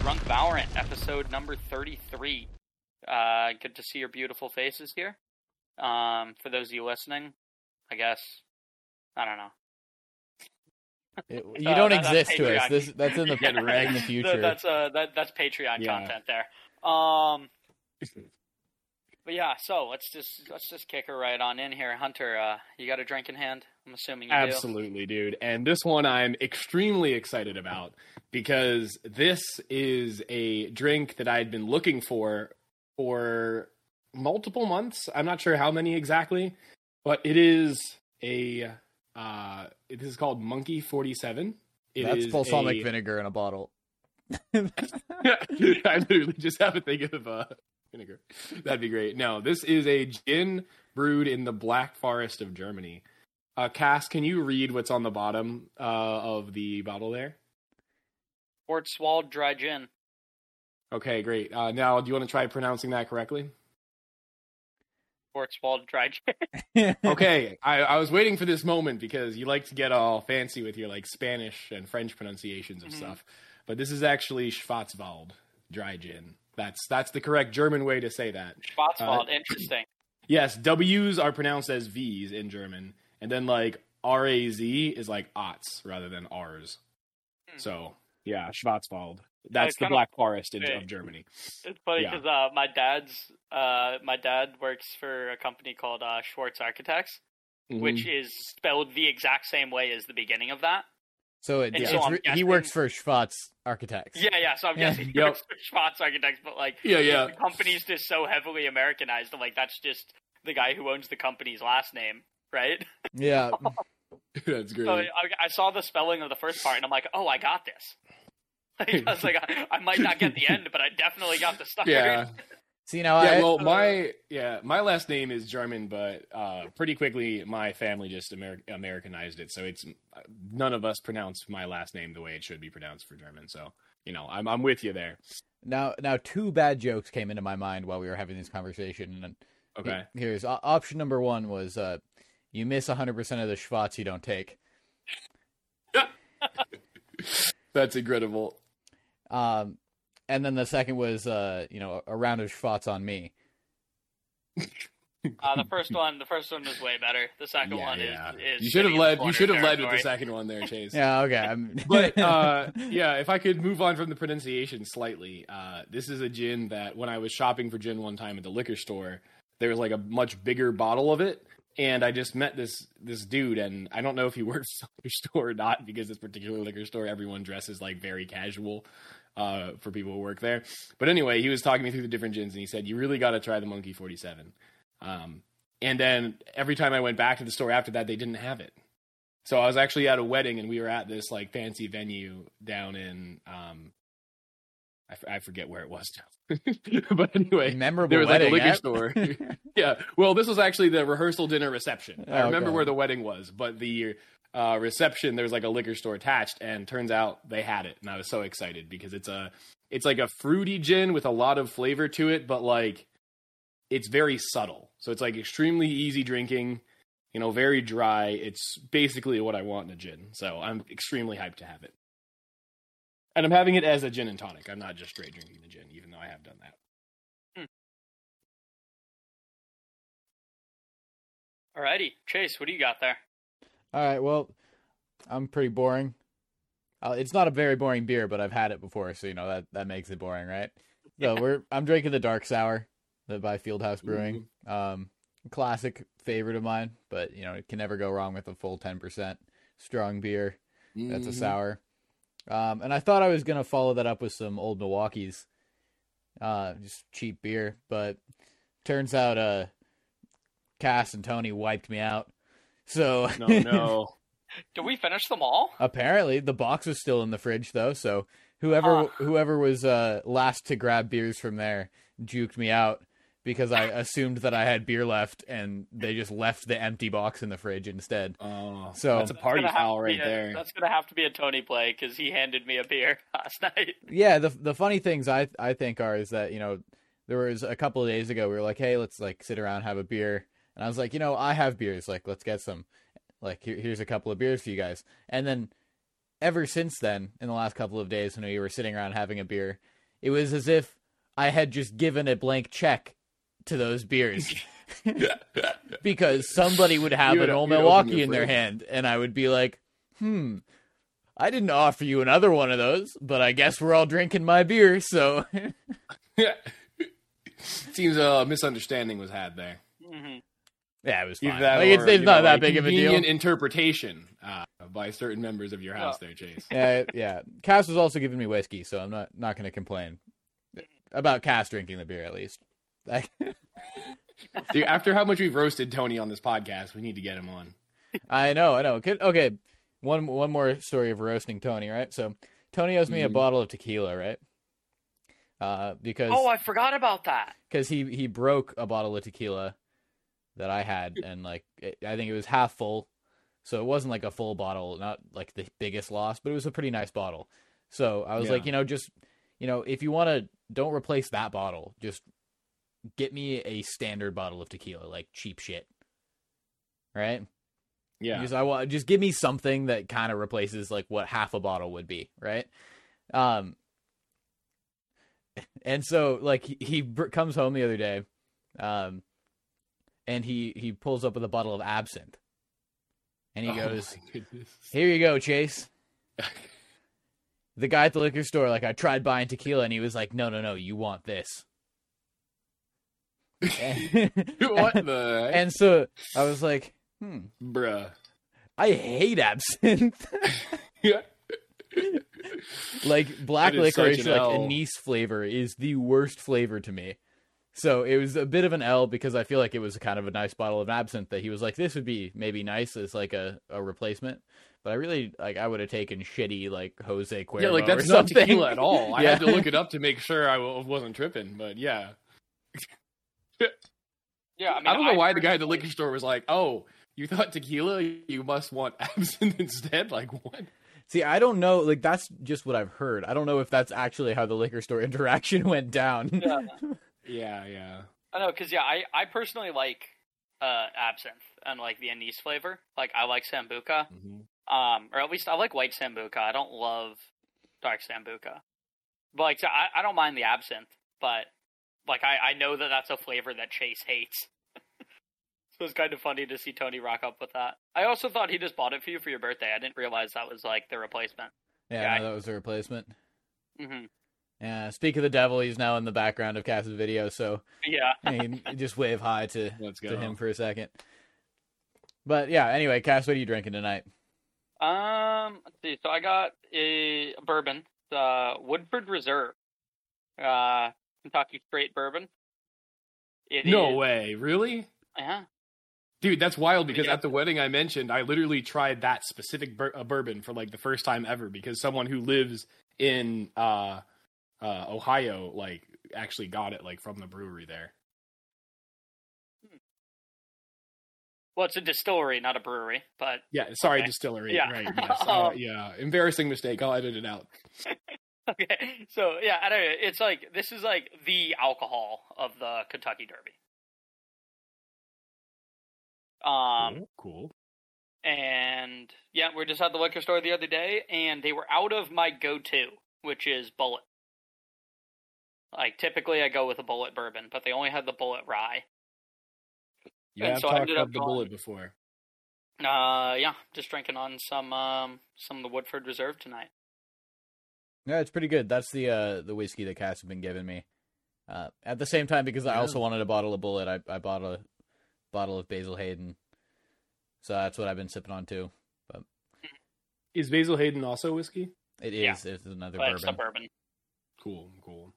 Drunk Valorant, episode number 33. Uh, good to see your beautiful faces here. Um, for those of you listening, I guess, I don't know. It- you Uh, don't that- exist to us. This that's in the Yeah, in the Th- future. That's uh, that, that's Patreon Yeah. content there. Um, but yeah, so let's just let's just kick her right on in here. Hunter, uh, you got a drink in hand? I'm assuming you do. Absolutely, dude. And this one I'm extremely excited about because this is a drink that I'd been looking for for multiple months. I'm not sure how many exactly, but it is a uh this is called Monkey 47. It that's is balsamic a- vinegar in a bottle. I literally just have a thing of uh, vinegar. That'd be great. No, this is a gin brewed in the Black Forest of Germany. Uh, Cass, can you read what's on the bottom uh, of the bottle there? Schwarzwald dry gin. Okay, great. Uh, now, do you want to try pronouncing that correctly? Schwarzwald dry gin. Okay, I, I was waiting for this moment because you like to get all fancy with your like Spanish and French pronunciations of Mhm. stuff, but this is actually Schwarzwald dry gin. That's that's the correct German way to say that. Schwarzwald, Uh, interesting. Yes, W's are pronounced as V's in German, and then like R A Z is like Otz rather than R's. Hmm. So yeah, Schwarzwald. That's the kinda- Black Forest in, of Germany. It's funny yeah. because uh, my dad's uh, my dad works for a company called uh, Schwartz Architects, Mhm. which is spelled the exact same way as the beginning of that. so it, And it's so I'm he works for Schwartz Architects. Yeah, yeah. So I'm Yeah. guessing he Yep. works for Schwartz Architects, but like yeah, yeah, the company's just so heavily Americanized. that, Like that's just the guy who owns the company's last name, right? Yeah. that's great. So I, I saw the spelling of the first part, and I'm like, oh, I got this. Like, I was like, I, I might not get the end, but I definitely got the start. yeah, See now, yeah. I, Well, my yeah, my last name is German, but uh, pretty quickly my family just Amer- Americanized it, so it's none of us pronounce my last name the way it should be pronounced for German. So you know, I'm I'm with you there. now now two bad jokes came into my mind while we were having this conversation. And Okay. here's option number one was uh, you miss 100 percent of the schwatz you don't take. That's incredible. Um, and then the second was uh, you know a round of schwatz on me. Uh, the first one, the first one was way better. The second Yeah, one yeah. is, is you should have led. You should have led with the second one there, Chase. Yeah, okay. I'm... but uh, yeah, if I could move on from the pronunciation slightly, uh, this is a gin that when I was shopping for gin one time at the liquor store, there was like a much bigger bottle of it, and I just met this this dude, and I don't know if he works at the liquor store or not because this particular liquor store everyone dresses like very casual. Uh, for people who work there, but anyway, he was talking me through the different gins, and he said you really got to try the Monkey Forty Seven. Um, and then every time I went back to the store after that, they didn't have it. So I was actually at a wedding, and we were at this like fancy venue down in um, I, f- I forget where it was now, but anyway, memorable there was like a liquor store. yeah, well, this was actually the rehearsal dinner reception. I Oh, remember okay. where the wedding was, but the uh, reception there was like a liquor store attached, and turns out they had it, and I was so excited because it's a it's like a fruity gin with a lot of flavor to it, but like it's very subtle. So it's like extremely easy drinking, you know, very dry. It's basically what I want in a gin. So I'm extremely hyped to have it. And I'm having it as a gin and tonic. I'm not just straight drinking the gin, even though I have done that. Alrighty, Chase, what do you got there? All right. Well, I'm pretty boring. Uh, it's not a very boring beer, but I've had it before, so you know that that makes it boring, right? So we're I'm drinking the Dark Sour, the by Fieldhouse Brewing. Um, classic favorite of mine, but you know it can never go wrong with a full ten percent strong beer. That's a Mhm. sour. Um, and I thought I was gonna follow that up with some old Milwaukee's, uh, just cheap beer, but turns out uh, Cass and Tony wiped me out. So No, no. Did we finish them all? Apparently, the box was still in the fridge though, so whoever Huh. whoever was uh, last to grab beers from there juked me out because I assumed that I had beer left, and they just left the empty box in the fridge instead. Oh, So- that's a party That's gonna foul right a- there. That's gonna have to be a Tony play because he handed me a beer last night. Yeah, the the funny things I I think are is that you know there was a couple of days ago we were like, hey, let's like sit around have a beer, and I was like, you know, I have beers, like let's get some, like here, here's a couple of beers for you guys, and then ever since then, in the last couple of days, when we were sitting around having a beer, it was as if I had just given a blank check to those beers. because somebody would have You an would- old Milwaukee in their hand, and I would be like, "Hmm, I didn't offer you another one of those, but I guess we're all drinking my beer, so yeah. Seems a misunderstanding was had there. hmm yeah, it was fine. that Like, it's or, it's you not know, that a big of a deal. interpretation uh, by certain members of your house there, Chase. yeah, yeah. Cass was also giving me whiskey, so I'm not not going to complain about Cass drinking the beer at least. Like, Dude, after how much we've roasted Tony on this podcast, we need to get him on. I know, I know. Okay, okay, one one more story of roasting Tony, right? So Tony owes me a Mhm. bottle of tequila, right? Uh, because Oh, I forgot about that. because he he broke a bottle of tequila that I had, and like it, I think it was half full, so it wasn't like a full bottle, not like the biggest loss, but it was a pretty nice bottle. So I was Yeah. like, you know, just you know, if you want to, don't replace that bottle. Just get me a standard bottle of tequila, like cheap shit, right? Yeah. Just I want just give me something that kind of replaces like what half a bottle would be, right? Um and so like he, he comes home the other day um and he he pulls up with a bottle of absinthe. And he Oh goes, "Here you go, Chase." The guy at the liquor store like I tried buying tequila and he was like, "No, no, no, you want this." what the and so I was like, "Hmm, bruh? I hate absinthe." Yeah. like black That is such licorice like L. anise flavor is the worst flavor to me so it was a bit of an l because i feel like it was kind of a nice bottle of absinthe that he was like this would be maybe nice as like a, a replacement but i really like i would have taken shitty like jose Cuervo Yeah, like that's not something tequila at all. I had to look it up to make sure I w- wasn't tripping, but yeah. Yeah, I mean, I don't know why the guy at the liquor store was like, "Oh, you thought tequila? You must want absinthe instead." Like what? see i don't know like that's just what i've heard i don't know if that's actually how the liquor store interaction went down Yeah, Yeah, yeah. I know, because yeah, I I personally like uh absinthe and like the anise flavor. Like I like sambuca, Mhm. um, or at least I like white sambuca. I don't love dark sambuca, but like so I I don't mind the absinthe, but like I I know that that's a flavor that Chase hates. so it's kind of funny to see Tony rock up with that. I also thought he just bought it for you for your birthday. I didn't realize that was like the replacement. yeah, Yeah, no, that was the replacement Mm-hmm. yeah speak of the devil he's now in the background of cass's video so Yeah. I mean, just wave hi to Let's go. to him for a second. But yeah, anyway, Cass, what are you drinking tonight? Um, let's see. So I got a bourbon, uh, Woodford Reserve, uh, Kentucky straight bourbon. It no is- way, really? Yeah. Dude, that's wild because Yeah. at the wedding I mentioned, I literally tried that specific bur- uh, bourbon for like the first time ever because someone who lives in uh, uh, Ohio like actually got it like from the brewery there. Well, it's a distillery, not a brewery, but Yeah, sorry, Okay. distillery. Yeah. Right. Yes. Uh, yeah. Embarrassing mistake. I'll edit it out. okay. So yeah, I don't know. It's like this is like the alcohol of the Kentucky Derby. Um, cool. and yeah, we just at the liquor store the other day, and they were out of my go-to, which is Bulleit. Like typically, I go with a Bulleit bourbon, but they only had the Bulleit rye. You And have so I talked ended up the going- bullet before. Uh, yeah, just drinking on some um some of the Woodford Reserve tonight. Yeah, it's pretty good. That's the uh the whiskey that Cass has been giving me. Uh, at the same time, because I Yeah. also wanted a bottle of Bulleit, I I bought a bottle of Basil Hayden. So that's what I've been sipping on too. But Is Basil Hayden also whiskey? It is. Yeah. it's another But bourbon. a bourbon. Cool, cool.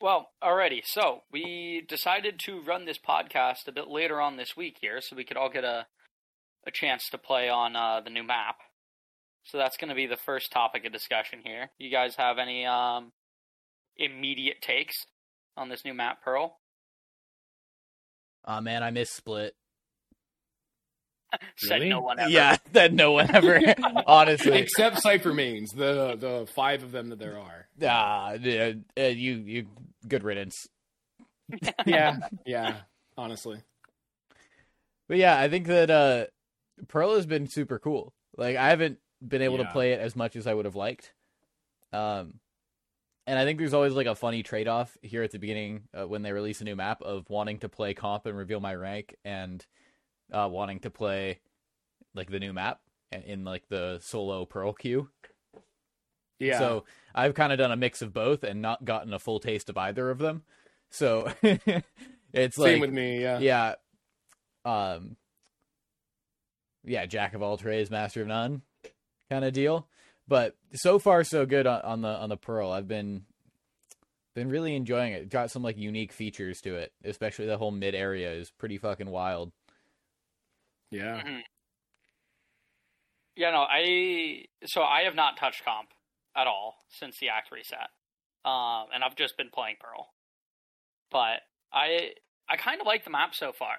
Well, alrighty. So we decided to run this podcast a bit later on this week here, so we could all get a a chance to play on uh, the new map. So that's going to be the first topic of discussion here. You guys have any um immediate takes on this new map, Pearl? Oh man, I miss Split. Said Really? no one ever. Yeah, that no one ever. honestly, Except Cypher Mains, the the five of them that there are. ah, yeah, uh, you you good riddance. Yeah, yeah. Honestly, But yeah, I think that uh Pearl has been super cool. Like I haven't been able to play it as much as I would have liked. Um and I think there's always like a funny trade off here at the beginning uh, when they release a new map of wanting to play comp and reveal my rank and uh, wanting to play like the new map in, in like the solo Pearl queue. Yeah. So I've kind of done a mix of both and not gotten a full taste of either of them. So it's Same like with me. Yeah. yeah, um, yeah, jack of all trades, master of none, kind of deal. But so far, so good on, on the on the Pearl. I've been been really enjoying it. Got some like unique features to it, especially the whole mid area is pretty fucking wild. Yeah. Mhm. Yeah, no, I so I have not touched comp at all since the act reset, um, and I've just been playing Pearl. But I I kind of like the map so far,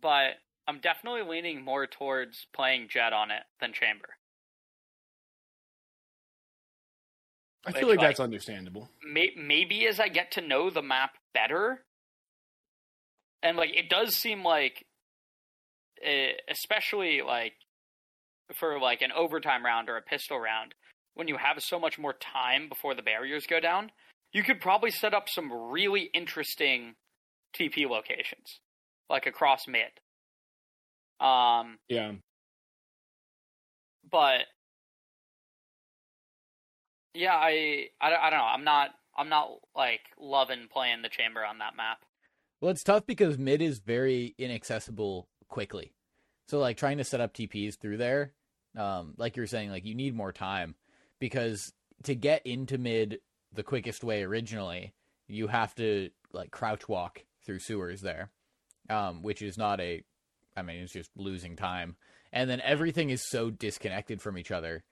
but I'm definitely leaning more towards playing Jett on it than Chamber. I feel like like- that's understandable. May- maybe as I get to know the map better, and like it does seem like, eh, especially like for like an overtime round or a pistol round, when you have so much more time before the barriers go down, you could probably set up some really interesting TP locations, like across mid. Um, Yeah. but yeah, I, I, I don't know. I'm not I'm not like loving playing the chamber on that map. Well, it's tough because mid is very inaccessible quickly. So like trying to set up TPs through there, um, like you're saying, like you need more time because to get into mid the quickest way originally, you have to like crouch walk through sewers there, um, which is not a, I mean, it's just losing time. And then everything is so disconnected from each other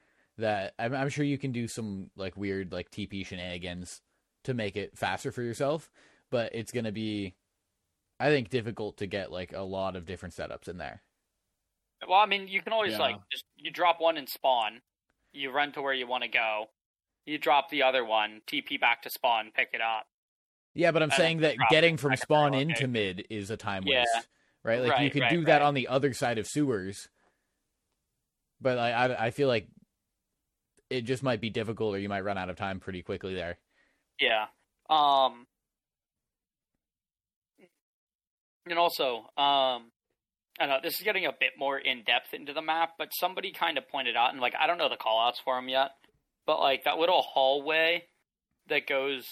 that I'm, I'm sure you can do some like weird like TP shenanigans to make it faster for yourself, but it's gonna be I think difficult to get like a lot of different setups in there. Well, I mean, you can always Yeah. like just you drop one and spawn, you run to where you want to go, you drop the other one, TP back to spawn, pick it up. Yeah, but I'm I saying that getting from spawn into okay. mid is a time Yeah. waste, right? Like you Right, could right, do that on the other side of sewers, but I, I I feel like it just might be difficult, or you might run out of time pretty quickly there. Yeah. Um. And also, um, I know this is getting a bit more in depth into the map, but somebody kind of pointed out, and like I don't know the callouts for them yet, but like that little hallway that goes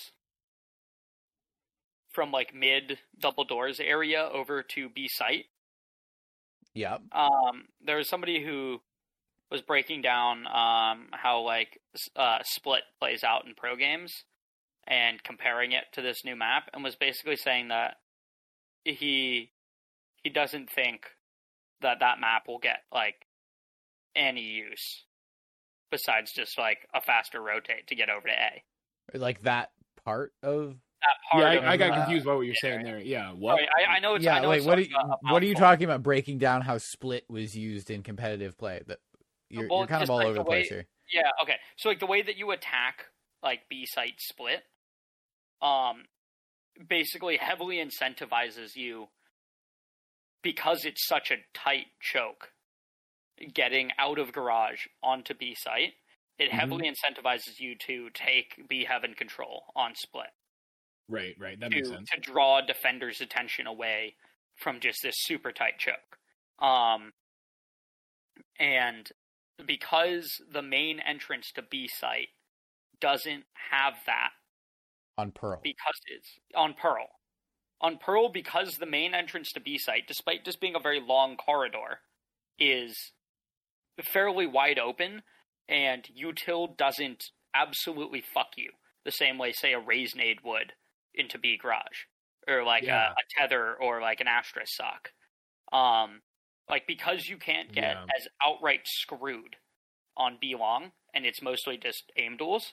from like mid double doors area over to B site. Yeah, Um, there was somebody who was breaking down um how like uh split plays out in pro games and comparing it to this new map and was basically saying that he he doesn't think that that map will get like any use besides just like a faster rotate to get over to A. like that part of. That part Yeah, of I, I got the- confused by what you're saying there. Yeah. What? Sorry, I, I know it's I yeah, know wait, it's what are you, a- a what are you talking about? Breaking down how split was used in competitive play. That you're, Well, you're kind of all like over the the place here. Yeah, okay. So like the way that you attack like B site split um basically heavily incentivizes you because it's such a tight choke getting out of garage onto B site. It Mhm. heavily incentivizes you to take B heaven control on split Right. Right. That makes sense. to draw defenders' attention away from just this super tight choke. Um, and because the main entrance to B site doesn't have that, on Pearl. because it's on Pearl. On Pearl, because the main entrance to B site, despite just being a very long corridor, is fairly wide open, and util doesn't absolutely fuck you the same way, say, a Raze nade would into B garage, or like Yeah. a, a tether or like an Astra sock. Um, like because you can't get Yeah. as outright screwed on B long, and it's mostly just aim duels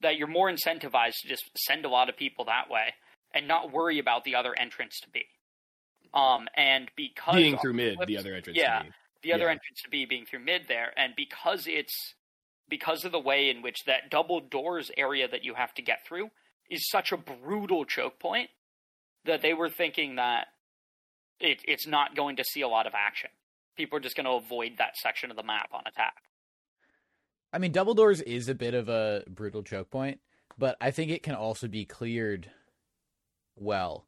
that you're more incentivized to just send a lot of people that way and not worry about the other entrance to be. Um, and because Being through mid, flip the other entrance. yeah. the other Yeah. entrance to be being through mid there, and because it's because of the way in which that double doors area that you have to get through is such a brutal choke point that they were thinking that it, it's not going to see a lot of action. People are just going to avoid that section of the map on attack. I mean, double doors is a bit of a brutal choke point, but I think it can also be cleared well.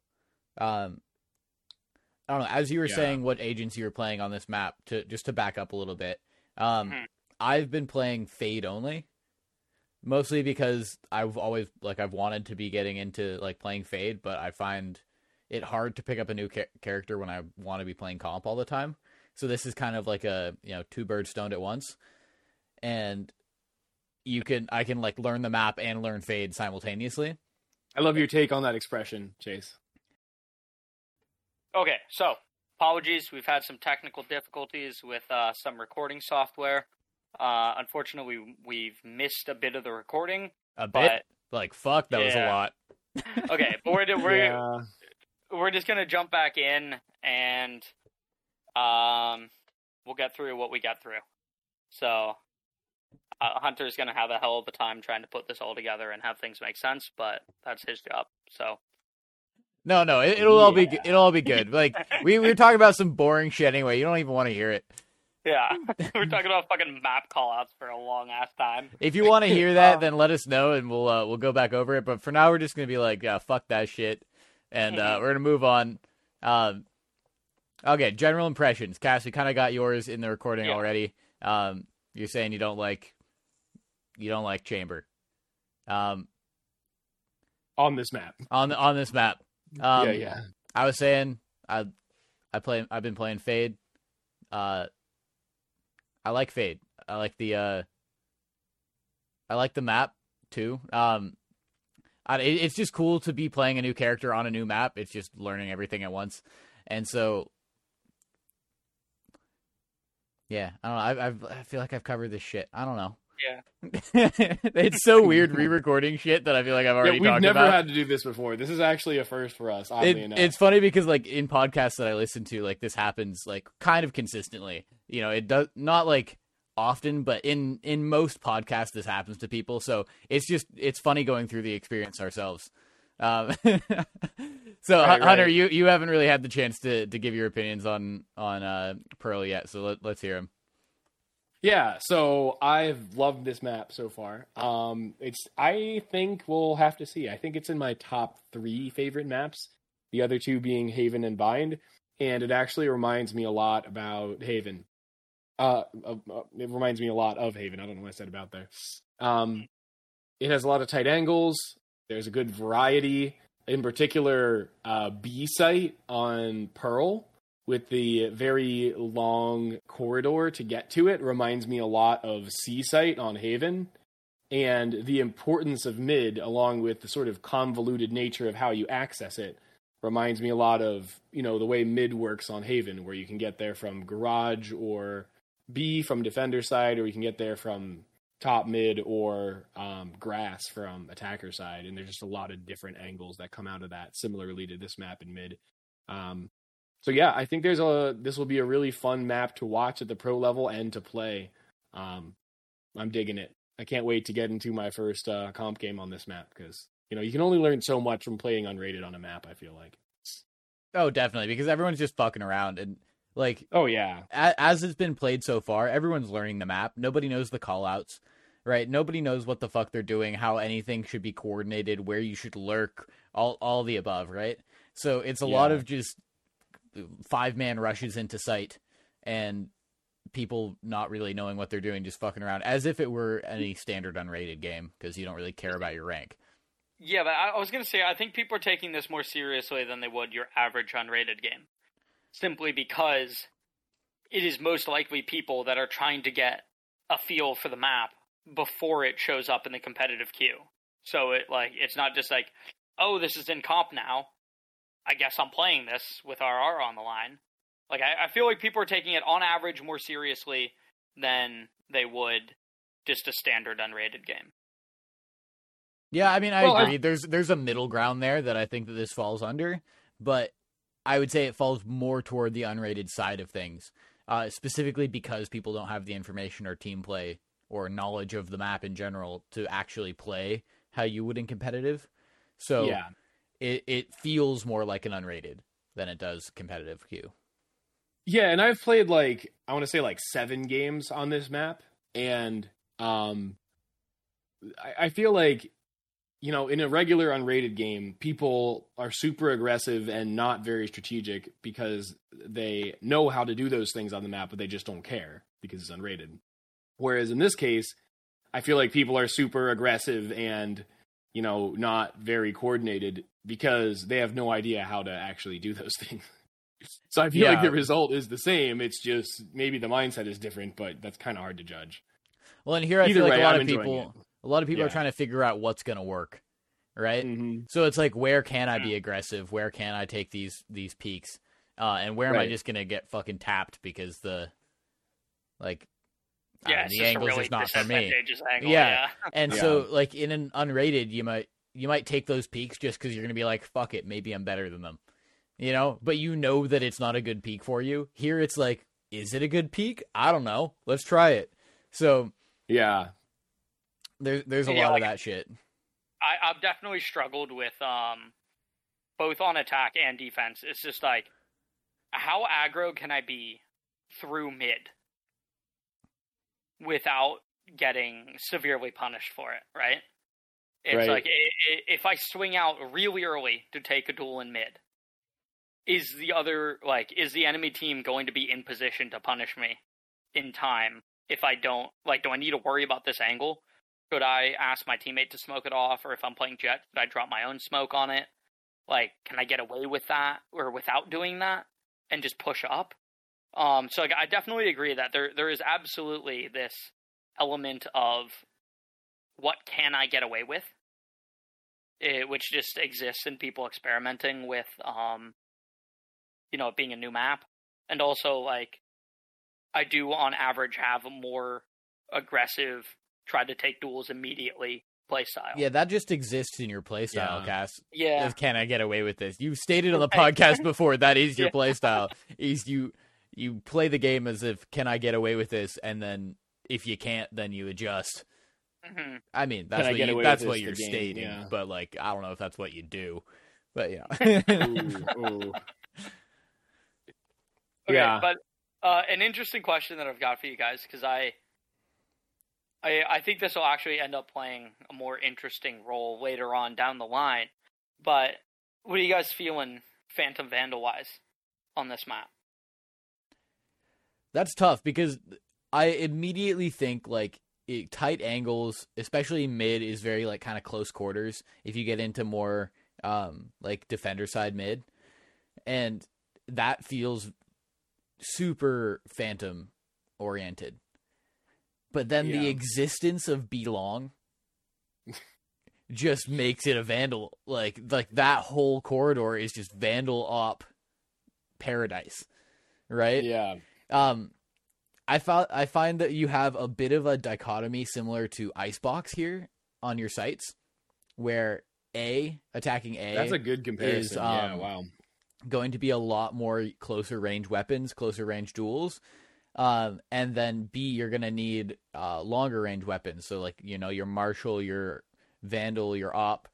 Um, I don't know. As you were Yeah. saying, what agents you were playing on this map, to just to back up a little bit, um, Mhm. I've been playing Fade only, mostly because I've always like I've wanted to be getting into like playing Fade, but I find it hard to pick up a new cha- character when I want to be playing comp all the time. So this is kind of like a you know two birds stoned at once, and you can I can like learn the map and learn Fade simultaneously. I love your take on that expression, Chase. Okay, so apologies. We've had some technical difficulties with uh, some recording software. Uh, unfortunately, we've missed a bit of the recording. A bit But like fuck, that was a lot. okay, but we're we're yeah. We're just gonna jump back in and um we'll get through what we get through. So uh, Hunter's gonna have a hell of a time trying to put this all together and have things make sense, but that's his job. So No, no, it, it'll all be Yeah. it'll all be good. Like we, we were talking about some boring shit anyway. You don't even want to hear it. yeah, we're talking about fucking map callouts for a long ass time. If you want to hear that, Um, then let us know and we'll uh, we'll go back over it. But for now, we're just gonna be like, yeah, fuck that shit, and uh, we're gonna move on. Um, okay, general impressions. Cass, we kind of got yours in the recording Yeah. already. Um, you're saying you don't like you don't like Chamber. Um, On this map. on the, on this map. Um, yeah, yeah. I was saying I I play I've been playing Fade. Uh I like Fade. I like the uh I like the map too. Um I, it's just cool to be playing a new character on a new map. It's just learning everything at once. And so yeah, I don't know. I I've, I feel like I've covered this shit. I don't know. Yeah. it's so weird re-recording shit that I feel like I've already Yeah, we've never about. had to do this before. This is actually a first for us, oddly It, enough. it's funny because like in podcasts that I listen to, like this happens like kind of consistently. You know, it does not like often, but in in most podcasts this happens to people. So it's just it's funny going through the experience ourselves. Um, so Right, Hunter, right. you you haven't really had the chance to to give your opinions on on uh, Pearl yet. So let, let's hear them. Yeah, so I've loved this map so far. Um, it's I think we'll have to see. I think it's in my top three favorite maps. The other two being Haven and Bind, and it actually reminds me a lot about Haven. Uh, uh, it reminds me a lot of Haven. I don't know what I said about there. Um, it has a lot of tight angles. There's a good variety. In particular, uh, B site on Pearl with the very long corridor to get to it reminds me a lot of C site on Haven. And the importance of mid, along with the sort of convoluted nature of how you access it, reminds me a lot of, you know, the way mid works on Haven, where you can get there from garage or B from defender side, or you can get there from top mid or um, grass from attacker side. And there's just a lot of different angles that come out of that, similarly to this map in mid. Um, so yeah, I think there's a this will be a really fun map to watch at the pro level and to play. Um, I'm digging it. I can't wait to get into my first uh, comp game on this map because you know you can only learn so much from playing unrated on a map. I feel like. Oh, definitely, because everyone's just fucking around and like Oh yeah, a- as it's been played so far, everyone's learning the map. Nobody knows the callouts, right? Nobody knows what the fuck they're doing, how anything should be coordinated, where you should lurk, all all the above, right? So it's a lot of just five man rushes into sight and people not really knowing what they're doing, just fucking around, as if it were any standard unrated game because you don't really care about your rank. Yeah, but I, I was gonna say I think people are taking this more seriously than they would your average unrated game, simply because it is most likely people that are trying to get a feel for the map before it shows up in the competitive queue. So it like it's not just like, oh, this is in comp now. I guess I'm playing this with RR on the line. Like I, I feel like people are taking it on average more seriously than they would just a standard unrated game. Yeah, I mean, I Well, I- agree. There's there's a middle ground there that I think that this falls under, but I would say it falls more toward the unrated side of things, uh, specifically because people don't have the information or team play or knowledge of the map in general to actually play how you would in competitive. So yeah. it it feels more like an unrated than it does competitive queue. Yeah, and I've played like I want to say like seven games on this map, and um, I, I feel like you know, in a regular unrated game, people are super aggressive and not very strategic because they know how to do those things on the map, but they just don't care because it's unrated. Whereas in this case, I feel like people are super aggressive and you know not very coordinated because they have no idea how to actually do those things. so I feel Yeah. like the result is the same. It's just maybe the mindset is different, but that's kind of hard to judge. Well, and here I Either feel like way, a lot I'm of people, a lot of people are trying to figure out what's going to work, right? Mm-hmm. So it's like, where can I be aggressive? Where can I take these these peaks? Uh, and where am I just going to get fucking tapped because the like Yeah, know, the just angle's really just not for me. angle. Yeah. Yeah. And Yeah. so like in an unrated, you might you might take those peaks just because you're going to be like, fuck it, maybe I'm better than them, you know. But you know that it's not a good peak for you. Here, it's like, is it a good peak? I don't know. Let's try it. So Yeah, there's there's a Yeah, lot like- of that shit. I, I've definitely struggled with um, both on attack and defense. It's just like, how aggro can I be through mid without getting severely punished for it? Right? It's Right. like if I swing out really early to take a duel in mid, is the other like is the enemy team going to be in position to punish me in time if I don't like? Do I need to worry about this angle? Could I ask my teammate to smoke it off, or if I'm playing Jett, could I drop my own smoke on it? Like, can I get away with that or without doing that and just push up? Um, so like, I definitely agree that there there is absolutely this element of what can I get away with, eh, which just exists in people experimenting with, um, you know, it being a new map, and also like, I do on average have more aggressive try to take duels immediately playstyle. Yeah, that just exists in your playstyle, Yeah. Cass. Yeah. Is Can I get away with this? You've stated on the Right. podcast before that is your Yeah. playstyle. Is you you play the game as if can I get away with this, and then if you can't, then you adjust. hmm I mean, that's I what you, that's what you're stating, yeah. but like I don't know if that's what you do. But yeah. Ooh, ooh. Okay, Yeah. but uh, an interesting question that I've got for you guys because I, I, I think this will actually end up playing a more interesting role later on down the line. But what are you guys feeling, Phantom Vandal wise, on this map? That's tough because I immediately think like it, tight angles, especially mid, is very like kind of close quarters. If you get into more um like defender side mid, and that feels super phantom oriented. But then the existence of B long just makes it a vandal like like that whole corridor is just vandal op paradise right yeah, um, I found I find that you have a bit of a dichotomy similar to Icebox here on your sites, where A attacking A that's a good comparison. yeah, um, wow. going to be a lot more closer range weapons, closer range duels. Um, and then B, you're gonna need uh, longer range weapons. So like you know your Marshal, your Vandal, your Op,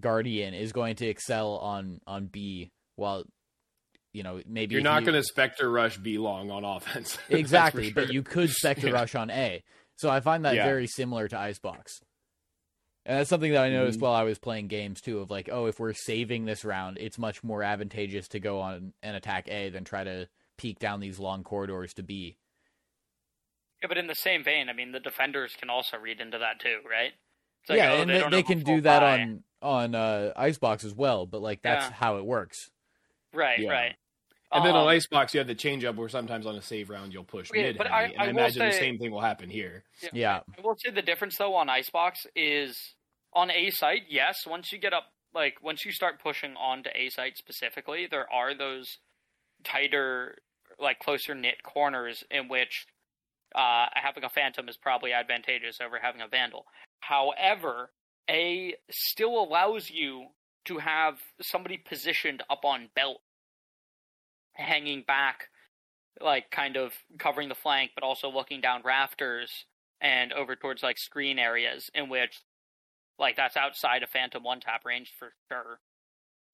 Guardian is going to excel on on B, while you know maybe You're not you- going to Spectre Rush B long on offense. Exactly, but you could Spectre Yeah. Rush on A. So I find that Yeah. very similar to Icebox. And that's something that I noticed Mhm. while I was playing games too of like, oh, if we're saving this round, it's much more advantageous to go on and attack A than try to peek down these long corridors to be. Yeah, but in the same vein, I mean, the defenders can also read into that too, right? It's like, yeah, oh, and they, they, they can do that buy. on on uh, Icebox as well, but like that's Yeah. how it works. Right, Yeah. right. And then Um, on Icebox, you have the change up where sometimes on a save round you'll push Yeah, mid but I- and I I, will imagine the same thing will happen here. Yeah. I will say the difference though on Icebox is on A site, yes, once you get up like once you start pushing onto A site specifically, there are those tighter like closer knit corners in which uh, having a phantom is probably advantageous over having a vandal. However, A still allows you to have somebody positioned up on belt hanging back like kind of covering the flank but also looking down rafters and over towards like screen areas in which like that's outside of phantom one tap range for sure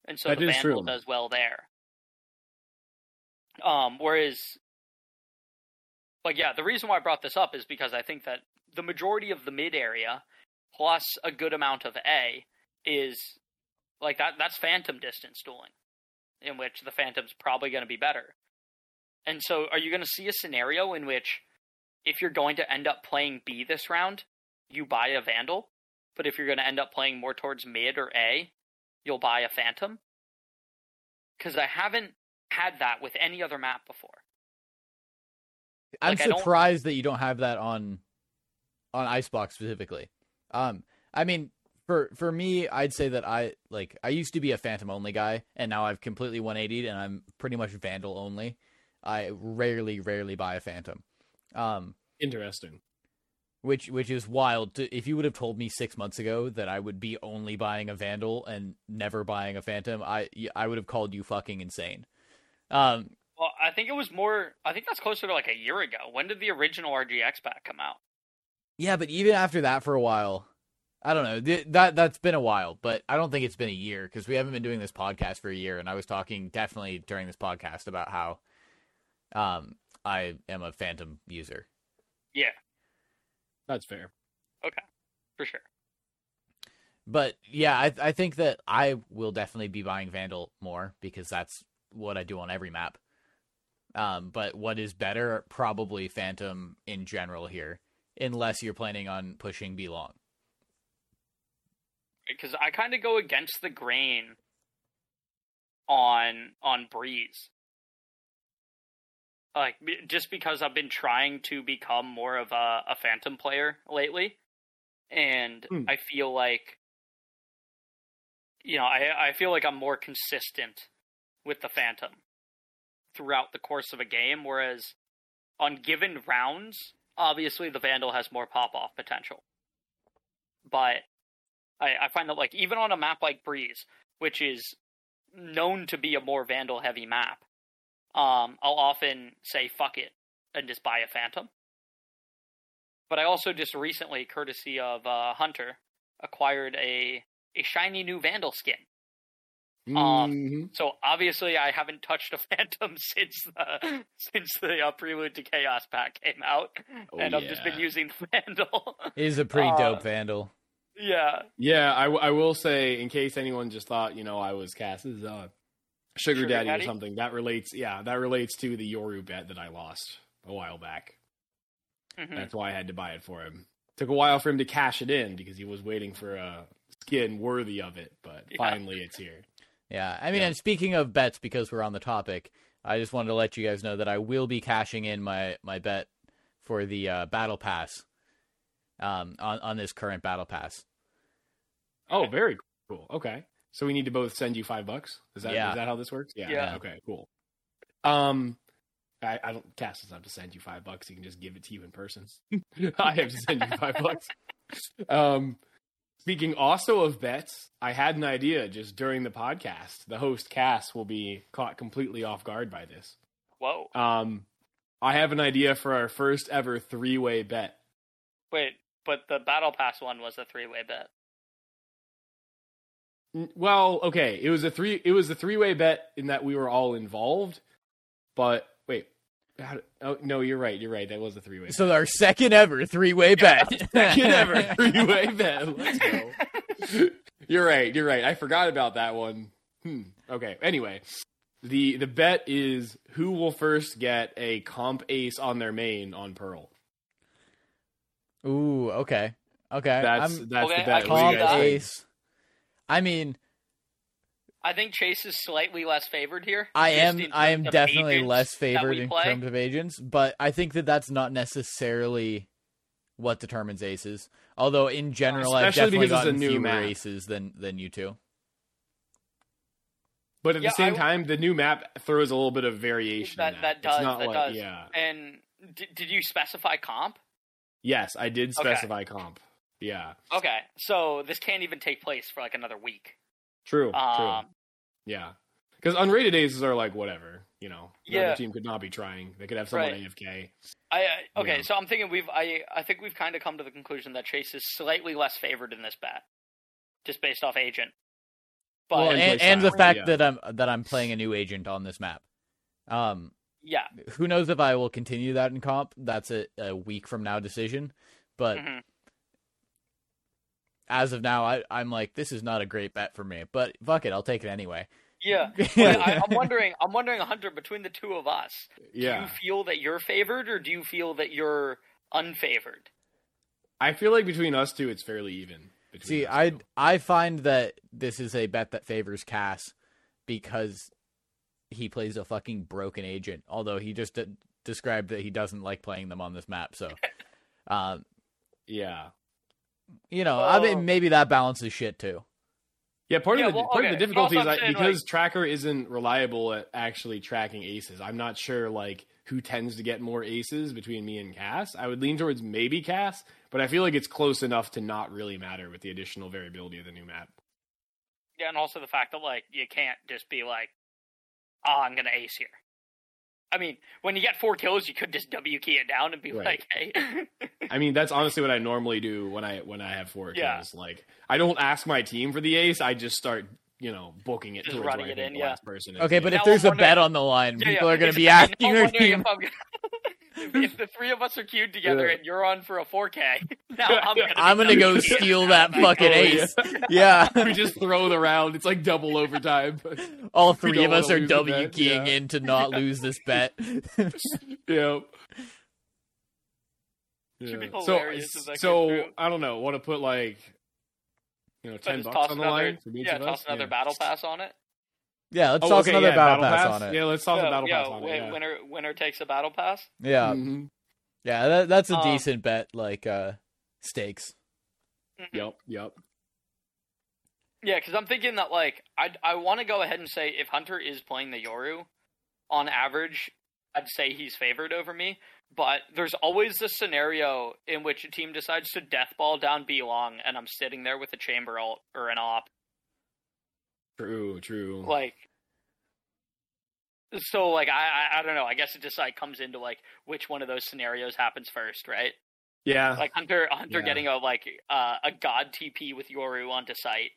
and so That the vandal true. does well there um whereas but yeah the reason why i brought this up is because i think that the majority of the mid area plus a good amount of a is like that that's phantom distance dueling in which the phantom's probably going to be better. And so are you going to see a scenario in which if you're going to end up playing B this round, you buy a vandal, but if you're going to end up playing more towards mid or A, you'll buy a phantom? Cuz I haven't had that with any other map before. I'm Like, I don't- surprised that you don't have that on on Icebox specifically. Um, I mean, for for me, I'd say that I like I used to be a Phantom only guy, and now I've completely 180'd, and I'm pretty much Vandal only. I rarely, rarely buy a Phantom. Um, Interesting. which which is wild. To, if you would have told me six months ago that I would be only buying a Vandal and never buying a Phantom, I I would have called you fucking insane. Um, Well, I think it was more I think that's closer to like a year ago. When did the original RGX pack come out? Yeah, but even after that for a while, I don't know. Th- that that's been a while, but I don't think it's been a year because we haven't been doing this podcast for a year. And I was talking definitely during this podcast about how, um, I am a Phantom user. Yeah, That's fair. Okay, for sure. But yeah, I I think that I will definitely be buying Vandal more because that's what I do on every map. Um, but what is better? Probably Phantom in general here, unless you're planning on pushing B long. because I kind of go against the grain on on Breeze. Like b- just because I've been trying to become more of a, a Phantom player lately, and Hmm. I feel like you know I I feel like I'm more consistent with the Phantom throughout the course of a game, whereas on given rounds, obviously the Vandal has more pop off potential, but I, I find that like even on a map like Breeze, which is known to be a more vandal heavy map, um, I'll often say fuck it and just buy a phantom. But I also just recently, courtesy of uh, Hunter, acquired a a shiny new vandal skin. Um, Mhm. So obviously I haven't touched a phantom since the since the uh, Prelude to Chaos pack came out, Oh, and I've just been using vandal. It is a pretty Uh, dope Vandal. yeah, Yeah, I, I will say, in case anyone just thought, you know, I was Cass's uh, sugar, Sugar daddy, daddy? or something, that relates, yeah, that relates to the Yoru bet that I lost a while back. Mhm. That's why I had to buy it for him. Took a while for him to cash it in because he was waiting for a skin worthy of it, but Yeah. finally it's here. Yeah, I mean, Yeah. and speaking of bets, because we're on the topic, I just wanted to let you guys know that I will be cashing in my my bet for the uh, battle pass, um, on on this current battle pass. Oh, very cool. Okay. So we need to both send you five bucks. Is that is Yeah. that how this works? Yeah. Yeah. Okay. Cool. Um, I, I don't. Cass doesn't have to send you five bucks. He can just give it to you in person. I have to send you five bucks. Um, speaking also of bets, I had an idea just during the podcast. The host Cass will be caught completely off guard by this. Whoa. Um, I have an idea for our first ever three way bet. Wait, but the battle pass one was a three way bet. N- Well, okay, it was a three. It was a three way bet in that we were all involved. But how, oh no, you're right. You're right. That was a three way. So our second ever three way bet. second ever three way bet. Let's go. you're right. You're right. I forgot about that one. Hmm. Okay. Anyway, the the bet is who will first get a comp ace on their main on Pearl. Ooh, okay, okay. That's I'm that's Okay, the bet. I What do can you comp see think? ace. I mean, I think Chase is slightly less favored here. I am I am definitely less favored in play. terms of agents, but I think that that's not necessarily what determines aces. Although in general, I've Especially definitely because it's a gotten new fewer map. aces than than you two. But at Yeah, the same I- time, the new map throws a little bit of variation. That- in that It's does, not that like, does. Yeah. And d- did you specify comp? Yes, I did Okay. specify comp. Yeah. Okay, so this can't even take place for like another week. True. Um, true. Yeah. Because unrated aces are like whatever, you know. The Yeah. other team could not be trying. They could have someone Right. AFK. I, I okay, Yeah. so I'm thinking we've I I think we've kind of come to the conclusion that Chase is slightly less favored in this bet, just based off agent. But Well, and and, the fact yeah. that I'm that I'm playing a new agent on this map. Um, yeah, who knows if I will continue that in comp? That's a, a week from now decision. But mhm. As of now, I, I'm like, this is not a great bet for me, but fuck it, I'll take it anyway. Yeah, I, I'm wondering. I'm wondering, Hunter, between the two of us, yeah. do Yeah. you feel that you're favored, or do you feel that you're unfavored? I feel like between us two, it's fairly even. between See, I two. I find that this is a bet that favors Cass because he plays a fucking broken agent. Although he just d- described that he doesn't like playing them on this map, so um, Yeah. You know, I mean, um, maybe that balances shit too. Yeah, part Yeah, of the well, part okay, of the difficulty is I'm saying, because like- Tracker isn't reliable at actually tracking aces. I'm not sure like who tends to get more aces between me and Cass. I would lean towards maybe Cass, but I feel like it's close enough to not really matter with the additional variability of the new map. Yeah, and also the fact that like you can't just be like, "Oh, I'm gonna ace here." I mean, when you get four kills, you could just W key it down and be Right. like, "Hey." I mean, that's honestly what I normally do when I when I have four Yeah. kills. Like, I don't ask my team for the ace. I just start, you know, booking it Just towards running it in, the yeah. last person. Okay, but Now if there's a bet on the line, Yeah, people yeah. are going to be asking your team. Gonna- if, if the three of us are queued together Yeah. and you're on for a 4K, now I'm gonna. I'm gonna go steal that fucking Oh, ace. yeah. Yeah, we just throw the round. It's like double overtime. All three of us are lose W keying yeah. in to not lose this bet. yeah. Should be Yeah. hilarious if So, that so. I don't know. Want to put like, you know, So ten just bucks on the another, line for each yeah, of toss us? another yeah. battle pass on it. Yeah, let's Oh, toss okay, another yeah, battle, pass, on it. Yeah, let's toss yeah, a battle yeah, pass on wi- it. Yeah. Winner, winner takes a battle pass. Yeah, Mhm. yeah, that, that's a Um, decent bet. Like uh, stakes. Mhm. Yep. Yep. Yeah, because I'm thinking that like I I want to go ahead and say if Hunter is playing the Yoru, on average, I'd say he's favored over me. But there's always the scenario in which a team decides to death ball down B long, and I'm sitting there with a chamber ult or an op. True. True. Like, so like I, I I don't know. I guess it just like comes into like which one of those scenarios happens first, right? yeah. Like Hunter Hunter Yeah. getting a like uh, a god TP with Yoru onto site.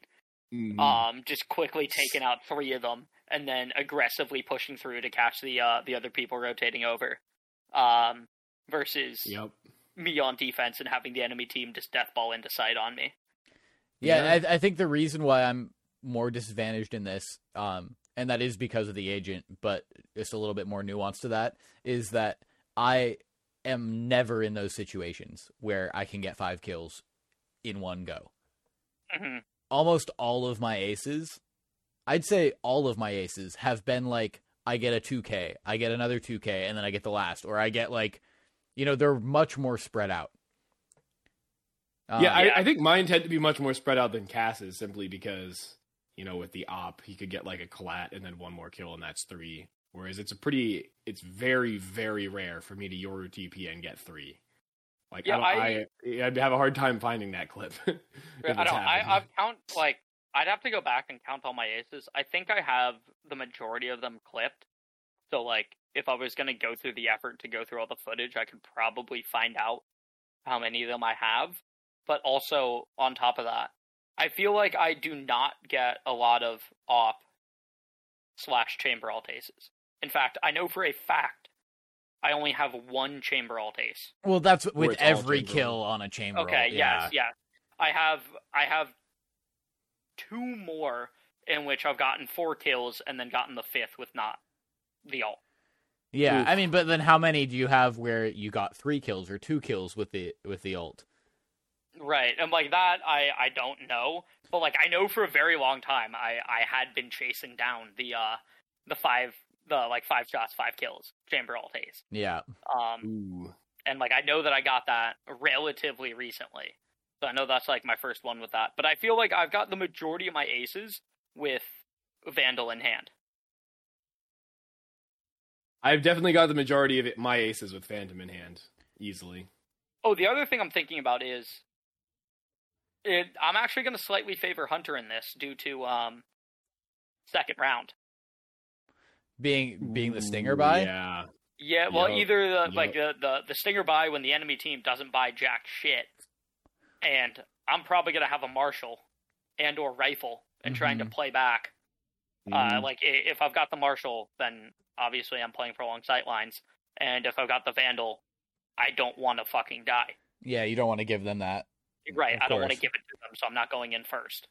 Mhm. um, just quickly taking out three of them, and then aggressively pushing through to catch the uh, the other people rotating over. Um, versus yep. me on defense and having the enemy team just death ball into sight on me. Yeah, Yeah. I, I think the reason why I'm more disadvantaged in this, um, and that is because of the agent, but it's a little bit more nuanced to that, is that I am never in those situations where I can get five kills in one go. hmm Almost all of my aces, I'd say all of my aces have been like I get a 2k, I get another 2k, and then I get the last, or I get like, you know, they're much more spread out. Um, yeah, yeah. I, I think mine tend to be much more spread out than Cass's simply because, you know, with the op, he could get like a collat and then one more kill, and that's three. Whereas it's a pretty, it's very, very rare for me to Yoru TP and get three. Like, Yeah, I, I, I'd have a hard time finding that clip. I don't. I. I've count like I'd have to go back and count all my aces. I think I have the majority of them clipped. So like, if I was gonna go through the effort to go through all the footage, I could probably find out how many of them I have. But also on top of that, I feel like I do not get a lot of op slash chamber ult aces. In fact, I know for a fact I only have one chamber ult ace. Well, that's with every kill on a chamber. Okay, roll, yeah. yes, yes. I have I have two more in which I've gotten four kills and then gotten the fifth with not the ult. Yeah, Oof. I mean, but then how many do you have where you got three kills or two kills with the with the ult? Right. And like that I I don't know. But like I know for a very long time I I had been chasing down the uh the five the like five shots, five kills, chamber ult ace. Yeah, Um Ooh. and like I know that I got that relatively recently. So I know that's like my first one with that. But I feel like I've got the majority of my aces with Vandal in hand. I've definitely got the majority of it, my aces with Phantom in hand, easily. Oh, the other thing I'm thinking about is it, I'm actually going to slightly favor Hunter in this due to um second round. being being the stinger Ooh, by. Yeah. Yeah, well, Yup. either the like the, the the stinger buy when the enemy team doesn't buy jack shit, and I'm probably gonna have a marshal and or rifle and trying to Mhm. play back. Uh, Mhm. like if I've got the marshal, then obviously I'm playing for long sight lines, and if I've got the vandal, I don't want to fucking die. Yeah, you don't want to give them that. Right. Of I don't want to give it to them, so I'm not going in first.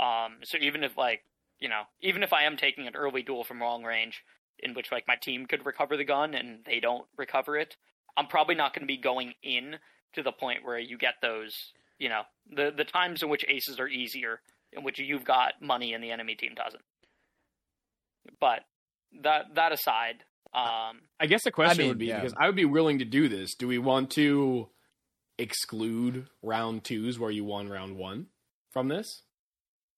Um, so even if like you know, even if I am taking an early duel from long range, in which like my team could recover the gun and they don't recover it, I'm probably not going to be going in to the point where you get those. You know, the the times in which aces are easier, in which you've got money and the enemy team doesn't. But that that aside, um, I guess the question mean, would be yeah. because I would be willing to do this. Do we want to exclude round twos where you won round one from this?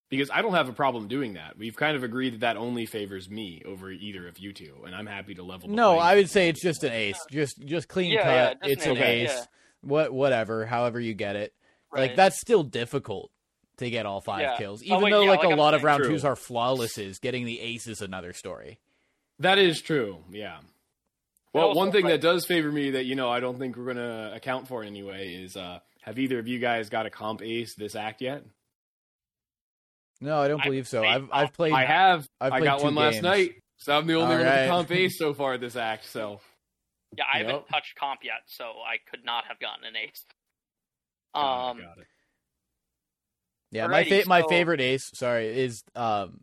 Because I don't have a problem doing that. We've kind of agreed that that only favors me over either of you two, and I'm happy to level. the No, I would say it's just an ace. Just just clean Yeah, cut. yeah, it's an an ace, ace. yeah. What whatever, however you get it. Like that's still difficult to get all five Yeah. kills. Oh, Even wait, though yeah, like, like a I'm lot of round True. twos are flawlesses, getting the ace is another story. that is true. Yeah. Well, also, one thing right- that does favor me that you know I don't think we're gonna account for anyway is uh have either of you guys got a comp ace this act yet? No, I don't I believe so. played I've I've played I have. I've I played got two one last night, so I'm the only All one right. with the comp ace so far this act. So yeah, I haven't Yep. touched comp yet, so I could not have gotten an ace. Got it, Um, got it. Yeah, my Alrighty, fa- my favorite ace, sorry, is um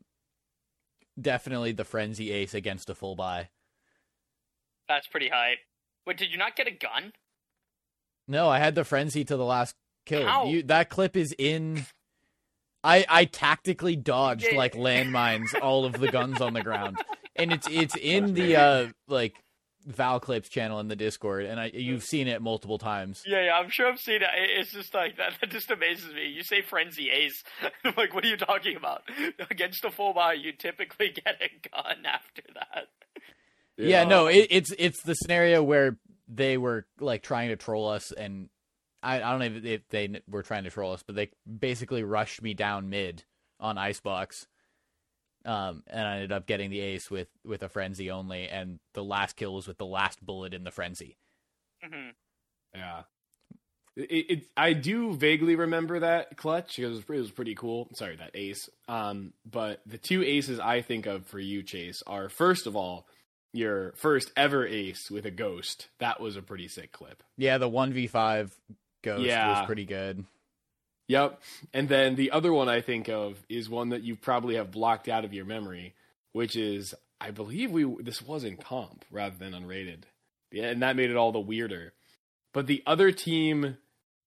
definitely the frenzy ace against a full buy. That's pretty hype. Wait, did you not get a gun? No, I had the frenzy to the last kill. How? You that clip is in I I tactically dodged Yeah. like landmines all of the guns on the ground. And it's it's in the uh like Val Clips channel in the Discord and I you've seen it multiple times. Yeah, yeah, I'm sure I've seen it. It- It's just like that. That just amazes me. You say frenzy ace. I'm like, what are you talking about? Against a full bar, you typically get a gun after that. Yeah, no, it, it's it's the scenario where they were like trying to troll us, and I, I don't know if, if they were trying to troll us, but they basically rushed me down mid on Icebox, um, and I ended up getting the ace with with a frenzy only, and the last kill was with the last bullet in the frenzy. hmm Yeah. It, it, I do vaguely remember that clutch because it was, it was pretty cool. Sorry, that ace. Um, but the two aces I think of for you, Chase, are first of all your first ever ace with a ghost. That was a pretty sick clip. Yeah, the one v five ghost Yeah. was pretty good. Yep. And then the other one I think of is one that you probably have blocked out of your memory, which is I believe we this was in comp rather than unrated. Yeah, and that made it all the weirder. But the other team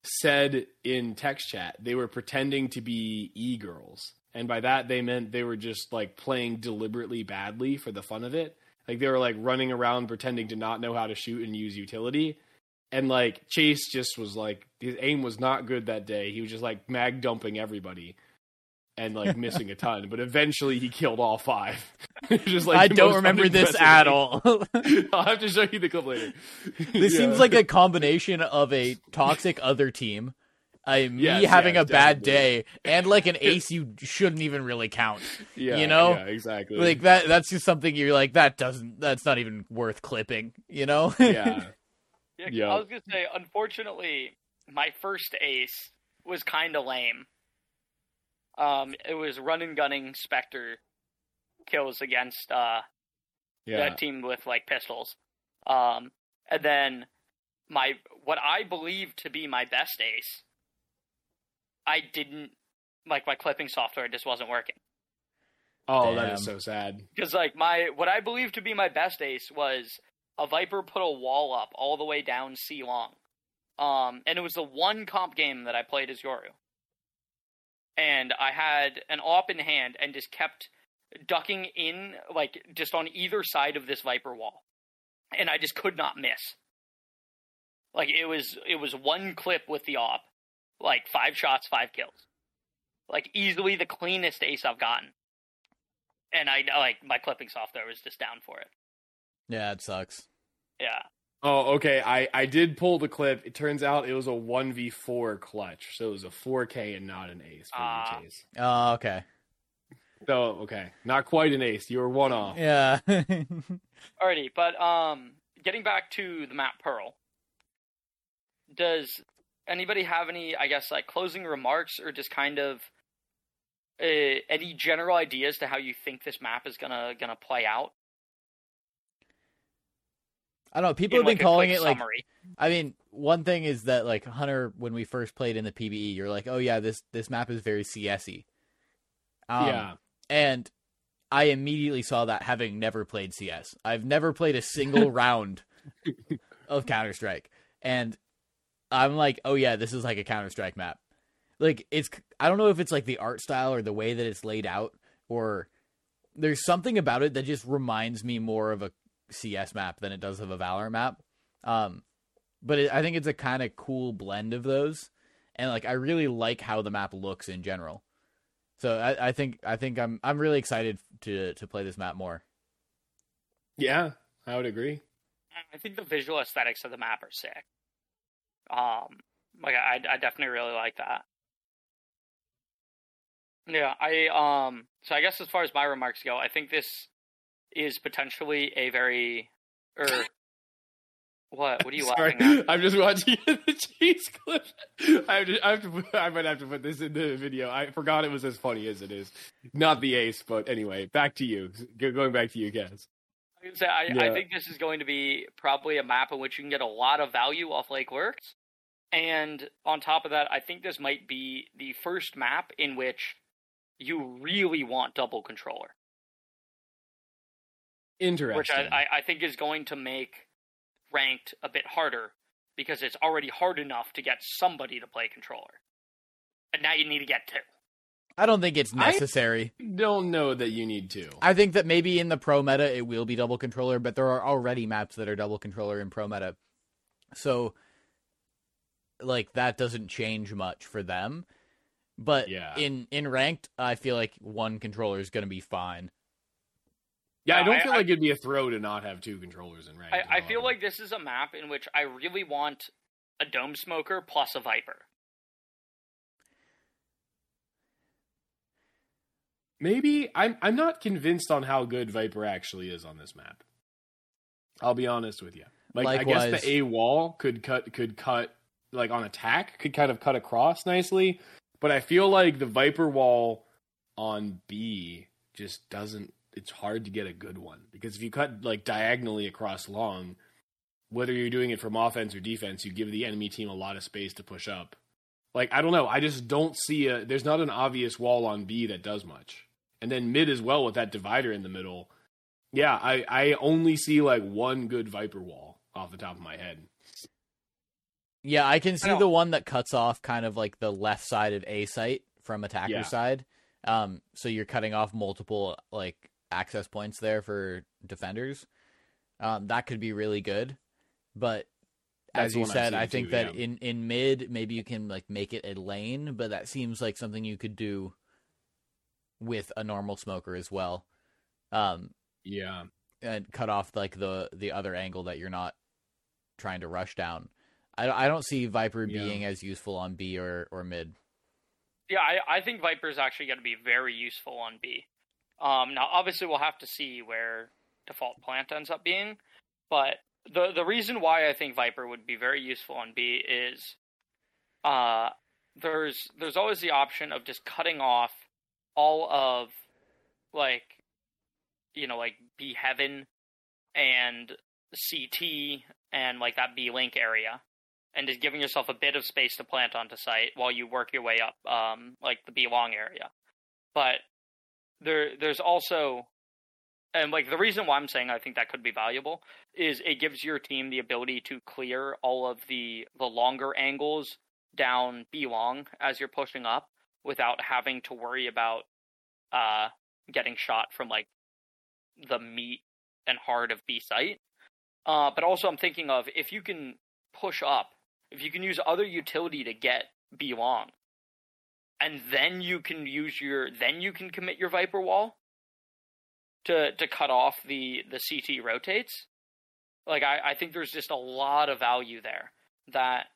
said in text chat they were pretending to be e girls. And by that they meant they were just like playing deliberately badly for the fun of it. Like they were like running around pretending to not know how to shoot and use utility and like Chase just was like his aim was not good that day. He was just like mag dumping everybody and like missing a ton. But eventually he killed all five. just like I don't remember this at all. I'll have to show you the clip later. this Yeah. seems like a combination of a toxic other team, a me Yes, having yes, a bad definitely. day, and like an ace you shouldn't even really count. yeah, you know? yeah, exactly. like that that's just something you're like that doesn't that's not even worth clipping you know yeah, Yeah, Yeah. I was gonna say, unfortunately, my first ace was kind of lame. Um, it was run and gunning Spectre kills against uh yeah, that team with like pistols. Um, and then my what I believe to be my best ace, I didn't like my clipping software just wasn't working. Oh, that is so sad. Because like my what I believe to be my best ace was a Viper put a wall up all the way down C long. Um and it was the one comp game that I played as Yoru. And I had an op in hand and just kept ducking in like just on either side of this Viper wall. And I just could not miss. Like it was it was one clip with the op, like five shots, five kills. Like easily the cleanest ace I've gotten and I like my clipping software was just down for it. yeah it sucks Yeah, Oh, okay. I I did pull the clip. It turns out it was a one v four clutch, so it was a four K and not an ace for Ah. you, Chase. oh okay So okay, not quite an ace. You were one off. yeah alrighty. But um, getting back to the map Pearl, does anybody have any, I guess, like closing remarks or just kind of uh, any general ideas to how you think this map is gonna gonna play out? I don't know. People in, have been like, a calling quick it like. summary. I mean, one thing is that like Hunter, when we first played in the PBE, you're like, oh yeah, this this map is very CSy. Um, yeah. and I immediately saw that having never played CS. I've never played a single round of Counter Strike, and I'm like, oh yeah, this is like a Counter Strike map. Like it's, I don't know if it's like the art style or the way that it's laid out, or there's something about it that just reminds me more of a CS map than it does of a Valorant map. Um, but it, I think it's a kind of cool blend of those, and like I really like how the map looks in general. So I, I think I think I'm I'm really excited to to play this map more. Yeah, I would agree. I think the visual aesthetics of the map are sick. Um, like I, I definitely really like that. Yeah, I um. So I guess as far as my remarks go, I think this is potentially a very or what? What are you Sorry, laughing at? I'm just watching the cheese clip. I have, to, I have to. put- I might have to put this in the video. I forgot it was as funny as it is. Not the ace, but anyway, back to you. Going back to you, guys. I, I, I think this is going to be probably a map in which you can get a lot of value off Lake Works. And on top of that, I think this might be the first map in which you really want double controller, Interesting. which I, I, I think is going to make ranked a bit harder because it's already hard enough to get somebody to play controller. And now you need to get two. I don't think it's I- necessary. don't know that you need to. I think that maybe in the pro meta it will be double controller, but there are already maps that are double controller in pro meta. So like that doesn't change much for them. But Yeah. in in ranked, I feel like one controller is going to be fine. yeah, I don't I- feel I- like it'd be a throw to not have two controllers in ranked. I, I feel like this is a map in which I really want a dome smoker plus a viper. maybe I'm. I'm not convinced on how good Viper actually is on this map. I'll be honest with you. Like I guess the A wall could cut could cut like on attack could kind of cut across nicely, but I feel like the Viper wall on B just doesn't. It's hard to get a good one because if you cut like diagonally across long, whether you're doing it from offense or defense, you give the enemy team a lot of space to push up. Like I don't know, I just don't see a. There's not an obvious wall on B that does much, and then mid as well with that divider in the middle. Yeah, I I only see like one good Viper wall off the top of my head. Yeah, I can see don't- the one that cuts off kind of like the left side of A site from attacker Yeah. side. Um, so you're cutting off multiple like access points there for defenders. Um, that could be really good, but That's as you said, I think too, that yeah. in in mid maybe you can like make it a lane, but that seems like something you could do with a normal smoker as well. Um, Yeah, and cut off like the the other angle that you're not trying to rush down. I I don't see Viper Yeah. being as useful on B or or mid. Yeah, I, I think Viper is actually going to be very useful on B. Um, now, obviously, we'll have to see where default plant ends up being, but the the reason why I think Viper would be very useful on B is, uh, there's there's always the option of just cutting off all of, like, you know, like B Heaven and CT and like that B Link area and just giving yourself a bit of space to plant onto site while you work your way up, um, like the B long area. But there, there's also, and like the reason why I'm saying I think that could be valuable is it gives your team the ability to clear all of the the longer angles down B long as you're pushing up without having to worry about uh getting shot from like the meat and heart of B site. Uh, but also I'm thinking of if you can push up, if you can use other utility to get B long, and then you can use your then you can commit your Viper wall to to cut off the the CT rotates. Like I, I think there's just a lot of value there that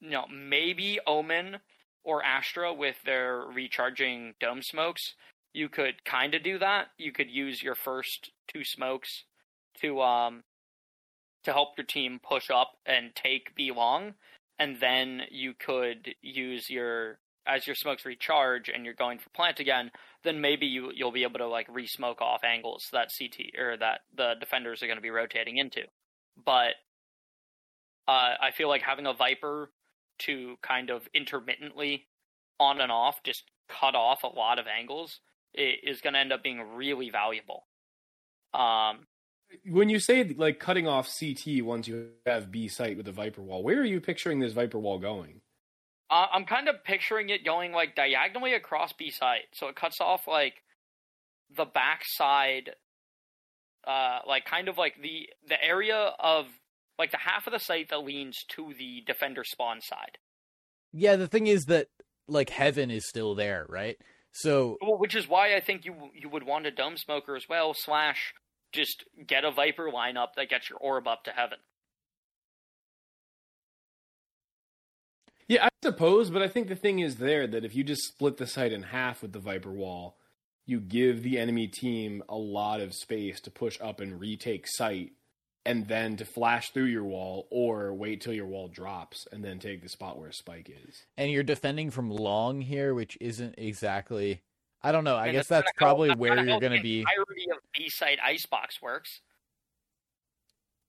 you know maybe Omen or Astra with their recharging dome smokes you could kind of do that. You could use your first two smokes to um to help your team push up and take B long, and then you could use your as your smokes recharge and you're going for plant again. Then maybe you you'll be able to like re-smoke off angles that CT or that the defenders are going to be rotating into. but uh, I feel like having a Viper to kind of intermittently on and off, just cut off a lot of angles, is going to end up being really valuable. Um, when you say like cutting off CT once you have B site with the Viper wall, where are you picturing this Viper wall going? Uh, I'm kind of picturing it going like diagonally across B site, so it cuts off like the backside, uh, like kind of like the the area of like the half of the site that leans to the defender spawn side. Yeah, the thing is that like heaven is still there, right? So, well, which is why I think you you would want a dome smoker as well. Slash, just get a viper lineup that gets your orb up to heaven. Yeah, I suppose, but I think the thing is there that if you just split the site in half with the viper wall, you give the enemy team a lot of space to push up and retake site and then to flash through your wall or wait till your wall drops and then take the spot where a spike is. And you're defending from long here, which isn't exactly. I don't know. I, guess that's, that's probably how, where you're going to be. Entirety of B side icebox works.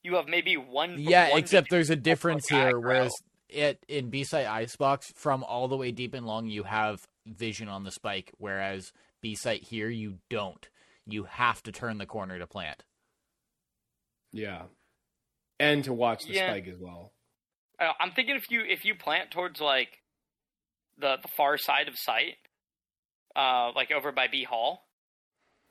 You have maybe one. Yeah, one except there's a difference here. Whereas it in B side icebox, from all the way deep and long, you have vision on the spike. Whereas B site here, you don't. You have to turn the corner to plant. Yeah, and to watch the yeah. spike as well. I'm thinking if you if you plant towards like the the far side of site, uh, like over by B Hall.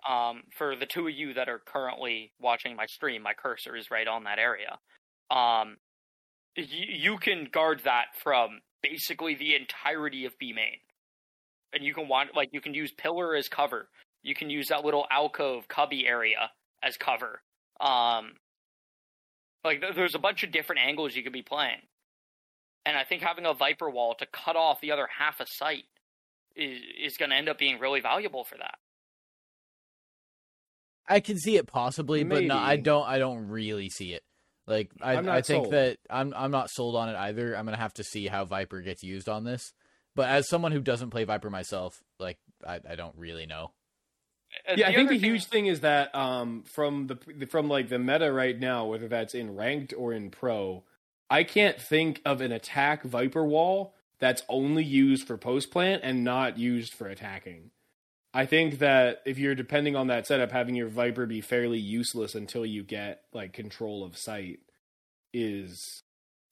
Um, for the two of you that are currently watching my stream, my cursor is right on that area. Um, you, you can guard that from basically the entirety of B main, and you can want like you can use pillar as cover. You can use that little alcove cubby area as cover. Um, like there's a bunch of different angles you could be playing, and I think having a Viper wall to cut off the other half of sight is is going to end up being really valuable for that. I can see it possibly, Maybe. but no, I don't. I don't really see it. Like I, I think sold. that I'm I'm not sold on it either. I'm gonna have to see how Viper gets used on this. But as someone who doesn't play Viper myself, like I, I don't really know. Uh, yeah, I think the thing... huge thing is that um, from the from like the meta right now, whether that's in ranked or in pro, I can't think of an attack Viper wall that's only used for post plant and not used for attacking. I think that if you're depending on that setup, having your Viper be fairly useless until you get like control of sight is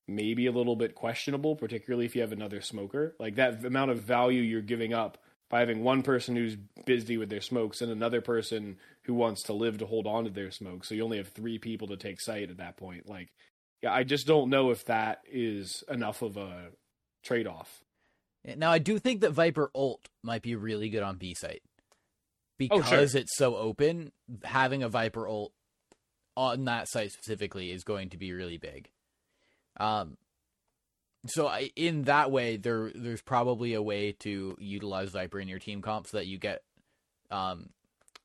maybe a little bit questionable, particularly if you have another smoker. Like that amount of value you're giving up by having one person who's busy with their smokes and another person who wants to live to hold on to their smoke. So you only have three people to take sight at that point. Like, yeah, I just don't know if that is enough of a trade off. Now, I do think that Viper ult might be really good on B site because oh, sure. it's so open. Having a Viper ult on that site specifically is going to be really big. Um, so I, in that way, there there's probably a way to utilize Viper in your team comp so that you get um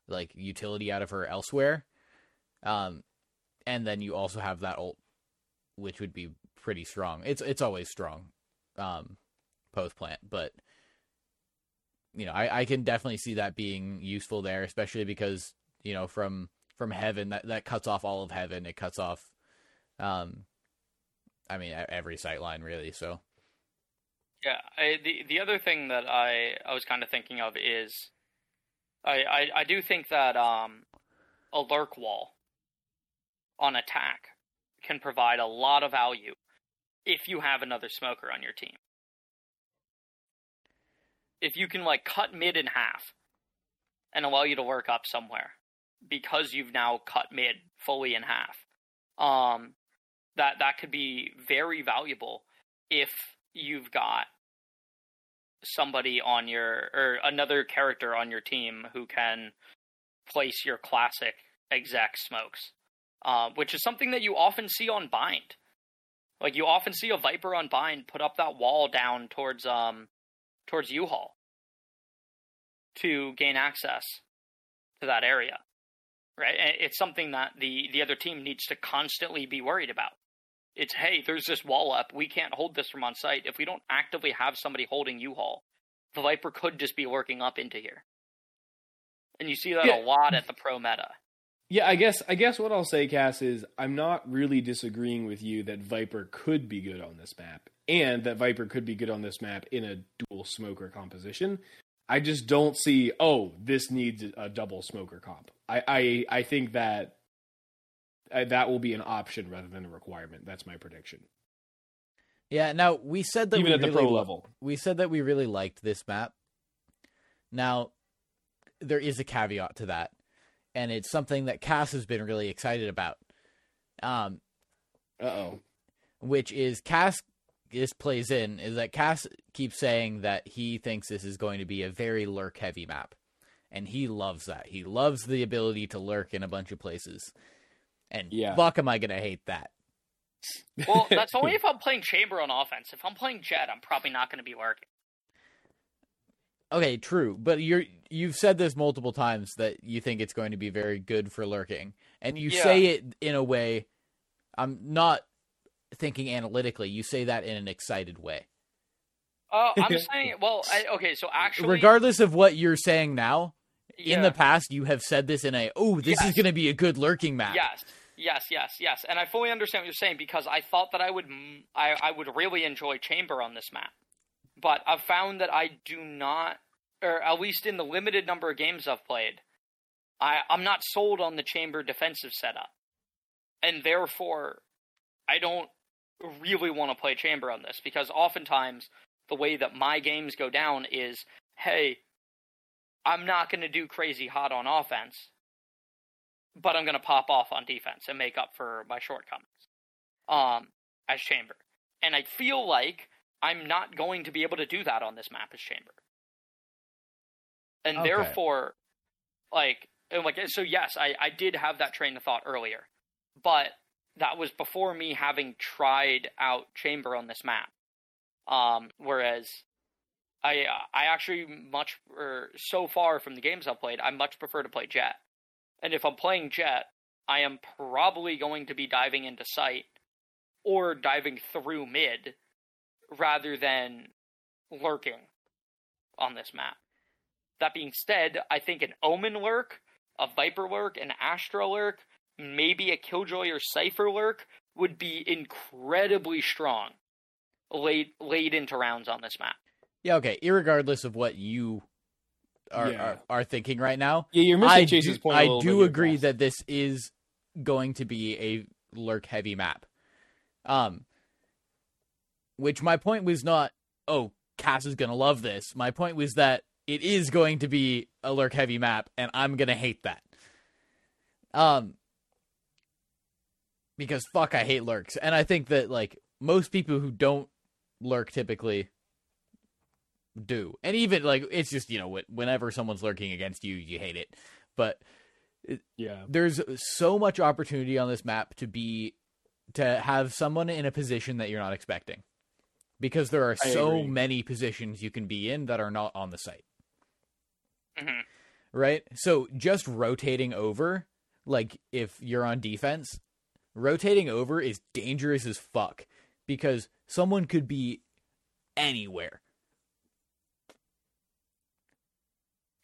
like utility out of her elsewhere. Um, and then you also have that ult, which would be pretty strong. It's it's always strong, um, post plant, but you know I, I can definitely see that being useful there, especially because you know from from heaven that that cuts off all of heaven. It cuts off um I mean, every sight line really. So. Yeah, I, the the other thing that I I was kind of thinking of is, I, I I do think that um, a lurk wall on attack can provide a lot of value if you have another smoker on your team. If you can like cut mid in half and allow you to work up somewhere because you've now cut mid fully in half. Um, that that could be very valuable if you've got somebody on your or another character on your team who can place your classic exec smokes, uh, which is something that you often see on bind. Like you often see a viper on bind put up that wall down towards um towards U-Haul to gain access to that area. Right? It's something that the the other team needs to constantly be worried about it's hey, there's this wall up. We can't hold this from on site. If we don't actively have somebody holding U-Haul, the Viper could just be working up into here. And you see that yeah. a lot at the pro meta. Yeah, I guess I guess what I'll say, Cass, is I'm not really disagreeing with you that Viper could be good on this map, and that Viper could be good on this map in a dual smoker composition. I just don't see. Oh, this needs a double smoker comp. I I, I think that uh, that will be an option rather than a requirement. That's my prediction. Yeah. Now we said that Even we at the pro level. we said that we really liked this map. Now, there is a caveat to that, and it's something that Cass has been really excited about. Um, Uh oh. which is Cass this plays in is that Cass keeps saying that he thinks this is going to be a very lurk heavy map. And he loves that. He loves the ability to lurk in a bunch of places. And Yeah. fuck am I gonna hate that. Well, that's only if I'm playing Chamber on offense. If I'm playing Jett, I'm probably not going to be lurking. Okay, true. But you're you've said this multiple times that you think it's going to be very good for lurking. And you Yeah. say it in a way I'm not thinking analytically, you say that in an excited way. Uh, I'm saying, well, I, okay, so actually, Regardless of what you're saying now, yeah, in the past you have said this in a oh this is going to be a good lurking map Yes, yes, yes, yes, and I fully understand what you're saying because I thought that I would, m- I, I would really enjoy Chamber on this map, but I've found that I do not, or at least in the limited number of games I've played, I I'm not sold on the Chamber defensive setup, and therefore, I don't really want to play Chamber on this because oftentimes the way that my games go down is, hey, I'm not going to do crazy hot on offense but I'm going to pop off on defense and make up for my shortcomings um, as Chamber. And I feel like I'm not going to be able to do that on this map as Chamber. And Okay. therefore, like, and like, so yes, I, I did have that train of thought earlier, but that was before me having tried out Chamber on this map. Um, whereas I I actually much or so far from the games I've played, I much prefer to play Jett. And if I'm playing Jett, I am probably going to be diving into sight or diving through mid rather than lurking on this map. That being said, I think an Omen lurk, a Viper lurk, an Astra lurk, maybe a Killjoy or Cypher lurk would be incredibly strong late late into rounds on this map. yeah okay irregardless of what you are Yeah. are, are thinking right now Yeah, you're missing i Chase's do, point. a I little bit do agree Cass. that this is going to be a lurk heavy map um which my point was not oh cass is gonna love this my point was that it is going to be a lurk heavy map and i'm gonna hate that. Um because fuck i hate lurks. And i think that like most people who don't lurk typically do. And even like it's just you know whenever someone's lurking against you you hate it. But yeah, there's so much opportunity on this map to be to have someone in a position that you're not expecting. Because there are I so agree. many positions you can be in that are not on the site hmm right? So just rotating over like if you're on defense rotating over is dangerous as fuck because someone could be anywhere.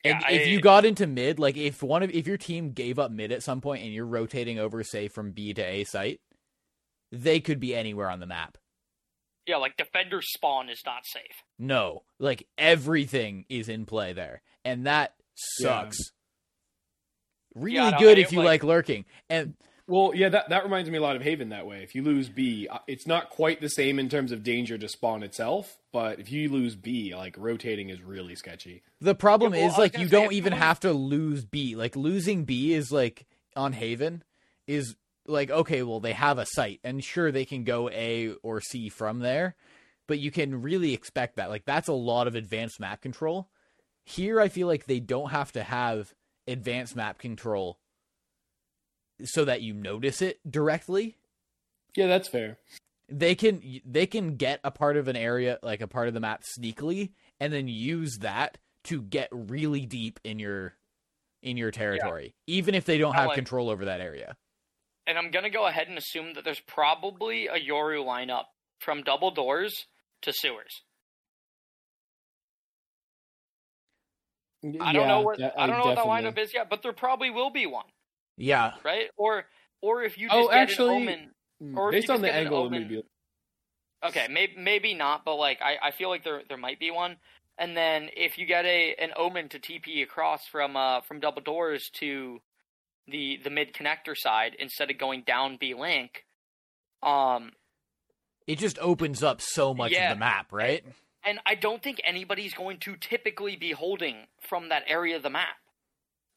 And if I- you got into mid like if one of if your team gave up mid at some point and you're rotating over say from b to a site they could be anywhere on the map. Yeah, like defender spawn is not safe. no. Like everything is in play there and that sucks really Yeah, good if you like- like lurking and Well, yeah, that that reminds me a lot of Haven that way. If you lose B, uh, it's not quite the same in terms of danger to spawn itself, but if you lose B, like rotating is really sketchy. The problem Yeah, well, is like you don't even lose- have to lose B. Like losing B is like on Haven is like okay, well they have a site and sure they can go A or C from there, but you can really expect that. Like that's a lot of advanced map control. Here I feel like they don't have to have advanced map control so that you notice it directly Yeah, that's fair. they can they can get a part of an area like a part of the map sneakily and then use that to get really deep in your in your territory even if they don't have like- control over that area And I'm gonna go ahead and assume that there's probably a Yoru lineup from double doors to sewers. I don't know what I don't know what that lineup is yet, but there probably will be one. Yeah. right? Or or if you just Oh, get actually- an omen. Or if Based you on the angle, omen- may be. Okay, maybe maybe not, but like I, I feel like there there might be one. And then if you get a an omen to TP across from uh from double doors to the the mid connector side instead of going down B link, um, It just opens up so much Yeah. of the map, right? And I don't think anybody's going to typically be holding from that area of the map.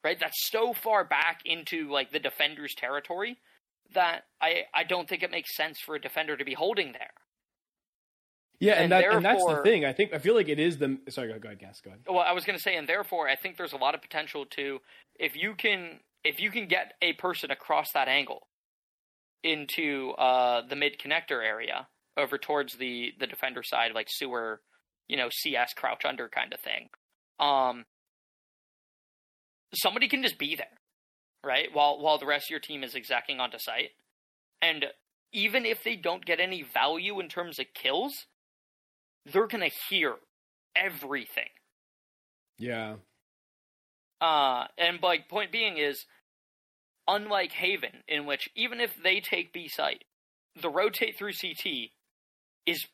Right? That's so far back into like the defender's territory that I I don't think it makes sense for a defender to be holding there. Yeah, and, and that and that's the thing. I think I feel like it is the. Sorry, go, go ahead, Cass. Go ahead. Well, I was going to say, and therefore, I think there's a lot of potential to if you can if you can get a person across that angle into uh, the mid connector area over towards the the defender side, like sewer, you know, CS crouch under kind of thing. Um, somebody can just be there, right? While while the rest of your team is execing onto site, and even if they don't get any value in terms of kills, they're gonna hear everything. Yeah. Uh, and like point being is, unlike Haven, in which even if they take B site, the rotate through CT is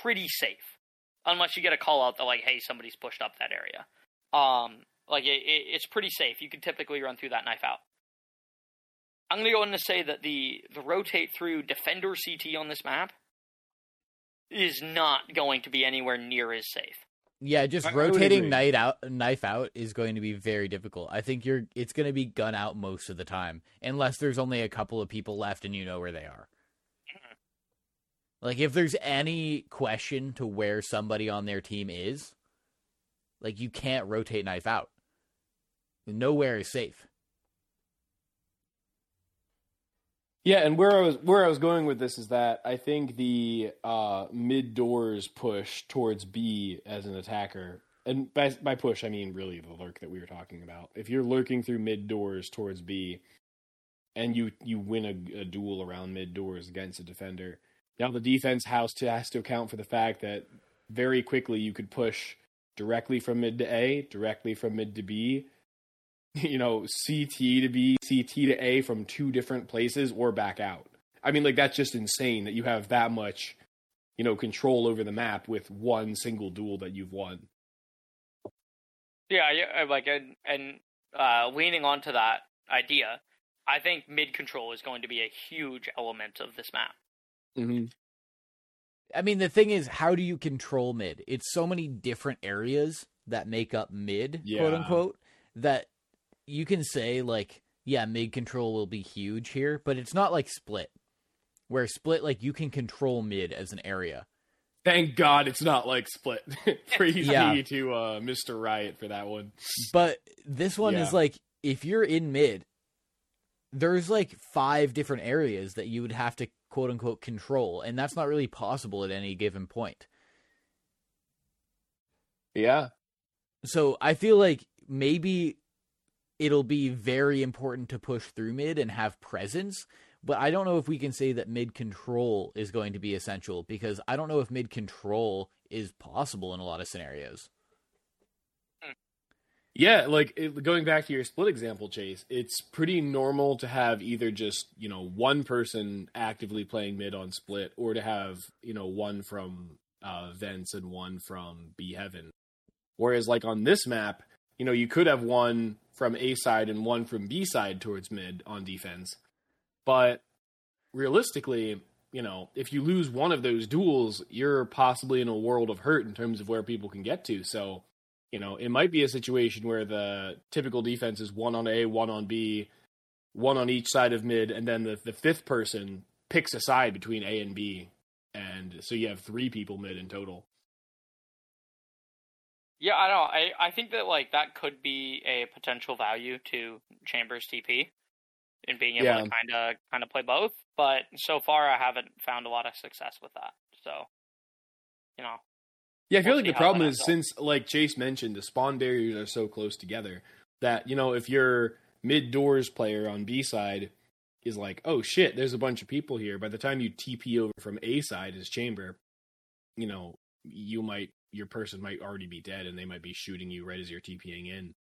pretty safe, unless you get a call out that like, hey, somebody's pushed up that area. Um, like it, it, it's pretty safe. You can typically run through that knife out. I'm gonna go in to say that the the rotate through defender CT on this map is not going to be anywhere near as safe. Yeah, just I- I rotating agree. knife out knife out is going to be very difficult. I think you're it's going to be gun out most of the time unless there's only a couple of people left and you know where they are. Like if there's any question to where somebody on their team is, like you can't rotate knife out. Nowhere is safe. Yeah, and where I was where I was going with this is that I think the uh, mid doors push towards B as an attacker, and by, by push I mean really the lurk that we were talking about. If you're lurking through mid doors towards B, and you you win a, a duel around mid doors against a defender, now the defense has to has to account for the fact that very quickly you could push directly from mid to A, directly from mid to B, you know, CT to B, CT to A from two different places or back out. I mean, like that's just insane that you have that much, you know, control over the map with one single duel that you've won. Yeah, yeah, uh, like and and uh, leaning onto that idea, I think mid control is going to be a huge element of this map. Mm-hmm. I mean, the thing is, how do you control mid? It's so many different areas that make up mid, Yeah. quote unquote, that you can say, like, yeah, mid control will be huge here, but it's not like split, where split, like, you can control mid as an area. Thank God it's not like split. Praise Yeah. be to uh, Mr. Riot for that one. But this one is like, if you're in mid, there's like five different areas that you would have to, quote unquote, control, and that's not really possible at any given point. Yeah. So I feel like maybe it'll be very important to push through mid and have presence, but I don't know if we can say that mid control is going to be essential because I don't know if mid control is possible in a lot of scenarios. Yeah, like it, going back to your split example, Chase, it's pretty normal to have either just, you know, one person actively playing mid on split or to have, you know, one from uh, Vents and one from B Heaven. Whereas, like on this map, you know, you could have one from A side and one from B side towards mid on defense. But realistically, you know, if you lose one of those duels, you're possibly in a world of hurt in terms of where people can get to. So, you know, it might be a situation where the typical defense is one on A, one on B, one on each side of mid, and then the, the fifth person picks a side between A and B. And so you have three people mid in total. Yeah, I don't. know. I I think that like that could be a potential value to Chambers TP in being able Yeah. to kind of kind of play both. But so far, I haven't found a lot of success with that. So, you know, Yeah, I feel We'll like the problem is since, like Chase mentioned, the spawn barriers are so close together that you know if your mid doors player on B side is like, oh shit, there's a bunch of people here. By the time you TP over from A side as chamber, you know you might your person might already be dead and they might be shooting you right as you're TPing in.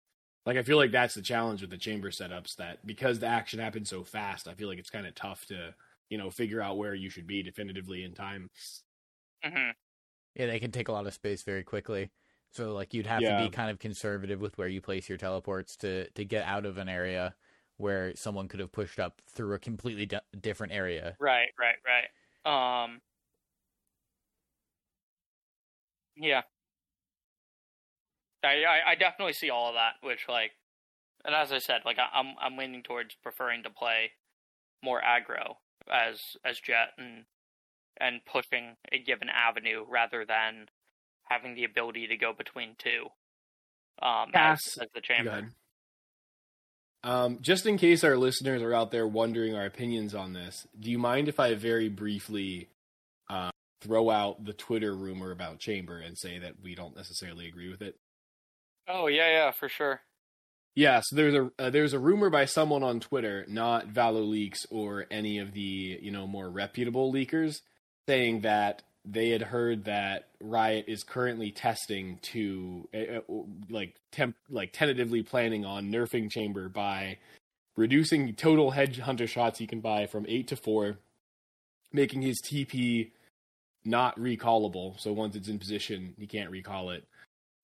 Like I feel like that's the challenge with the chamber setups that because the action happens so fast, I feel like it's kind of tough to you know figure out where you should be definitively in time. hmm Yeah, they can take a lot of space very quickly. So like you'd have Yeah. to be kind of conservative with where you place your teleports to to get out of an area where someone could have pushed up through a completely di- different area. Right, right, right. Um, yeah, I, I I definitely see all of that. Which like, and as I said, like I, I'm I'm leaning towards preferring to play more aggro as as Jett and and pushing a given avenue rather than having the ability to go between two. Um, as, as the Go chamber. Um, just in case our listeners are out there wondering our opinions on this, do you mind if I very briefly uh, throw out the Twitter rumor about Chamber and say that we don't necessarily agree with it? Oh yeah, yeah, for sure. Yeah, so there's a uh, there's a rumor by someone on Twitter, not Valo Leaks or any of the you know more reputable leakers, saying that they had heard that Riot is currently testing to uh, like temp like tentatively planning on nerfing Chamber by reducing total headhunter shots he can buy from eight to four, making his TP not recallable. So once it's in position, he can't recall it.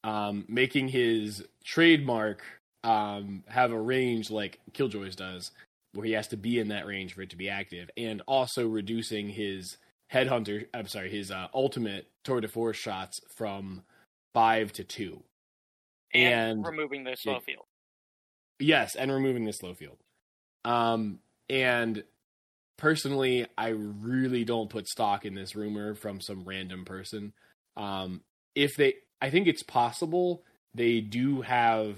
Um, making his trademark um, have a range like Killjoy's does, where he has to be in that range for it to be active, and also reducing his headhunter. I'm sorry, his uh, ultimate tour de force shots from five to two. And, And- removing the slow field. Yes, and removing the slow field. Um, and personally, I really don't put stock in this rumor from some random person. Um, if they, I think it's possible they do have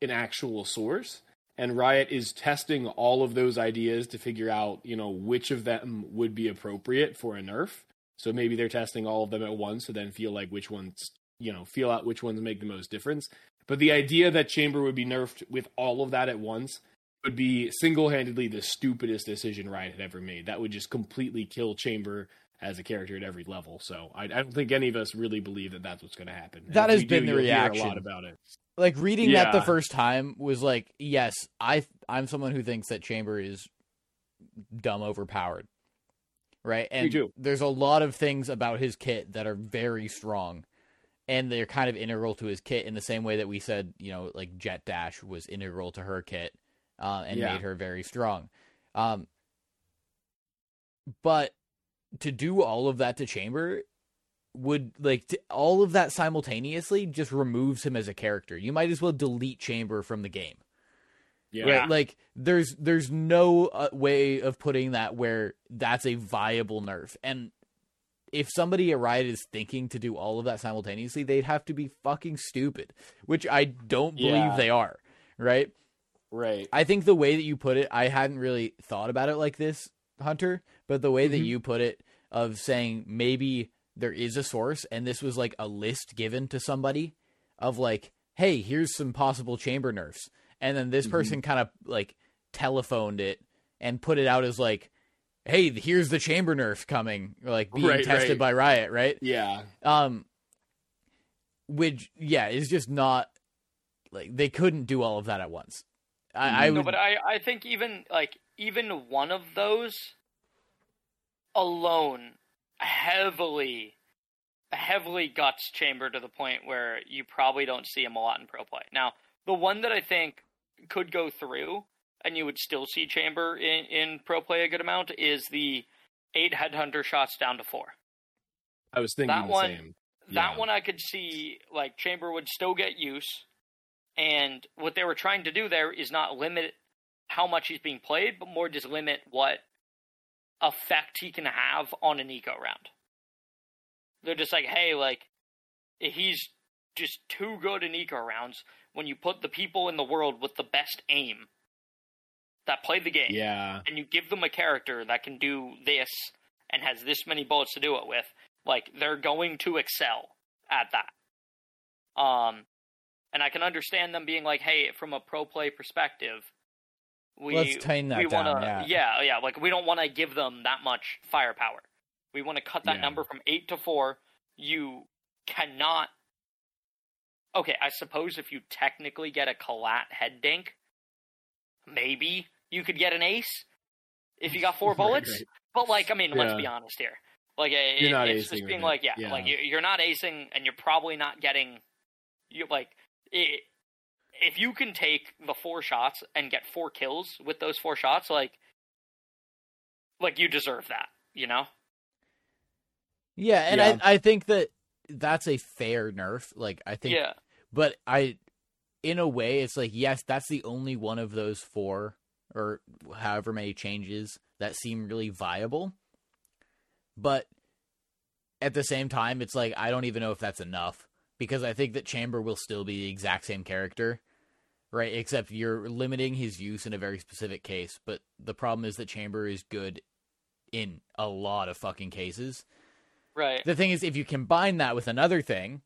an actual source, and Riot is testing all of those ideas to figure out, you know, which of them would be appropriate for a nerf. So maybe they're testing all of them at once to then feel like which ones, you know, feel out which ones make the most difference. But the idea that Chamber would be nerfed with all of that at once would be single handedly the stupidest decision Riot had ever made. That would just completely kill Chamber as a character at every level. So I, I don't think any of us really believe that that's what's going to happen. That if has been the reaction. A lot about it. Like reading that the first time was like, yes, I I'm someone who thinks that Chamber is dumb overpowered. Right? And there's a lot of things about his kit that are very strong and they're kind of integral to his kit in the same way that we said, you know, like Jett Dash was integral to her kit uh, and Yeah. made her very strong. Um, but to do all of that to Chamber would like t- all of that simultaneously just removes him as a character. You might as well delete Chamber from the game. Yeah. Right? Like there's there's no uh, way of putting that where that's a viable nerf. And if somebody at Riot is thinking to do all of that simultaneously, they'd have to be fucking stupid, which I don't believe Yeah. they are. Right? Right. I think the way that you put it, I hadn't really thought about it like this, Hunter, but the way that Mhm. you put it of saying maybe there is a source and this was like a list given to somebody of like, hey, here's some possible chamber nerfs. And then this Mhm. person kind of like telephoned it and put it out as like, hey, here's the chamber nerf coming, like being Right, tested right. by Riot, right? Yeah. Um, which yeah is just not like they couldn't do all of that at once. I, I Mhm. would, No, but I, I think even like even one of those alone heavily heavily guts chamber to the point where you probably don't see him a lot in pro play. Now, the one that I think could go through and you would still see chamber in, in pro play a good amount is the eight headhunter shots down to four. I was thinking That the one- same. That Yeah. one I could see like Chamber would still get use, and what they were trying to do there is not limit how much he's being played, but more just limit what effect he can have on an eco round. They're just like, hey, like he's just too good in eco rounds. When you put the people in the world with the best aim that play the game, Yeah. and you give them a character that can do this and has this many bullets to do it with, like they're going to excel at that. Um, and I can understand them being like, "Hey, from a pro play perspective, we Let's tame that we down, wanna, yeah. yeah, yeah, like we don't want to give them that much firepower. We want to cut that Yeah. number from eight to four. You cannot okay, I suppose if you technically get a Collat head dink, maybe you could get an ace if you got four bullets. right. But like, I mean, let's be honest here. Like, it, You're not it's just being it. like, yeah, Yeah. like you're not acing, and you're probably not getting. You like, it, if you can take the four shots and get four kills with those four shots, like, like you deserve that, you know? Yeah, and Yeah. I I think that that's a fair nerf. Like I think Yeah, but I in a way it's like yes, that's the only one of those four or however many changes that seem really viable. But at the same time it's like I don't even know if that's enough because I think that Chamber will still be the exact same character. Right, except you're limiting his use in a very specific case, but the problem is that Chamber is good in a lot of fucking cases. right. The thing is, if you combine that with another thing,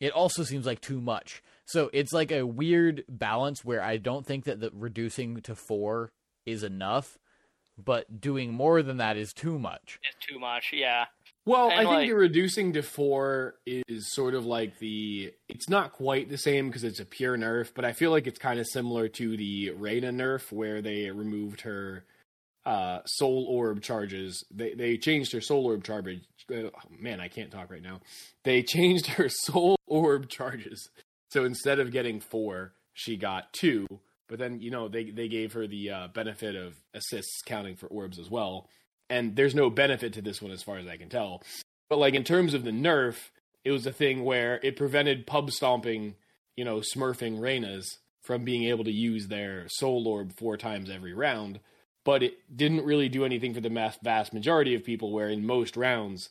it also seems like too much. So it's like a weird balance where I don't think that the reducing to four is enough, but doing more than that is too much. It's too much. Yeah, Well, And, I think like- the reducing to four is sort of like the. It's not quite the same because it's a pure nerf, but I feel like it's kind of similar to the Reyna nerf where they removed her uh, soul orb charges. They they changed her soul orb charge. Oh, man, I can't talk right now. They changed her soul orb charges. So instead of getting four, she got two. But then you know they they gave her the uh, benefit of assists counting for orbs as well and there's no benefit to this one as far as I can tell. But like in terms of the nerf, it was a thing where it prevented pub stomping, you know, smurfing Reynas from being able to use their soul orb four times every round. But it didn't really do anything for the vast majority of people, where in most rounds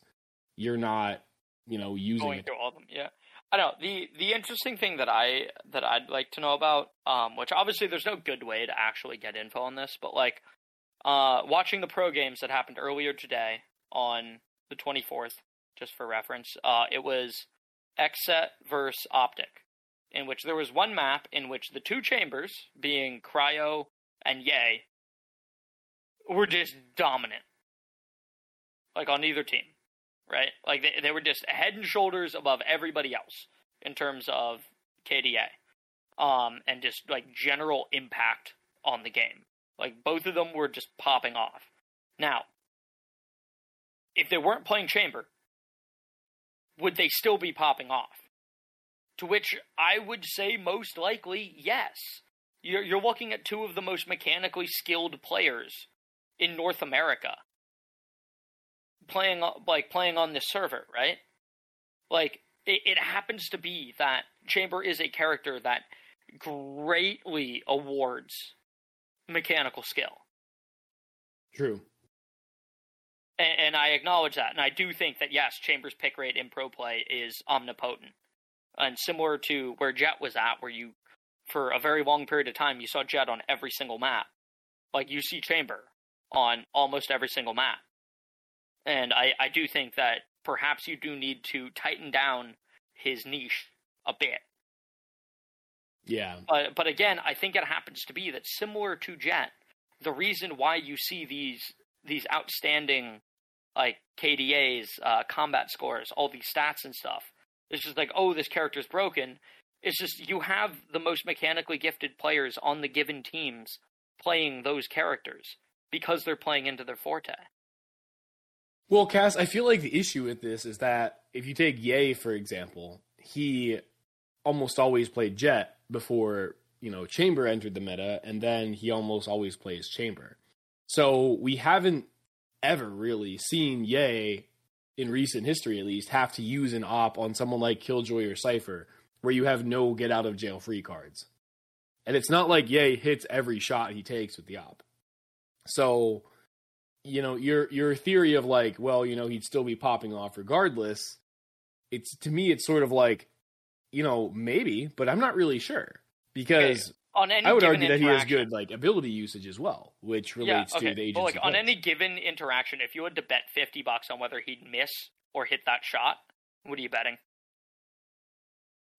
you're not, you know, using going it. through all of them. Yeah, I know the the interesting thing that I that I'd like to know about, um, which obviously there's no good way to actually get info on this, but like, uh, watching the pro games that happened earlier today on the 24th, just for reference, uh, it was XSET versus OpTic, in which there was one map in which the two chambers, being Cryo and Yay, were just dominant, like on either team right? Like they they were just head and shoulders above everybody else in terms of KDA, um, and just like general impact on the game. Like both of them were just popping off. Now, if they weren't playing Chamber, would they still be popping off? To which I would say most likely yes. You're you're looking at two of the most mechanically skilled players in North America playing like playing on this server, right? Like it, it happens to be that Chamber is a character that greatly awards mechanical skill, True. and, and I acknowledge that, and I do think that yes, Chamber's pick rate in pro play is omnipotent, and similar to where Jett was at, where you for a very long period of time you saw Jett on every single map, like you see Chamber on almost every single map. And I, I do think that perhaps you do need to tighten down his niche a bit. Yeah. But but again, I think it happens to be that similar to Jett, the reason why you see these these outstanding like KDAs, uh, combat scores, all these stats and stuff, it's just like, oh, this character's broken. It's just you have the most mechanically gifted players on the given teams playing those characters because they're playing into their forte. Well, Cass, I feel like the issue with this is that if you take yay, for example, he almost always played Jett before, you know, Chamber entered the meta, and then he almost always plays Chamber. So we haven't ever really seen yay in recent history at least, have to use an op on someone like Killjoy or Cypher, where you have no get out of jail free cards. And it's not like yay hits every shot he takes with the op. So you know your your theory of like well you know he'd still be popping off regardless it's to me it's sort of like you know maybe but i'm not really sure because On any i would given argue that he has good like ability usage as well which relates yeah, okay. to the agents But like on any given interaction, if you had to bet fifty bucks on whether he'd miss or hit that shot, what are you betting?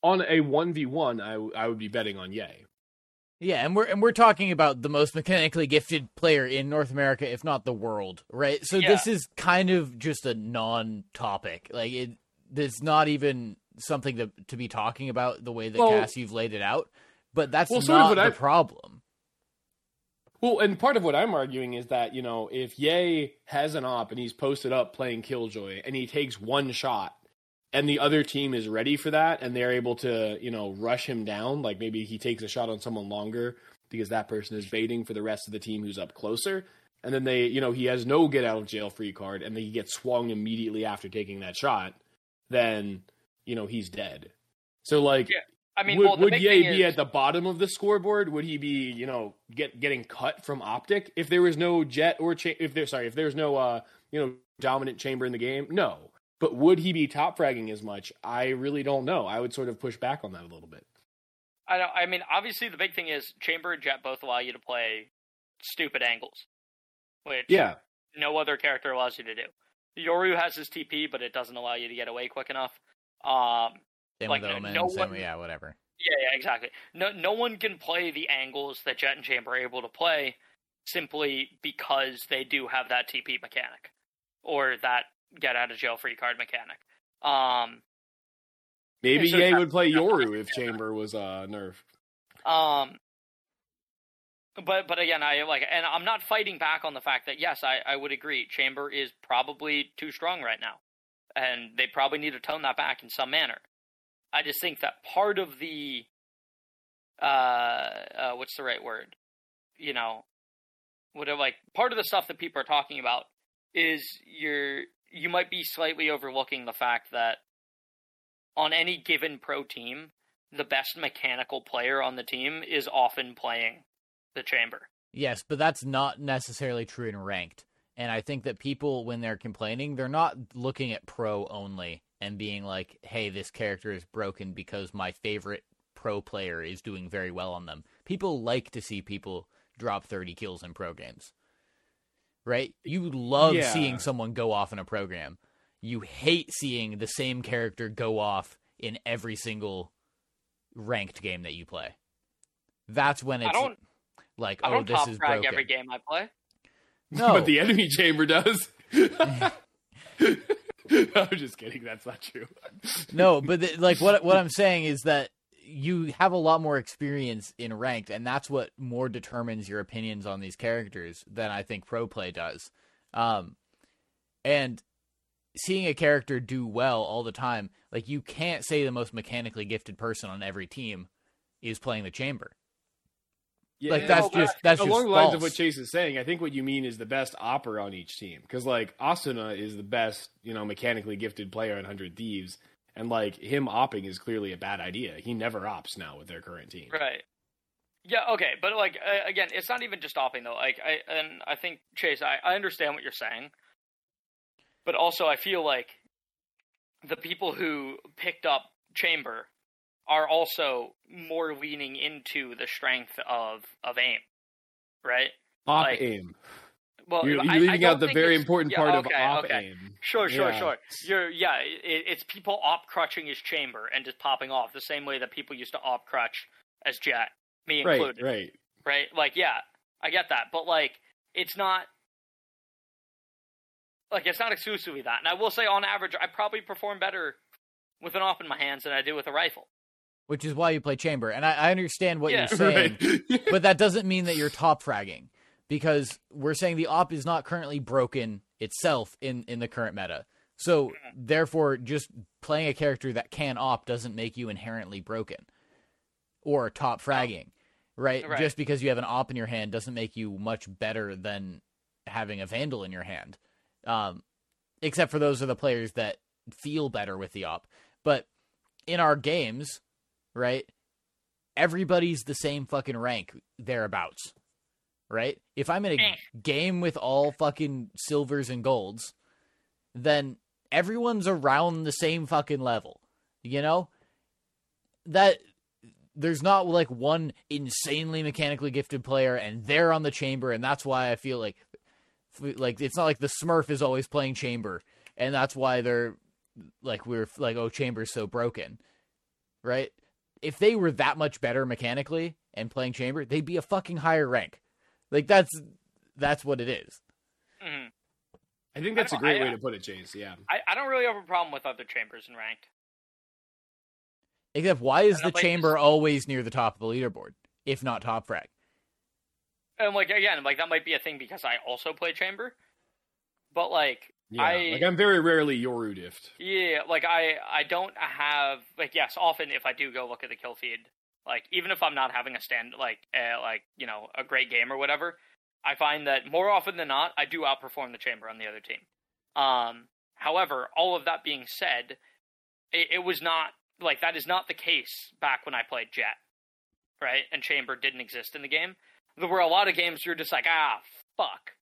on a 1v1 I I would be betting on yay Yeah, and we're and we're talking about the most mechanically gifted player in North America, if not the world, right? So Yeah. this is kind of just a non-topic. Like it, it's not even something to to be talking about the way that Well- Cass you've laid it out, but that's Well, not the I- problem. Well, and part of what I'm arguing is that, you know, if yay has an op and he's posted up playing Killjoy and he takes one shot and the other team is ready for that and they're able to, you know, rush him down, like maybe he takes a shot on someone longer because that person is baiting for the rest of the team who's up closer. And then they, you know, he has no get out of jail free card and then he gets swung immediately after taking that shot, then, you know, he's dead. So like Yeah, I mean, would, well, would yay thing be is, at the bottom of the scoreboard? Would he be, you know, get getting cut from OpTic if there was no Jett or cha- if there sorry if there's no uh you know dominant chamber in the game? No, but would he be top fragging as much? I really don't know. I would sort of push back on that a little bit. I don't. I mean, obviously, the big thing is Chamber and Jett both allow you to play stupid angles, which Yeah, no other character allows you to do. Yoru has his TP, but it doesn't allow you to get away quick enough. Um, Same Like, with no- Omen, no same one- yeah, whatever. yeah, yeah, exactly. No, no one can play the angles that Jett and Chamber are able to play simply because they do have that TP mechanic or that get out of jail free card mechanic. Um, maybe so yay would play Yoru if Chamber was uh nerfed. Um, but but again, I like, and I'm not fighting back on the fact that yes, I I would agree. Chamber is probably too strong right now, and they probably need to tone that back in some manner. I just think that part of the, uh, uh what's the right word? You know, whatever. Like part of the stuff that people are talking about is you're you might be slightly overlooking the fact that on any given pro team, the best mechanical player on the team is often playing the chamber. Yes, but that's not necessarily true in ranked. And I think that people, when they're complaining, they're not looking at pro only and being like, hey, this character is broken because my favorite pro player is doing very well on them. People like to see people drop 30 kills in pro games. Right? You love Yeah. seeing someone go off in a program. You hate seeing the same character go off in every single ranked game that you play. That's when I it's don't like, I oh, don't this top is frag broken. every game I play. No, but the enemy chamber does. I'm just kidding. That's not true. no, but the, like what what I'm saying is that you have a lot more experience in ranked, and that's what more determines your opinions on these characters than I think pro play does. Um, and seeing a character do well all the time, like you can't say the most mechanically gifted person on every team is playing the chamber. Like, that's but just that's along just the lines false. of what Chase is saying, I think what you mean is the best opera on each team. Because like Asuna is the best, you know, mechanically gifted player in Hundred Thieves, and like him opping is clearly a bad idea. He never ops now with their current team. Right. Yeah. Okay. But like uh, again, it's not even just opping though. Like I and I think Chase, I, I understand what you're saying, but also I feel like the people who picked up Chamber are also more leaning into the strength of of aim, right? Op Like, aim. Well, You're, you're I leaving don't out the very important yeah, part of okay, op okay. aim. Sure, sure, Yeah. sure. You're yeah. It, it's people op crutching his chamber and just popping off the same way that people used to op crutch as Jett, me included. Right, right. right? Like, yeah, I get that, but like, it's not like it's not exclusively that. And I will say, on average, I probably perform better with an op in my hands than I do with a rifle. Which is why you play chamber. And I, I understand what Yeah. you're saying, Right. but that doesn't mean that you're top fragging because we're saying the op is not currently broken itself in in the current meta. So therefore, just playing a character that can op doesn't make you inherently broken or top fragging, right? Right. Just because you have an op in your hand doesn't make you much better than having a vandal in your hand. Um, except for those are the players that feel better with the op. But in our games, right? Everybody's the same fucking rank thereabouts, right? If I'm in a Eh. game with all fucking silvers and golds, then everyone's around the same fucking level, you know? That there's not like one insanely mechanically gifted player and they're on the chamber and that's why I feel like like it's not like the Smurf is always playing chamber and that's why they're like we're like oh chamber's so broken right if they were that much better mechanically and playing chamber they'd be a fucking higher rank like that's that's what it is hmm I think that's a I don't- great I- way to put it, Chase. Yeah. I, I don't really have a problem with other chambers in ranked. Except, why is the I'm chamber always near the top of the leaderboard, if not top frag? And like again, like that might be a thing because I also play chamber. But like Yeah, I- like I'm very rarely Yoru diffed. Yeah, like I I don't have like yes, often if I do go look at the kill feed, like even if I'm not having a stand like uh, like you know a great game or whatever, I find that more often than not I do outperform the chamber on the other team. Um, however, all of that being said, it, it was not like that is not the case back when I played Jett, right? And chamber didn't exist in the game. There were a lot of games you're just like ah fuck,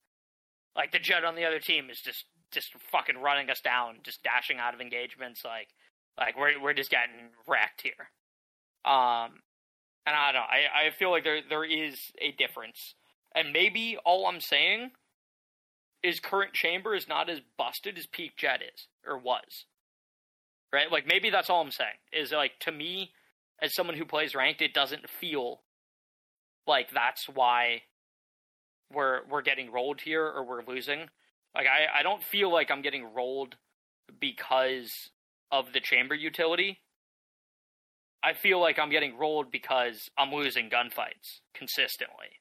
like the Jett on the other team is just just fucking running us down, just dashing out of engagements. Like, like we're we're just getting wrecked here. Um, and I don't. I I feel like there there is a difference, and maybe all I'm saying is current chamber is not as busted as peak Jett is or was. Right? Like maybe that's all I'm saying. Is like to me, as someone who plays ranked, it doesn't feel like that's why we're we're getting rolled here or we're losing. Like I, I don't feel like I'm getting rolled because of the chamber utility. I feel like I'm getting rolled because I'm losing gunfights consistently.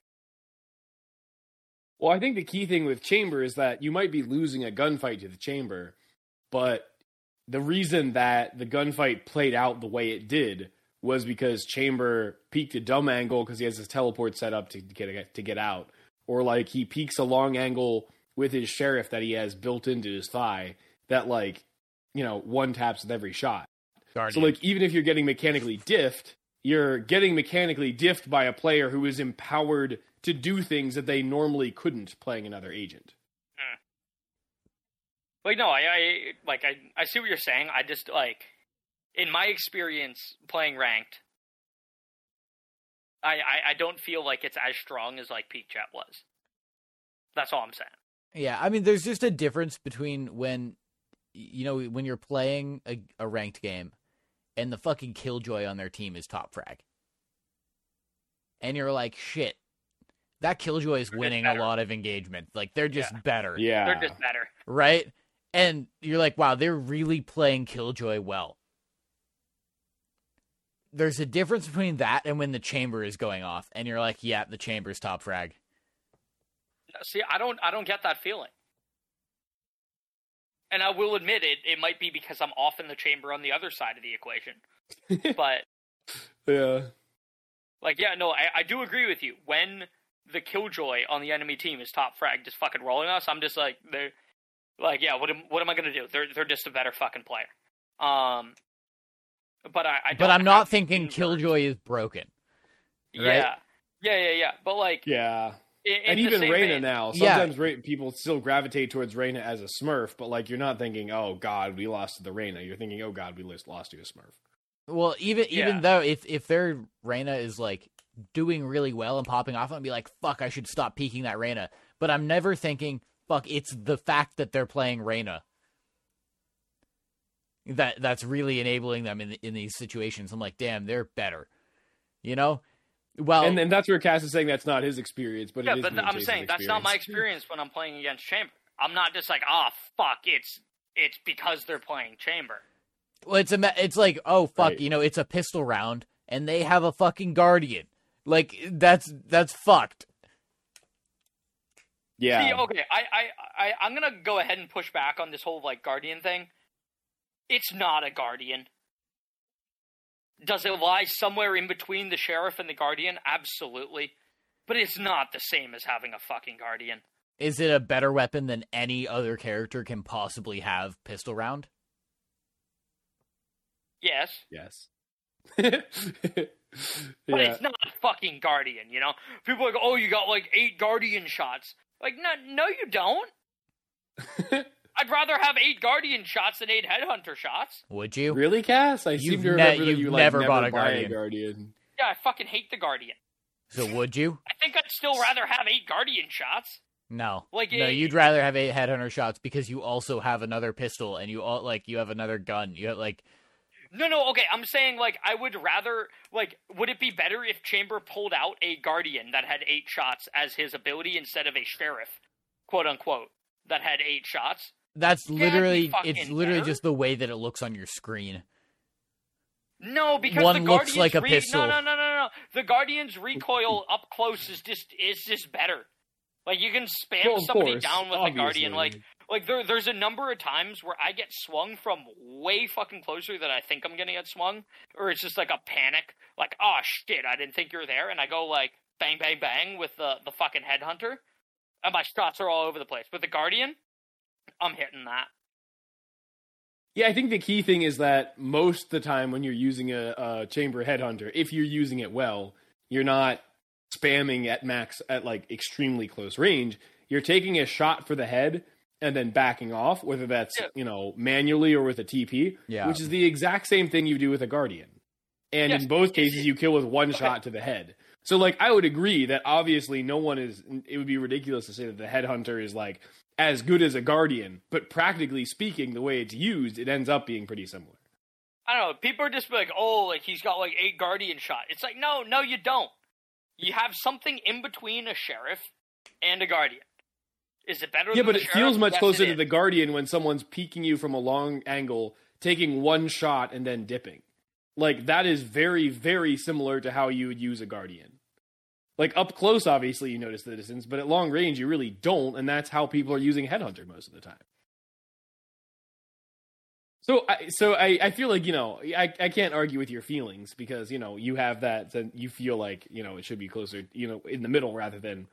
Well, I think the key thing with Chamber is that you might be losing a gunfight to the Chamber, but the reason that the gunfight played out the way it did was because Chamber peeked a dumb angle because he has his teleport set up to get to get out, or like he peeks a long angle with his sheriff that he has built into his thigh that like you know one taps with every shot. Guardian. So like even if you're getting mechanically diffed, you're getting mechanically diffed by a player who is empowered to do things that they normally couldn't playing another agent. Hmm. Like no, I, I like I, I see what you're saying. I just like in my experience playing ranked, I, I, I don't feel like it's as strong as like Peak Chat was. That's all I'm saying. Yeah, I mean, there's just a difference between when, you know, when you're playing a, a ranked game, and the fucking Killjoy on their team is top frag, and you're like, shit, that Killjoy is They're winning a lot of engagement. Like they're just Yeah. better, Yeah. They're just better. right? And you're like, wow, they're really playing Killjoy well. There's a difference between that and when the chamber is going off, and you're like, yeah, the chamber's top frag. See, I don't I don't get that feeling. And I will admit it it might be because I'm off in the chamber on the other side of the equation. but yeah. like yeah, no, I, I do agree with you. When the Killjoy on the enemy team is top frag just fucking rolling us, I'm just like they're like, yeah, what am what am I gonna do? They're they're just a better fucking player. Um but I, I But I'm not thinking. Killjoy is broken. right? Yeah. Yeah, yeah, yeah. But like Yeah. In, in and the even same Reyna vein- now. Yeah. Sometimes people still gravitate towards Reyna as a Smurf, but like you're not thinking, "Oh God, we lost to the Reyna." You're thinking, "Oh God, we lost lost to a Smurf." Well, even even though if if their Reyna is like doing really well and popping off, I'd be like, fuck, I should stop peeking that Reyna. But I'm never thinking, fuck, it's the fact that they're playing Reyna that that's really enabling them in in these situations. I'm like, damn, they're better. You know? Well, and and that's where Cass is saying that's not his experience, but yeah, it is but me I'm Jason's saying that's not my experience. experience when I'm playing against Chamber. I'm not just like, oh fuck, it's it's because they're playing Chamber. well, it's a it's like, oh fuck, Right. you know, it's a pistol round and they have a fucking guardian. Like that's that's fucked. Yeah. See, okay, I, I, I, I'm gonna go ahead and push back on this whole like Guardian thing. It's not a Guardian. Does it lie somewhere in between the Sheriff and the Guardian? Absolutely. But it's not the same as having a fucking Guardian. Is it a better weapon than any other character can possibly have pistol round? Yes. Yes. But yeah. it's not a fucking Guardian, you know? People are like, oh, you got like eight Guardian shots. Like, no, no, you don't. I'd rather have eight Guardian shots than eight Headhunter shots. Would you? Really, Cass? I seem You've to ne- remember that you've you like, never never bought a buy Guardian. Guardian. Yeah, I fucking hate the Guardian. So would you? I think I'd still rather have eight Guardian shots. No. Like, no, eh, you'd rather have eight headhunter shots because you also have another pistol and you all like you have another gun. You have like No, no, okay. I'm saying like I would rather like would it be better if Chamber pulled out a Guardian that had eight shots as his ability instead of a Sheriff, quote unquote, that had eight shots? That's literally it's literally better. just the way that it looks on your screen. No, because One the looks Guardians like a re- pistol. No, no, no, no, no. The Guardians recoil up close is just is just better. Like you can spam Well, somebody course, down with a Guardian. Like like there there's a number of times where I get swung from way fucking closer than I think I'm gonna get swung, or it's just like a panic, like oh shit, I didn't think you were there, and I go like bang bang bang with the the fucking headhunter, and my shots are all over the place. With the Guardian, I'm hitting that. Yeah, I think the key thing is that most of the time when you're using a, a chamber headhunter, if you're using it well, you're not spamming at max at like extremely close range. You're taking a shot for the head and then backing off, whether that's Yeah. you know manually or with a TP, Yeah. which is the exact same thing you do with a guardian. And Yes. in both cases, you kill with one Okay. shot to the head. So, like, I would agree that obviously no one is. It would be ridiculous to say that the headhunter is like as good as a guardian, but practically speaking, the way it's used, it ends up being pretty similar. I don't know. People are just like, oh, like he's got like eight guardian shot. It's like, no, no, you don't. You have something in between a sheriff and a guardian. Is it better? Yeah, but it sheriff? feels much Yes, closer to the guardian when someone's peeking you from a long angle, taking one shot and then dipping. Like that is very, very similar to how you would use a guardian. Like up close, obviously you notice the distance, but at long range you really don't, and that's how people are using headhunter most of the time. So, I, so I, I feel like you know I, I can't argue with your feelings because you know you have that then you feel like you know it should be closer you know in the middle rather than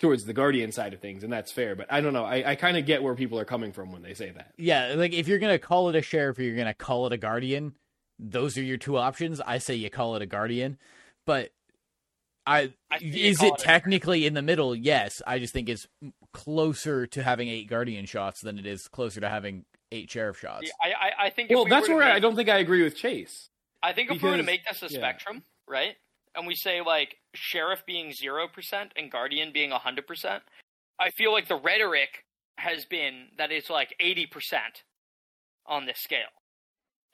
towards the guardian side of things and that's fair but I don't know I, I kind of get where people are coming from when they say that Yeah, like if you're gonna call it a sheriff or you're gonna call it a guardian, those are your two options. I say you call it a guardian, but I, I is call it it technically in the middle? Yes, I just think it's closer to having eight guardian shots than it is closer to having eight sheriff shots. Yeah, I, I, I think. well we that's were to where I don't think I agree with Chase I think if we were to make this a yeah. spectrum, right, and we say like sheriff being zero percent and guardian being hundred percent, I feel like the rhetoric has been that it's like eighty percent on this scale,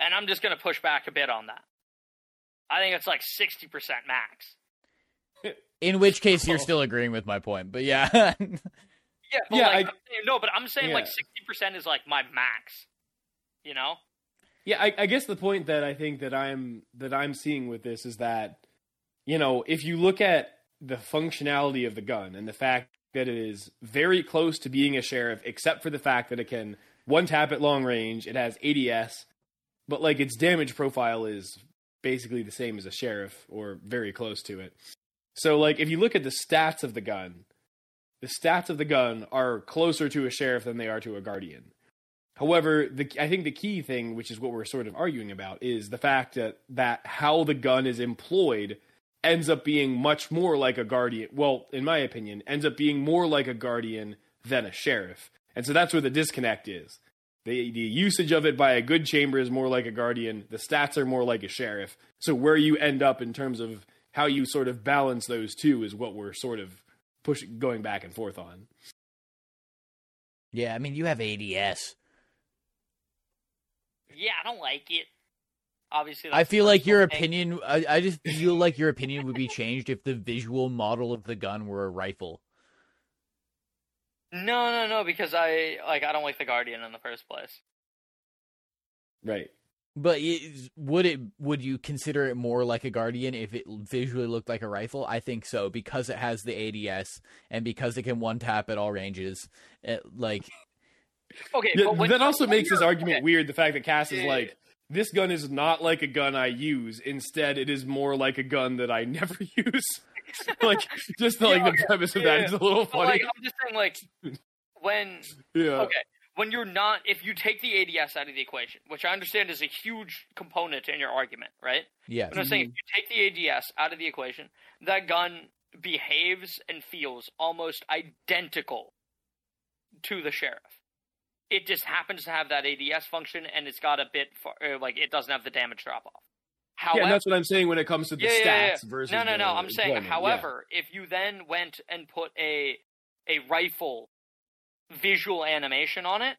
and I'm just going to push back a bit on that. I think it's like sixty percent max. In which case, you're Oh. still agreeing with my point. But yeah, Yeah, but Yeah, like, I- I'm saying, no, but I'm saying like sixty percent is like my max. You know? Yeah, I, I guess the point that I think that I'm that I'm seeing with this is that, you know, if you look at the functionality of the gun and the fact that it is very close to being a sheriff, except for the fact that it can one tap at long range, it has ADS, but like its damage profile is basically the same as a sheriff or very close to it. So like if you look at the stats of the gun, the stats of the gun are closer to a sheriff than they are to a guardian. However, the, I think the key thing, which is what we're sort of arguing about, is the fact that, that how the gun is employed ends up being much more like a guardian. Well, in my opinion, ends up being more like a guardian than a sheriff. And so that's where the disconnect is. The, the usage of it by a good chamber is more like a guardian. The stats are more like a sheriff. So where you end up in terms of how you sort of balance those two is what we're sort of pushing, going back and forth on. yeah. I mean, you have ADS. Yeah, I don't like it. Obviously, I feel like your thing. opinion. I, I just feel like your opinion would be changed if the visual model of the gun were a rifle. No, no, no, because I like I don't like the Guardian in the first place. Right. But is, would it? Would you consider it more like a guardian if it visually looked like a rifle? I think so because it has the ADS and because it can one tap at all ranges. It, like, Okay, Yeah, but when, that also makes this argument okay, weird. The fact that Cass is Yeah, yeah, like, this gun is not like a gun I use. Instead, it is more like a gun that I never use. like, just like Yeah, the okay, premise of yeah, that is a little but, like funny. I'm just saying, like when yeah. okay, when you're not, if you take the ADS out of the equation, which I understand is a huge component in your argument, right? Yeah. But I'm saying if you take the ADS out of the equation, that gun behaves and feels almost identical to the sheriff. It just happens to have that ADS function, and it's got a bit far, uh, like it doesn't have the damage drop off. Yeah, However, and that's what I'm saying when it comes to the Yeah, yeah, yeah, stats versus no, no, the no. I'm saying, employment. Yeah. however, if you then went and put a a rifle visual animation on it,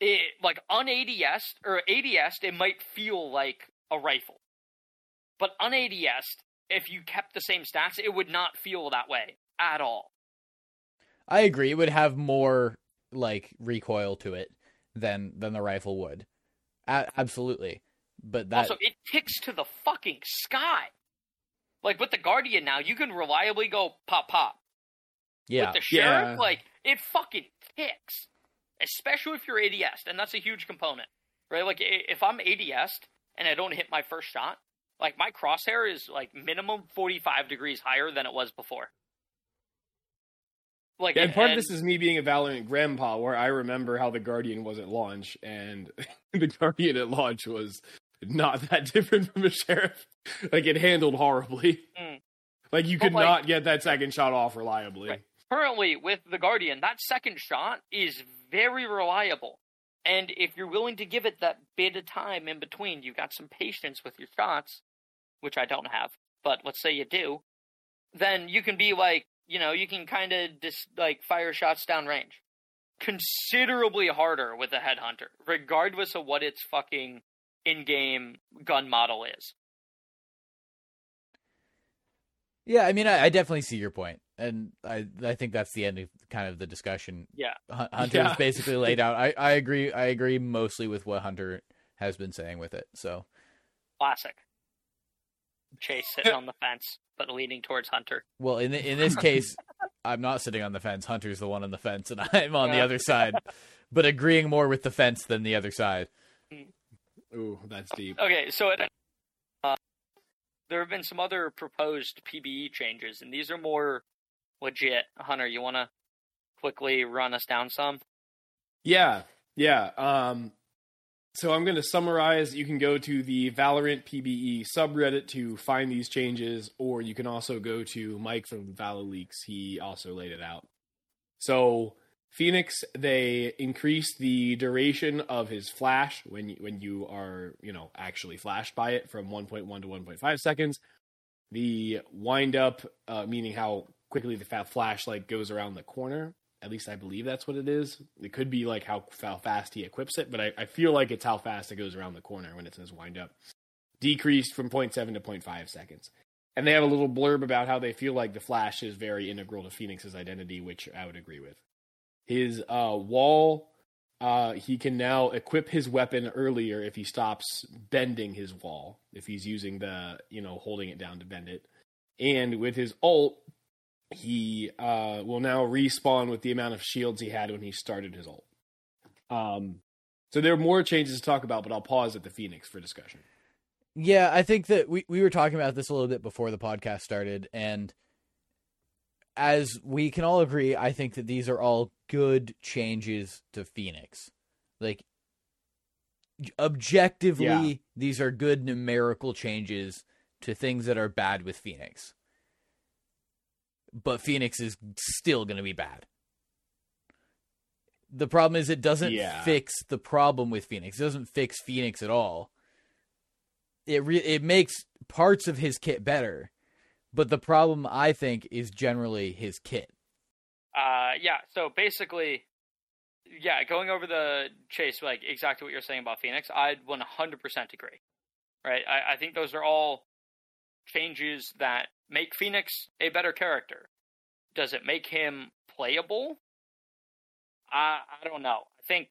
it like on ADS or ADS, it might feel like a rifle, but on ADS, if you kept the same stats, it would not feel that way at all. I agree. It would have more like recoil to it than than the rifle would. A- absolutely. But that Also, it ticks to the fucking sky. Like with the Guardian now, you can reliably go pop pop. Yeah, With the Sheriff, Yeah. like it fucking ticks. Especially if you're ADS, and that's a huge component, right? Like if I'm ADS and I don't hit my first shot, like my crosshair is like minimum 45 degrees higher than it was before. Like, and part of this is me being a Valorant grandpa, where I remember how the Guardian was at launch, and the Guardian at launch was not that different from a sheriff. Like it handled horribly. Mm. Like you could like- not get that second shot off reliably. Right. Currently with the Guardian, that second shot is very reliable. And if you're willing to give it that bit of time in between, you've got some patience with your shots, which I don't have, but let's say you do, then you can be like, you know, you can kind of just like fire shots downrange. Considerably harder with the Headhunter, regardless of what its fucking in game gun model is. yeah. I mean, I, I definitely see your point, and I I think that's the end of kind of the discussion. Yeah. Hun- Hunter's Yeah. basically laid out. I I agree. I agree mostly with what Hunter has been saying with it. So Classic. Chase sitting on the fence, but leaning towards Hunter. Well, in in this case, I'm not sitting on the fence. Hunter's the one on the fence, and I'm on the other side, but agreeing more with the fence than the other side. Ooh, that's deep. Okay, so it, uh, there have been some other proposed PBE changes, and these are more legit. Hunter, you want to quickly run us down some? Yeah, yeah. Um, so I'm going to summarize. You can go to the Valorant PBE subreddit to find these changes, or you can also go to Mike from Valor Leaks. He also laid it out. So Phoenix, they increased the duration of his flash when you, when you are you know actually flashed by it from 1.1 to 1.5 seconds. The wind up, uh, meaning how quickly the flash like goes around the corner, at least I believe that's what it is. It could be like how, how fast he equips it, but I, I feel like it's how fast it goes around the corner when it says wind up. Decreased from 0.7 to 0.5 seconds. And they have a little blurb about how they feel like the Flash is very integral to Phoenix's identity, which I would agree with. His uh, wall, uh, he can now equip his weapon earlier if he stops bending his wall, if he's using the, you know, holding it down to bend it. And with his ult, he uh, will now respawn with the amount of shields he had when he started his ult. Um, so there are more changes to talk about, but I'll pause at the Phoenix for discussion. Yeah, I think that we we were talking about this a little bit before the podcast started, and as we can all agree, I think that these are all good changes to Phoenix. Like objectively, Yeah. these are good numerical changes to things that are bad with Phoenix. But Phoenix is still going to be bad. The problem is it doesn't Yeah. fix the problem with Phoenix. It doesn't fix Phoenix at all. It re- it makes parts of his kit better, but the problem I think is generally his kit. Uh, yeah. So basically, yeah, going over the chase, like exactly what you're saying about Phoenix, I'd 100% agree. Right? I, I think those are all changes that make Phoenix a better character. Does it make him playable? I I don't know. I think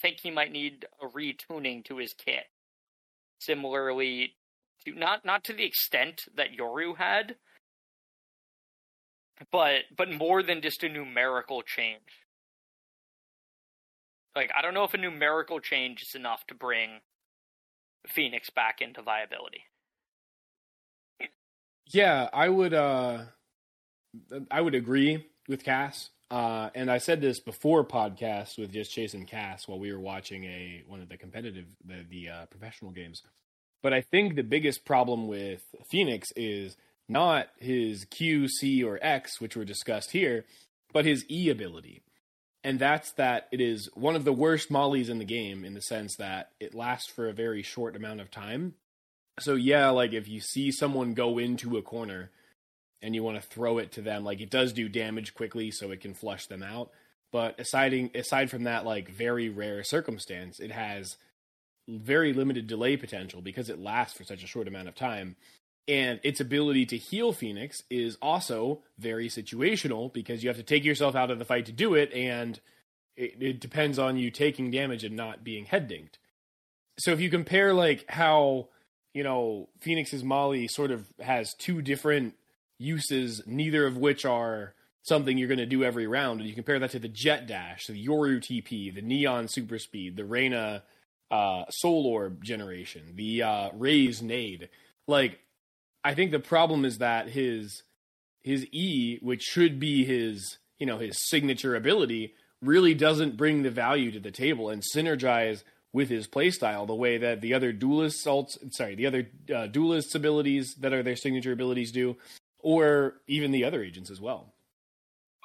think he might need a retuning to his kit. Similarly to not not to the extent that Yoru had, but but more than just a numerical change. Like I don't know if a numerical change is enough to bring Phoenix back into viability. Yeah, I would. uh I would agree with Cass. Uh, and I said this before podcast with just Chase and Cass while we were watching a one of the competitive the the uh, professional games. But I think the biggest problem with Phoenix is not his Q, C, or X, which were discussed here, but his E ability. And that's that it is one of the worst mollies in the game in the sense that it lasts for a very short amount of time. So yeah, like if you see someone go into a corner and you want to throw it to them, like it does do damage quickly so it can flush them out. But aside aside from that like very rare circumstance, it has very limited delay potential because it lasts for such a short amount of time. And its ability to heal Phoenix is also very situational because you have to take yourself out of the fight to do it, and it, it depends on you taking damage and not being head dinked. so if you compare like how you know Phoenix's Molly sort of has two different uses, neither of which are something you're going to do every round, and you compare that to the Jett Dash, the Yoru TP, the Neon Super Speed, the Reyna uh, Soul Orb generation, the uh, Raze Nade, like I think the problem is that his his E, which should be his you know his signature ability, really doesn't bring the value to the table and synergize with his playstyle the way that the other duelists salts sorry the other uh, duelists abilities that are their signature abilities do or even the other agents as well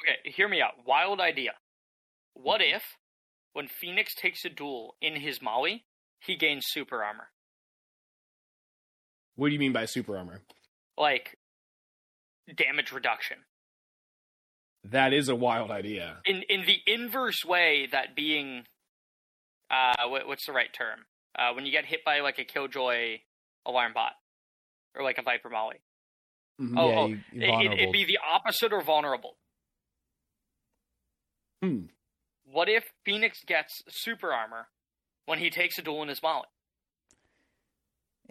Okay, hear me out. Wild idea. What if, when Phoenix takes a duel in his Molly, he gains super armor? what do you mean by super armor Like, damage reduction. that is a wild idea In in the inverse way that being, uh, what, what's the right term? Uh, when you get hit by like a Killjoy alarm bot, or like a Viper Molly. Mhm. Oh, yeah, oh, you, It, it'd be the opposite or vulnerable. Hmm. What if Phoenix gets super armor when he takes a duel in his Molly?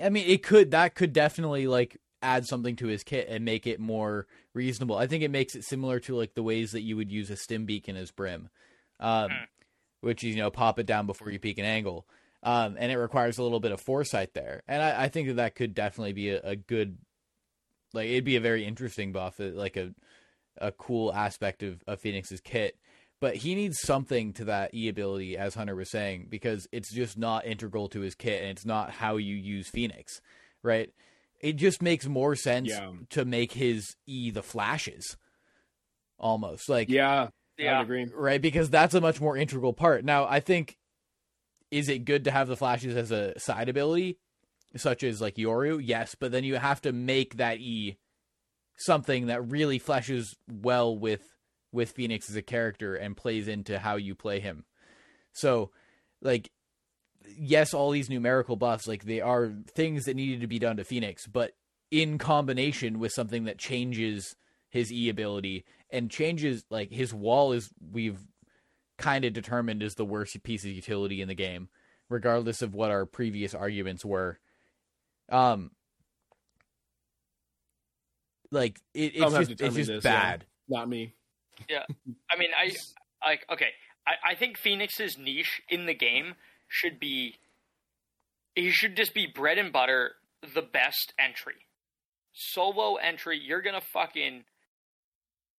I mean, it could that could definitely like add something to his kit and make it more reasonable. I think it makes it similar to like the ways that you would use a stim beacon as brim, um, Hmm. Which is you know pop it down before you peek an angle, um, and it requires a little bit of foresight there. And I, I think that that could definitely be a, a good, like it'd be a very interesting buff, uh, like a a cool aspect of, of Phoenix's kit. But he needs something to that E ability, as Hunter was saying, because it's just not integral to his kit and it's not how you use Phoenix, right? It just makes more sense Yeah. to make his E the flashes. Almost. Like yeah i Yeah. would agree right? Because that's a much more integral part. Now, I think is it good to have the flashes as a side ability, such as like Yoru? Yes, but then you have to make that E something that really fleshes well with with Phoenix as a character and plays into how you play him. So, like yes, all these numerical buffs like they are things that needed to be done to Phoenix, but in combination with something that changes his E ability and changes like his wall is we've kind of determined is the worst piece of utility in the game, regardless of what our previous arguments were. Um, like it, it's just it's just this, yeah. bad. not me yeah, I mean, I like okay. I, I think Phoenix's niche in the game should be he should just be bread and butter, the best entry. Solo entry, you're gonna fucking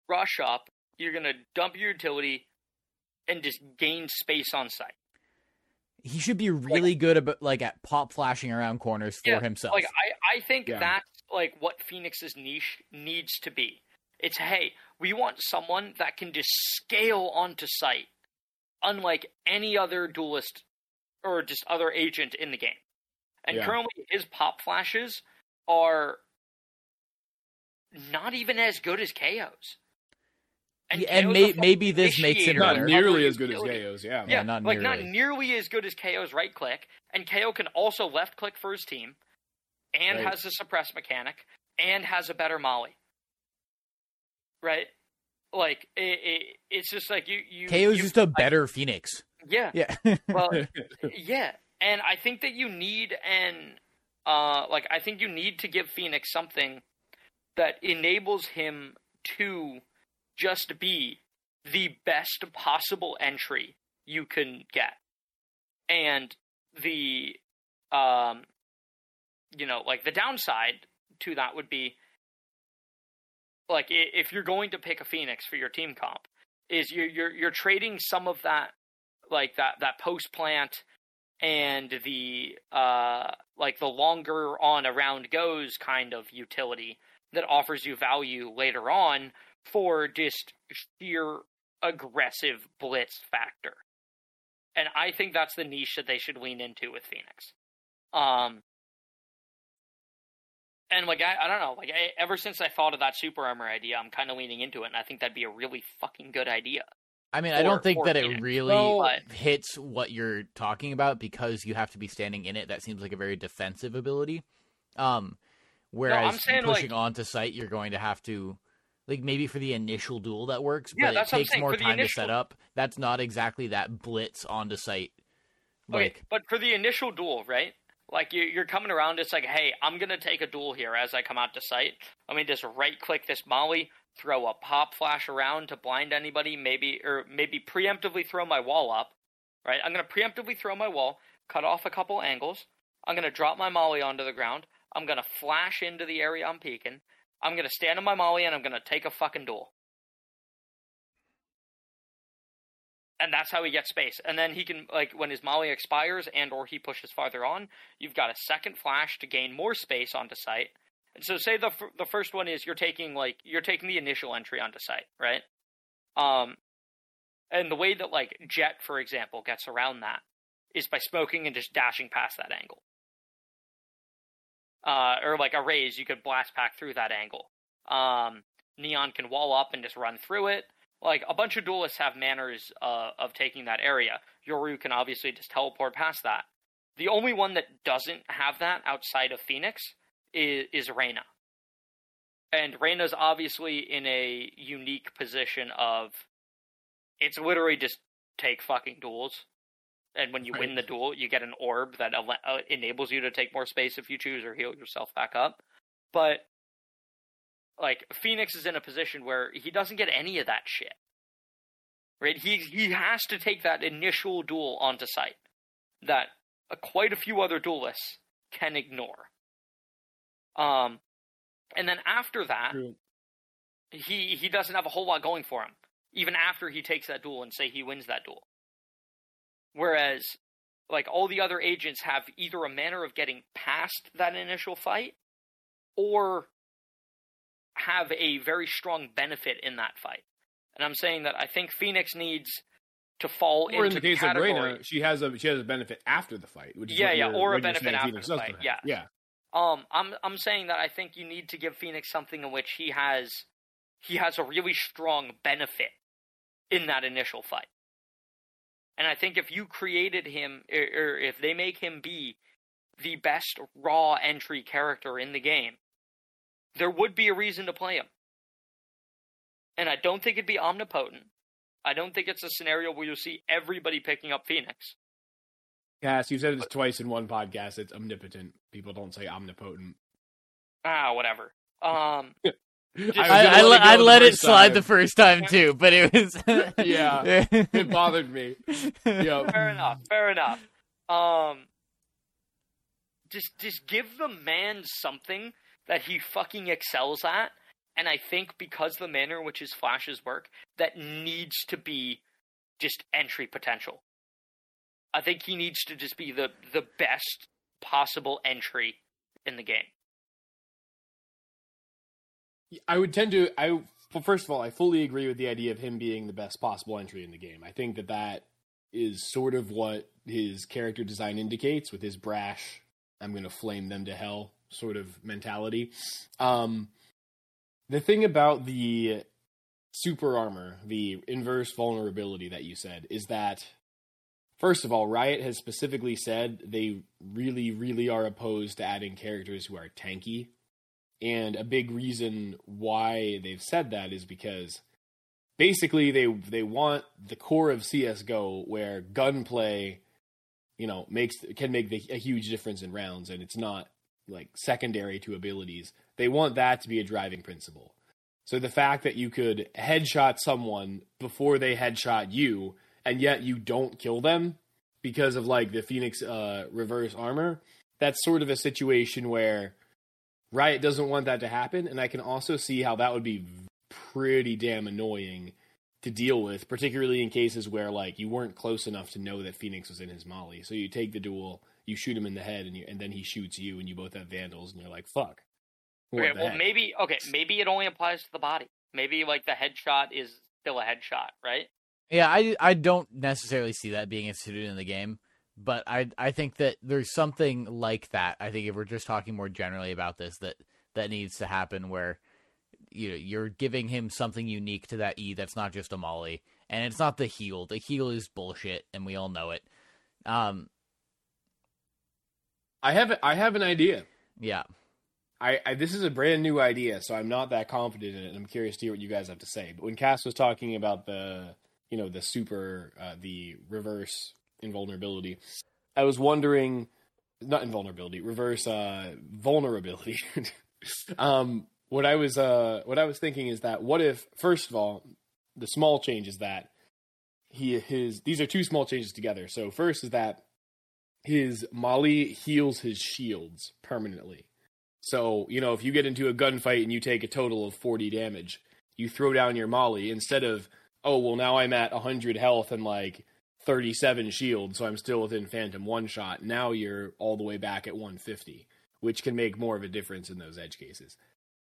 rush up, you're gonna dump your utility, and just gain space on site. He should be really good about like at pop flashing around corners for Yeah, himself. Like I, I think Yeah. that's like what Phoenix's niche needs to be. It's hey, we want someone that can just scale onto site, unlike any other duelist or just other agent in the game. And Yeah. currently, his pop flashes are not even as good as KO's. Yeah, and may- maybe this makes it not better. nearly as good as utility. KO's, yeah. Yeah, not like not nearly. nearly as good as KO's right click, and KO can also left click for his team, and Right. has a suppress mechanic, and has a better molly. Right, like it, it, it's just like you you. KO's you- just a better Phoenix. yeah, Yeah. well, yeah, and I think that you need an uh like I think you need to give Phoenix something that enables him to just be the best possible entry you can get. And the um you know, like the downside to that would be like if you're going to pick a Phoenix for your team comp is you're you're you're trading some of that like that that post plant and the uh like the longer on a round goes kind of utility that offers you value later on for just sheer aggressive blitz factor. And I think that's the niche that they should lean into with Phoenix. Um and like I, I don't know, like I, ever since I thought of that super armor idea, I'm kind of leaning into it, and I think that'd be a really fucking good idea. I mean, I don't think or that it really Well- hits what you're talking about because you have to be standing in it. That seems like a very defensive ability. Um, whereas saying, pushing like- onto site, you're going to have to, like, maybe for the initial duel that works, Yeah, but it that's what I'm takes more for time to set up. That's not exactly that blitz onto site Okay, but for the initial duel, right? Like you- you're coming around, it's like, hey, I'm gonna take a duel here as I come out to site. Let me just right click this molly, throw a pop flash around to blind anybody, maybe or maybe preemptively throw my wall up. Right? I'm gonna preemptively throw my wall, cut off a couple angles. I'm gonna drop my molly onto the ground. I'm gonna flash into the area I'm peeking. I'm gonna stand on my molly and I'm gonna take a fucking duel. and that's how he gets space. And then he can like when his molly expires and or he pushes farther on, you've got a second flash to gain more space onto site. And so say the f- the first one is you're taking like you're taking the initial entry onto site, right? Um and the way that like Jett for example gets around that is by smoking and just dashing past that angle. Uh or like a Raze you could blast pack through that angle. Um Neon can wall up and just run through it like a bunch of duelists have manners uh, of taking that area. Yoru can obviously just teleport past that. The only one that doesn't have that outside of Phoenix is, is Reyna. And Reyna's obviously in a unique position of it's literally just take fucking duels. And when you win the duel, you get an orb that ele- uh, enables you to take more space if you choose or heal yourself back up. But like Phoenix is in a position where he doesn't get any of that shit. Right? He he has to take that initial duel onto site that uh, quite a few other duelists can ignore. Um and then after that, True. he he doesn't have a whole lot going for him even after he takes that duel and say he wins that duel. Whereas like all the other agents have either a manner of getting past that initial fight or have a very strong benefit in that fight. And I'm saying that I think Phoenix needs to fall Or in into the case category. of Reyna, she has a she has a benefit after the fight, which is Yeah, yeah, or a benefit after Phoenix the fight, yeah. yeah. Um, I'm I'm saying that I think you need to give Phoenix something in which he has he has a really strong benefit in that initial fight. And I think if you created him, or, or if they make him be the best raw entry character in the game, there would be a reason to play him. And I don't think it'd be omnipotent. I don't think it's a scenario where you'll see everybody picking up Phoenix. Cass, you've said it twice in one podcast. It's omnipotent. People don't say omnipotent. Ah, whatever. Um, was I, I, let let, it I let it slide time. the first time too, but it was Yeah. It bothered me. Yeah. fair enough. Fair enough. Um, just just give the man something that he fucking excels at, and I think because the manner in which his flashes work, that needs to be just entry potential. I think he needs to just be the the best possible entry in the game. I would tend to. I well, first of all, I fully agree with the idea of him being the best possible entry in the game. I think that that is sort of what his character design indicates with his brash. I'm going to flame them to hell sort of mentality. Um, the thing about the super armor, the inverse vulnerability that you said, is that first of all, Riot has specifically said they really, really are opposed to adding characters who are tanky. And a big reason why they've said that is because basically they they want the core of CS:GO where gunplay, you know, makes can make the, a huge difference in rounds, and it's not like secondary to abilities. They want that to be a driving principle. So the fact that you could headshot someone before they headshot you, and yet you don't kill them because of like the Phoenix uh, reverse armor, that's sort of a situation where Riot doesn't want that to happen, and I can also see how that would be pretty damn annoying to deal with, particularly in cases where like you weren't close enough to know that Phoenix was in his molly. So you take the duel, you shoot him in the head, and you, and then he shoots you, and you both have vandals, and you're like, "Fuck." What Okay, well heck? maybe okay, maybe it only applies to the body. Maybe like the headshot is still a headshot, right? Yeah, I I don't necessarily see that being instituted in the game, but I I think that there's something like that. I think if we're just talking more generally about this, that that needs to happen where you know you're giving him something unique to that E that's not just a molly, and it's not the heal. The heal is bullshit, and we all know it. Um, I have I have an idea. yeah, I, I this is a brand new idea, so I'm not that confident in it. and I'm curious to hear what you guys have to say. But when Cass was talking about the you know the super uh, the reverse invulnerability, I was wondering, not invulnerability, reverse uh, vulnerability. um, what I was uh, what I was thinking is that what if first of all, the small change is that he his these are two small changes together. So first is that his Molly heals his shields permanently. So, you know, if you get into a gunfight and you take a total of 40 damage, you throw down your Molly instead of, oh, well, now I'm at 100 health and like 37 shield, so I'm still within Phantom one shot. Now you're all the way back at 150, which can make more of a difference in those edge cases.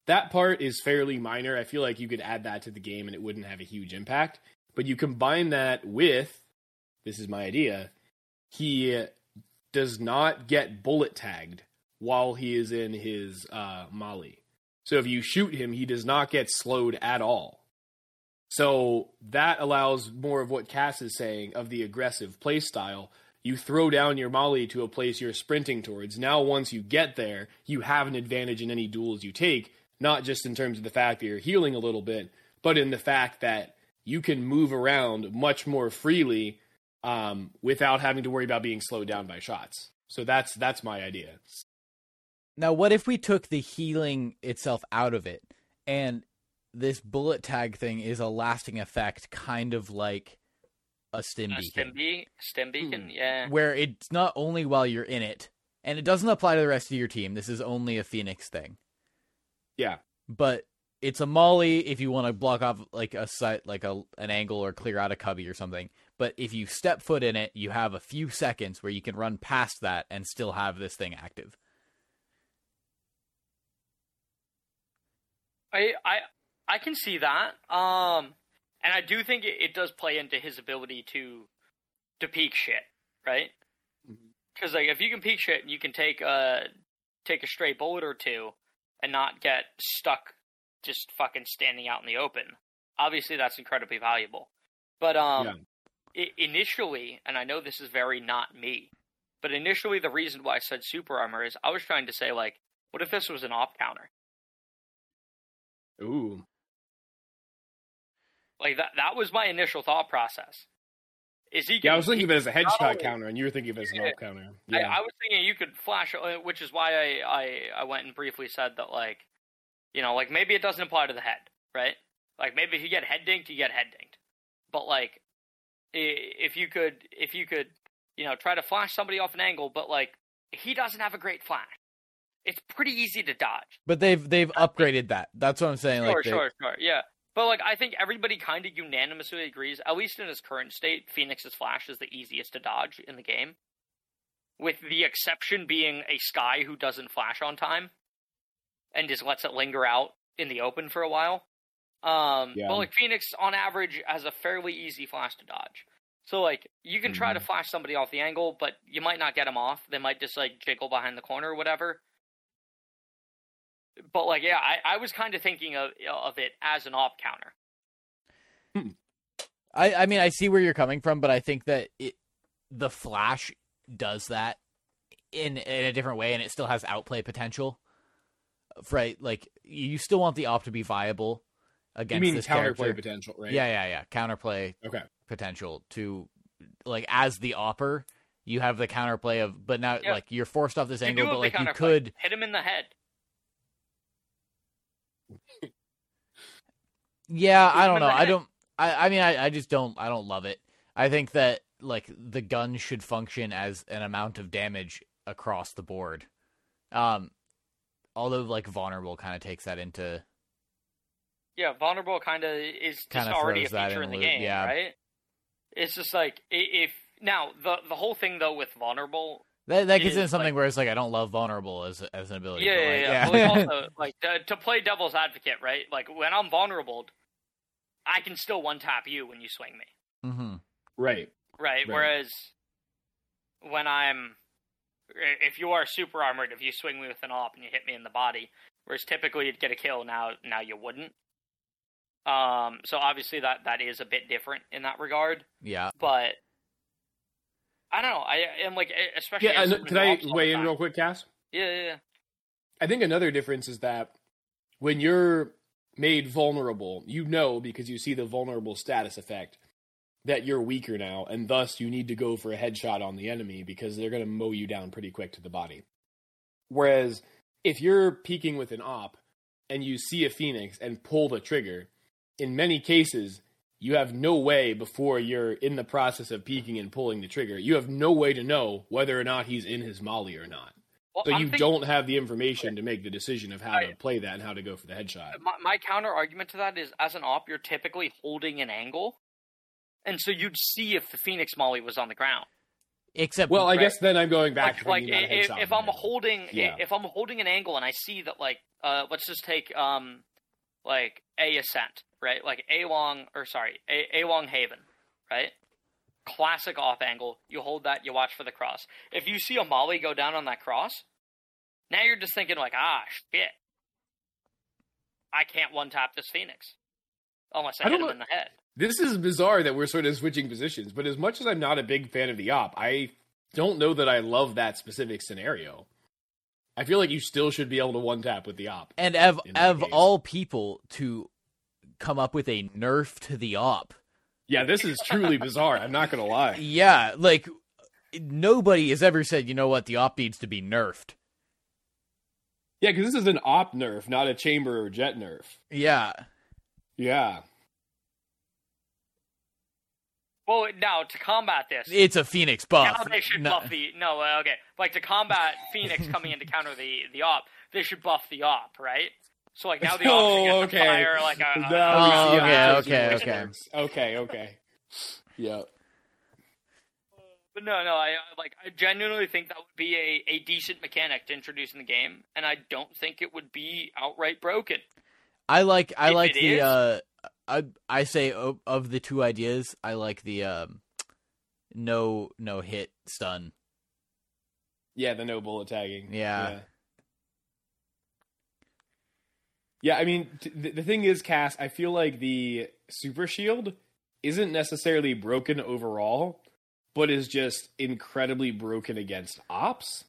That part is fairly minor. I feel like you could add that to the game and it wouldn't have a huge impact. But you combine that with this is my idea. He does not get bullet tagged while he is in his uh. So if you shoot him, he does not get slowed at all. So that allows more of what Cass is saying of the aggressive play style. You throw down your Molly to a place you're sprinting towards. Now, once you get there, you have an advantage in any duels you take, not just in terms of the fact that you're healing a little bit, but in the fact that you can move around much more freely um, without having to worry about being slowed down by shots. So that's that's my idea. Now, what if we took the healing itself out of it, and this bullet tag thing is a lasting effect, kind of like a stim A beacon, stim, be- stim beacon, Hmm. yeah. where it's not only while you're in it, and it doesn't apply to the rest of your team. This is only a Phoenix thing, Yeah. but it's a molly if you want to block off like a site, like a an angle or clear out a cubby or something. But if you step foot in it, you have a few seconds where you can run past that and still have this thing active. I I I can see that. Um, and I do think it, it does play into his ability to to peek shit, right? Because like if you can peek shit, and you can take a take a stray bullet or two and not get stuck just fucking standing out in the open. Obviously, that's incredibly valuable. But um, i- initially, and I know this is very not me, but initially the reason why I said super armor is I was trying to say like, what if this was an op counter? Ooh. Like that that was my initial thought process. Is he? Yeah, I was thinking of it as a not headshot only- counter, and you were thinking of it as an Yeah. counter. Yeah. I was thinking you could flash, uh, which is why I, I I went and briefly said that like, you know, like maybe it doesn't apply to the head, right? Like maybe if you get head dinked, you get head dinked. But like, if you could, if you could, you know, try to flash somebody off an angle, but like he doesn't have a great flash. It's pretty easy to dodge. But they've they've upgraded that. That's what I'm saying. Sure, like they- sure, sure. Yeah. But like I think everybody kind of unanimously agrees, at least in his current state, Phoenix's flash is the easiest to dodge in the game. With the exception being a Skye who doesn't flash on time and just lets it linger out in the open for a while. Um Yeah. but like Phoenix on average has a fairly easy flash to dodge. So like you can try to flash somebody off the angle, but you might not get them off. They might just like jiggle behind the corner or whatever but like yeah i, I was kind of thinking of, of it as an op counter hmm. I I mean I see where you're coming from, but I think that it the Flash does that in in a different way, and it still has outplay potential. Right, like you still want the op to be viable you against mean this counterplay character. potential, right? Yeah, yeah, yeah. Counterplay Okay. potential to like as the opper, you have the counterplay of, but now Yeah. like you're forced off this You angle, but like you could hit him in the head Yeah, I don't know. I don't. I I mean, I I just don't. I don't love it. I think that like the gun should function as an amount of damage across the board. Um, although like vulnerable kind of takes that into yeah vulnerable kind of is just already a feature in in the the loop, game yeah. right it's just like if now the the whole thing though with vulnerable that. That gets Is, into something like- where it's like I don't love vulnerable as as an ability. yeah but, yeah like, yeah, also like to, to play devil's advocate right like when i'm vulnerable i can still one tap you when you swing me hmm Right. Right. Right. Whereas when I'm, if you are super armored, if you swing me with an op and you hit me in the body, whereas typically you'd get a kill, now now you wouldn't. Um. So obviously that that is a bit different in that regard, Yeah. but I don't know. I am like especially. Yeah. as And someone could who I weigh in real quick, Cass? Yeah, yeah, yeah. I think another difference is that when you're made vulnerable, you know because you see the vulnerable status effect. that you're weaker now, and thus you need to go for a headshot on the enemy because they're going to mow you down pretty quick to the body. Whereas if you're peeking with an op and you see a phoenix and pull the trigger, in many cases you have no way before you're in the process of peeking and pulling the trigger. You have no way to know whether or not he's in his molly or not. Well, So I'm you thinking- don't have the information to make the decision of how to play that and how to go for the headshot. my, my counter argument to that is as an op you're typically holding an angle and so you'd see if the phoenix molly was on the ground Except Well, I Right. guess then I'm going back like, like thinking about a if, if i'm the holding Yeah. if i'm holding an angle and i see that like uh let's just take um like a ascent right? Like a long or sorry a, a long haven right? Classic off angle. You hold that you watch for the cross. If you see a molly go down on that cross now you're just thinking like ah shit. I can't one tap this phoenix unless i, I hit him know- in the head. This is bizarre that we're sort of switching positions, but as much as I'm not a big fan of the op, I don't know that I love that specific scenario. I feel like you still should be able to one tap with the op. and of of case. all people to come up with a nerf to the op. Yeah, this is truly bizarre. I'm not gonna lie. Yeah, like nobody has ever said, you know what, the op needs to be nerfed. Yeah, because this is an op nerf, not a chamber or Jett nerf. Yeah. Yeah, well now to combat this It's a Phoenix buff. Now they should No- buff the no. uh, Okay, like to combat Phoenix coming in to counter the the op, they should buff the op, right? So like now the op Oh, should get okay. fire like a. a- Now Oh, we okay, okay, okay. okay, okay. Yeah, but no, no, I I- like I genuinely think that would be a a decent mechanic to introduce in the game, and I don't think it would be outright broken. I like I If like the is- uh I I say of, of the two ideas, I like the um no no hit stun. yeah. The no bullet tagging. Yeah. yeah. Yeah, I mean, t- the, the thing is, Cass, I feel like the super shield isn't necessarily broken overall, but is just incredibly broken against ops.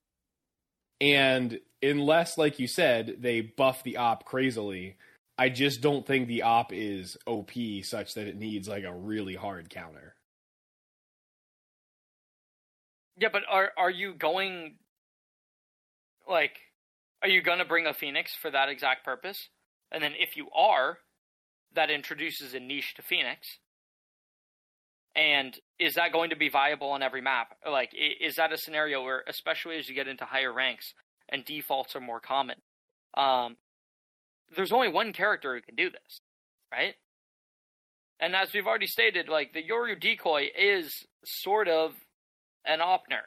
And unless, like you said, they buff the op crazily, I just don't think the op is OP such that it needs like a really hard counter. Yeah, but are are you going? Like, are you gonna bring a Phoenix for that exact purpose? And then if you are, that introduces a niche to Phoenix. And is that going to be viable on every map? Like, is that a scenario where, especially as you get into higher ranks and defaults are more common, um, there's only one character who can do this, right? And as we've already stated, like the Yoru decoy is sort of an op nerf.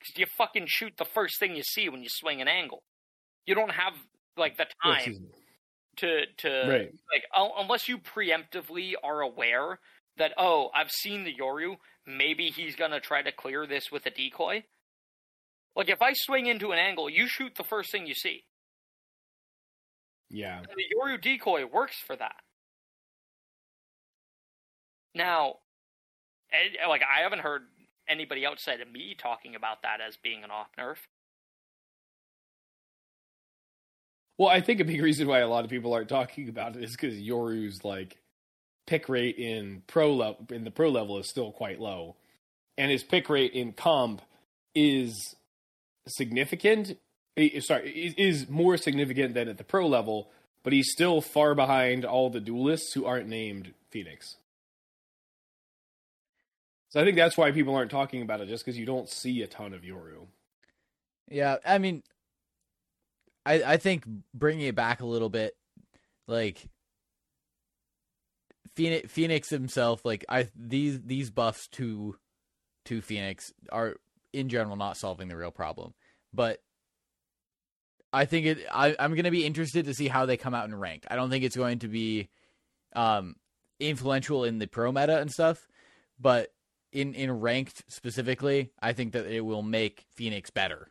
Because you fucking shoot the first thing you see when you swing an angle. You don't have like the Oh, time to to Right. like un- unless you preemptively are aware that oh I've seen the Yoru, maybe he's gonna try to clear this with a decoy. Like if I swing into an angle, you shoot the first thing you see. Yeah. And the Yoru decoy works for that. Now, like I haven't heard anybody outside of me talking about that as being an off nerf. Well, I think a big reason why a lot of people aren't talking about it is because Yoru's like pick rate in pro level in the pro level is still quite low, and his pick rate in comp is significant. Sorry, is- is more significant than at the pro level, but he's still far behind all the duelists who aren't named Phoenix. So I think that's why people aren't talking about it, just because you don't see a ton of Yoru. Yeah, I mean, I I think bringing it back a little bit, like Phoenix, Phoenix himself, like I these these buffs to to Phoenix are in general not solving the real problem, but I think it. I I'm gonna be interested to see how they come out in ranked. I don't think it's going to be um influential in the pro meta and stuff, but in in ranked specifically, I think that it will make Phoenix better.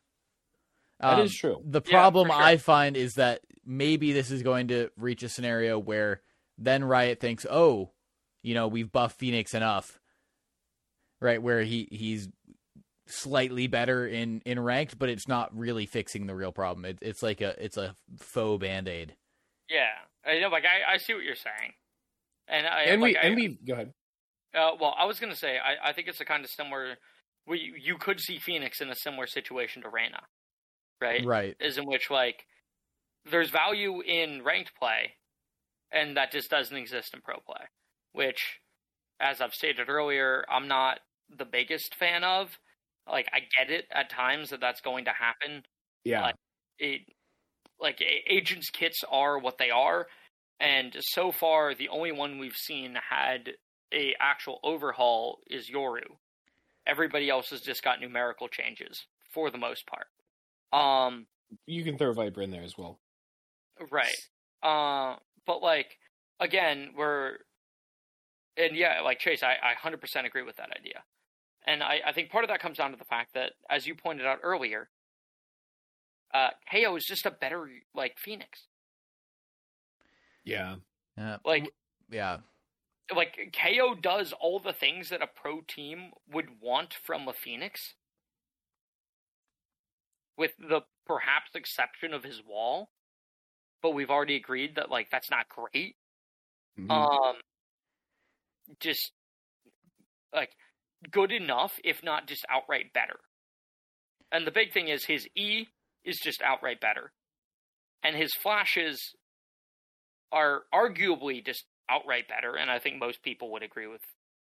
That Um, is true. The problem for sure. I find is that maybe this is going to reach a scenario where then Riot thinks, "Oh, you know, we've buffed Phoenix enough." Right, where he he's slightly better in in ranked, but it's not really fixing the real problem. It, it's like a it's a faux band-aid. Yeah, I know. Like I, I see what you're saying. And I and like, we I- and we go ahead. Uh, well, I was gonna say I, I think it's a kind of similar. We you could see Phoenix in a similar situation to Reyna, right? Right. Is in which like there's value in ranked play, and that just doesn't exist in pro play. Which, as I've stated earlier, I'm not the biggest fan of. Like I get it at times that that's going to happen. Yeah, Like, it like agents kits are what they are and so far the only one we've seen had a actual overhaul is yoru everybody else has just got numerical changes for the most part um you can throw Viper in there as well. right uh but like again we're and yeah like chase i, I 100% agree with that idea and I, I think part of that comes down to the fact that as you pointed out earlier uh ko is just a better like phoenix Yeah, Yeah. like yeah. like KO does all the things that a pro team would want from a Phoenix, with the perhaps exception of his wall. But we've already agreed that like that's not great. Mhm. Um, just like good enough, if not just outright better. And the big thing is his E is just outright better, and his flashes are arguably just outright better. And I think most people would agree with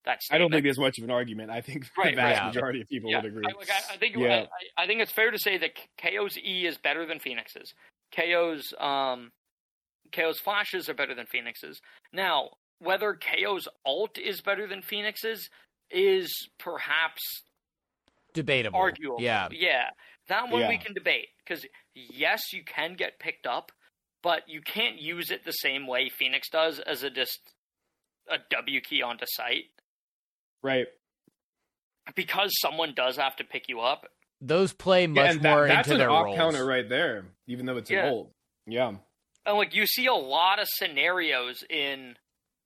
that. statement. I don't think there's much of an argument. I think Right, the vast right. majority of people yeah, would agree. I, like, I, I think Yeah. I, I think it's fair to say that KO's E is better than Phoenix's. KO's um KO's flashes are better than Phoenix's. Now, whether KO's ult is better than Phoenix's is perhaps Debatable. arguable. Yeah. yeah, that one we can debate because yes, you can get picked up, but you can't use it the same way Phoenix does as a just a W key onto site right. because someone does have to pick you up. Those play much yeah, and that- more that's into an their op roles. counter right there, even though it's Yeah. an old. Yeah, And like you see a lot of scenarios in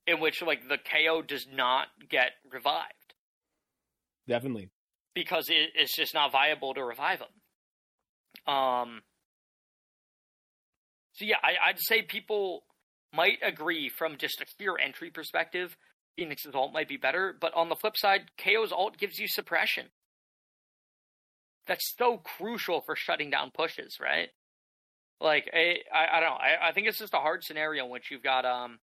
in which like the KO does not get revived definitely. because it, it's just not viable to revive him. Um. So yeah, I, I'd say people might agree from just a pure entry perspective. Phoenix's ult might be better, but on the flip side, KO's ult gives you suppression. That's so crucial for shutting down pushes, right? Like I, I, I don't know. I, I think it's just a hard scenario in which you've got um,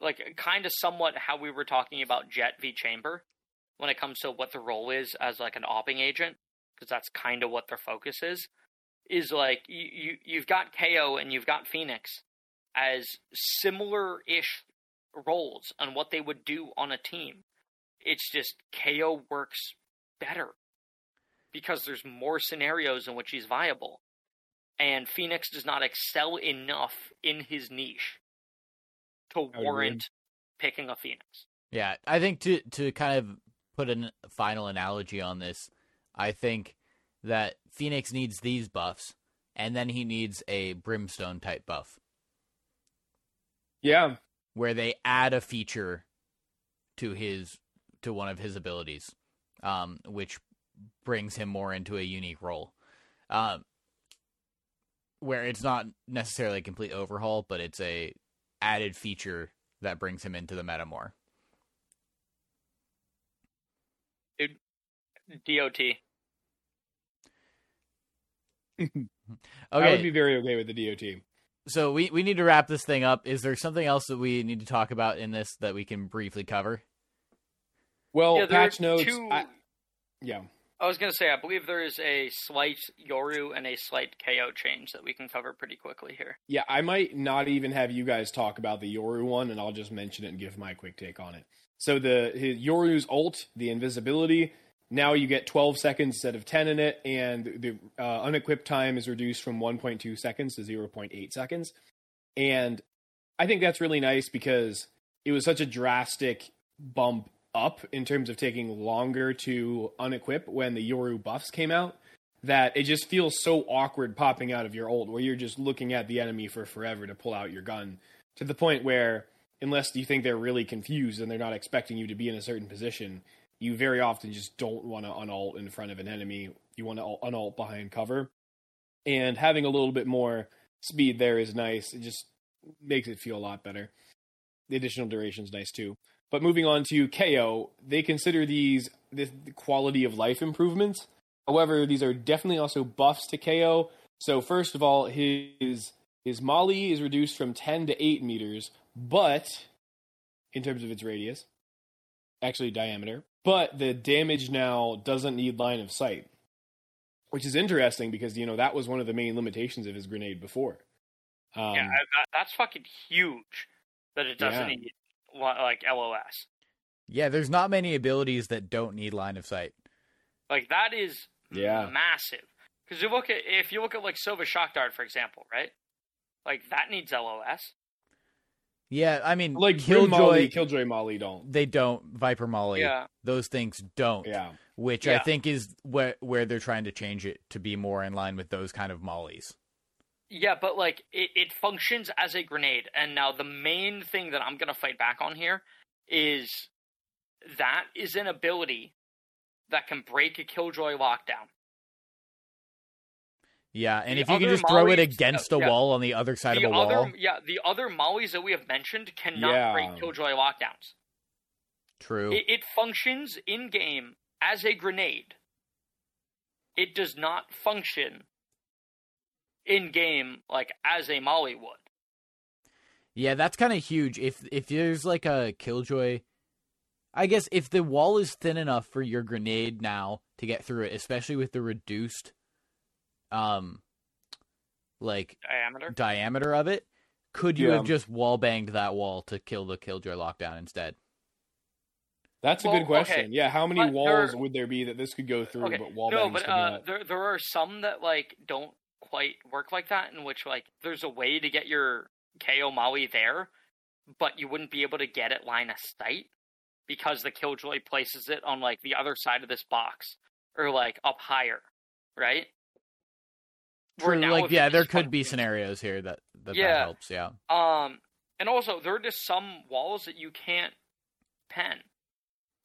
like kind of somewhat how we were talking about Jett v Chamber when it comes to what the role is as like an opping agent, because that's kind of what their focus is. Is like you, you you've got KO and you've got Phoenix as similar ish roles on what they would do on a team. It's just KO works better because there's more scenarios in which he's viable. And Phoenix does not excel enough in his niche to warrant picking a Phoenix. Yeah, I think to to kind of put a final analogy on this, I think that Phoenix needs these buffs, and then he needs a Brimstone type buff Yeah, where they add a feature to his to one of his abilities, um, which brings him more into a unique role. Um, where it's not necessarily a complete overhaul, but it's a added feature that brings him into the meta more. DOT. okay. I would be very okay with the DOT. so we we need to wrap this thing up. Is there something else that we need to talk about in this that we can briefly cover? Well, yeah, patch notes. two. I, yeah, I was gonna say, I believe there is a slight Yoru and a slight KO change that we can cover pretty quickly here. yeah. I might not even have you guys talk about the Yoru one, and I'll just mention it and give my quick take on it. So the his, Yoru's ult, the invisibility. Now you get 12 seconds instead of 10 in it, and the uh, unequipped time is reduced from 1.2 seconds to 0.8 seconds. And I think that's really nice because it was such a drastic bump up in terms of taking longer to unequip when the Yoru buffs came out that it just feels so awkward popping out of your ult where you're just looking at the enemy for forever to pull out your gun to the point where unless you think they're really confused and they're not expecting you to be in a certain position you very often just don't want to unalt in front of an enemy you want to unalt behind cover and having a little bit more speed there is nice it just makes it feel a lot better the additional duration is nice too. But moving on to KO, they consider these this quality of life improvements. However, these are definitely also buffs to KO. So first of all, his his Molly is reduced from 10 to 8 meters, but in terms of its radius, actually diameter, but the damage now doesn't need line of sight, which is interesting because you know that was one of the main limitations of his grenade before. Um, yeah, that, that's fucking huge. That it doesn't Yeah. need like LOS. Yeah, there's not many abilities that don't need line of sight. Like that is Yeah. massive. Because you look at if you look at like Sova Shock Dart for example, right? Like that needs LOS. Yeah, I mean, like Brim Molly, Killjoy, Killjoy Molly don't. they don't. Viper Molly, Yeah. those things don't. Yeah, Which I think is where where they're trying to change it to be more in line with those kind of mollies. Yeah, but like it, it functions as a grenade. And now the main thing that I'm gonna fight back on here is that is an ability that can break a Killjoy lockdown. Yeah, and The if you can just throw it uh, against a yeah. wall on the other side the of a other wall, yeah, the other mollies that we have mentioned cannot Yeah. break Killjoy lockdowns. true. It, it functions in game as a grenade. It does not function in game like as a molly would. Yeah, that's kind of huge. If if there's like a killjoy, I guess if the wall is thin enough for your grenade now to get through it, especially with the reduced, um, like Diameter. diameter of it, could you Yeah. have just wall banged that wall to kill the killjoy lockdown instead? that's a Well, good question. okay, Yeah, how many but walls there- would there be that this could go through, Okay, but wall no, but uh, there there are some that like don't quite work like that. In which like there's a way to get your KO Molly there, but you wouldn't be able to get it line of sight because the Killjoy places it on like the other side of this box or like up higher, right? True, now like yeah, there could be scenarios here that that, that helps. Yeah, Um, and also there are just some walls that you can't pen,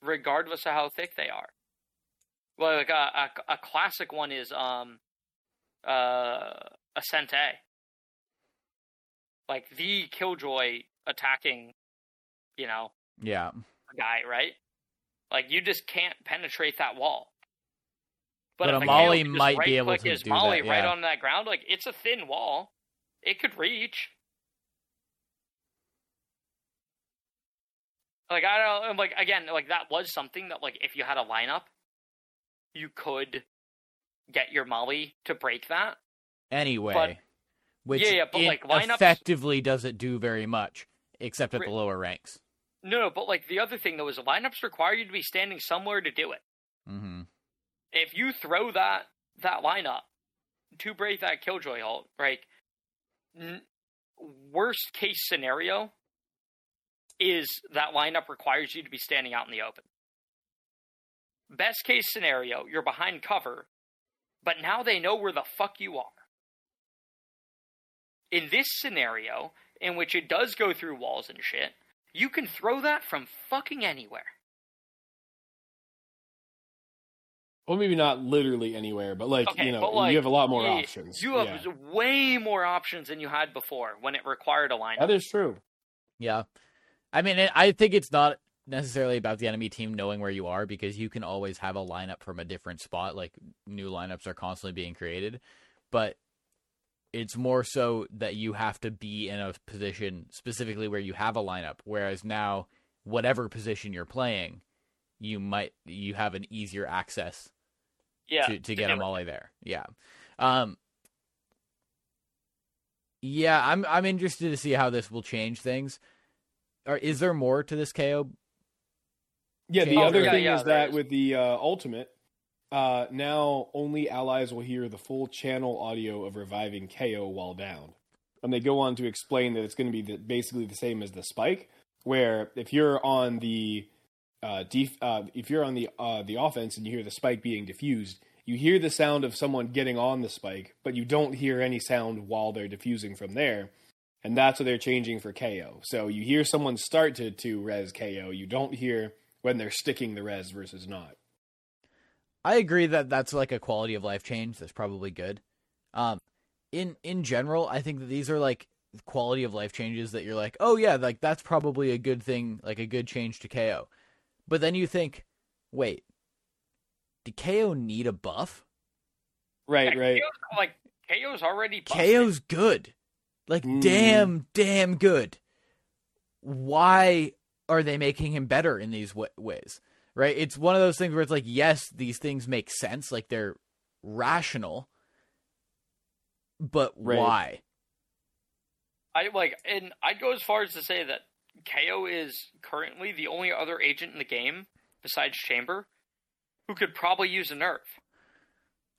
regardless of how thick they are. Well, like a a, a classic one is um, uh, Ascent. Like the Killjoy attacking, you know, yeah. a guy, right? Like you just can't penetrate that wall. But if a Molly KO can just might be able to his do Molly that, right yeah. on that ground. Like it's a thin wall, it could reach. Like I don't and, like again like that was something that like if you had a lineup, you could get your Molly to break that. Anyway, which Yeah, yeah, but, it like, lineups- effectively doesn't do very much, except at the lower ranks. No, no, but like the other thing though is lineups require you to be standing somewhere to do it. hmm if you throw that that lineup to break that killjoy ult, right? N- worst case scenario is that lineup requires you to be standing out in the open. Best case scenario, you're behind cover, but now they know where the fuck you are. In this scenario, in which it does go through walls and shit, you can throw that from fucking anywhere. Well, maybe not literally anywhere, but like Okay, you know, like, you have a lot more yeah, options. You have Yeah. way more options than you had before when it required a lineup. That is true. Yeah, I mean, it, I think it's not necessarily about the enemy team knowing where you are because you can always have a lineup from a different spot. Like new lineups are constantly being created, but it's more so that you have to be in a position specifically where you have a lineup. Whereas now, whatever position you're playing, you might you have an easier access yeah, to, to get do a it. molly there. Yeah. Um Yeah, I'm I'm interested to see how this will change things. Or is there more to this KO? Yeah, the Oh, other yeah, thing yeah, is there that is. with the uh, ultimate, uh, now only allies will hear the full channel audio of reviving KO while down. And they go on to explain that it's going to be the, basically the same as the spike, where if you're on the uh, def- uh, if you're on the uh, the offense and you hear the spike being diffused, you hear the sound of someone getting on the spike, but you don't hear any sound while they're diffusing from there. And that's what they're changing for KO. So you hear someone start to, to res KO, you don't hear when they're sticking the res versus not. I agree that that's like a quality of life change that's probably good. Um in in general, I think that these are like quality of life changes that you're like, oh yeah, like that's probably a good thing, like a good change to KO. But then you think, wait, did KO need a buff? Right, Yeah, right. KO's, like KO's already busted. KO's good. Like Mm. damn, damn good. Why are they making him better in these wa ways? Right? It's one of those things where it's like, yes, these things make sense, like they're rational, but Right. why? I like, and I'd go as far as to say that KO is currently the only other agent in the game besides Chamber who could probably use a nerf.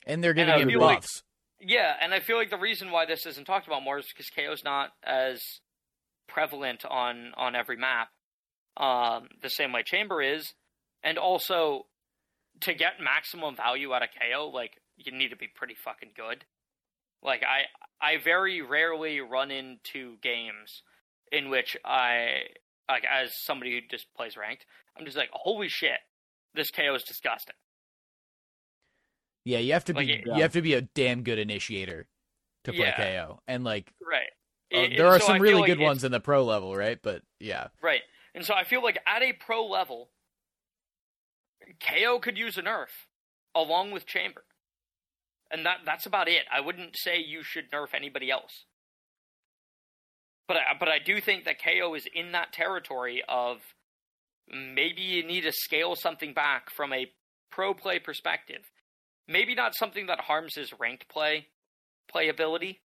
And they're And giving I him feel like- buffs. Yeah, and I feel like the reason why this isn't talked about more is because KO's not as prevalent on on every map, um, the same way Chamber is, and also to get maximum value out of KO, like you need to be pretty fucking good. Like I I very rarely run into games in which I like as somebody who just plays ranked, I'm just like, holy shit, this KO is disgusting. Yeah, you have to Like be it- you have to be a damn good initiator to play Yeah. KO. And like Right. uh, there are so some really like good ones in the pro level, right? But yeah. Right. And so I feel like at a pro level, KO could use a nerf along with Chamber. And that that's about it. I wouldn't say you should nerf anybody else. But I, but I do think that KO is in that territory of maybe you need to scale something back from a pro play perspective. Maybe not something that harms his ranked play playability.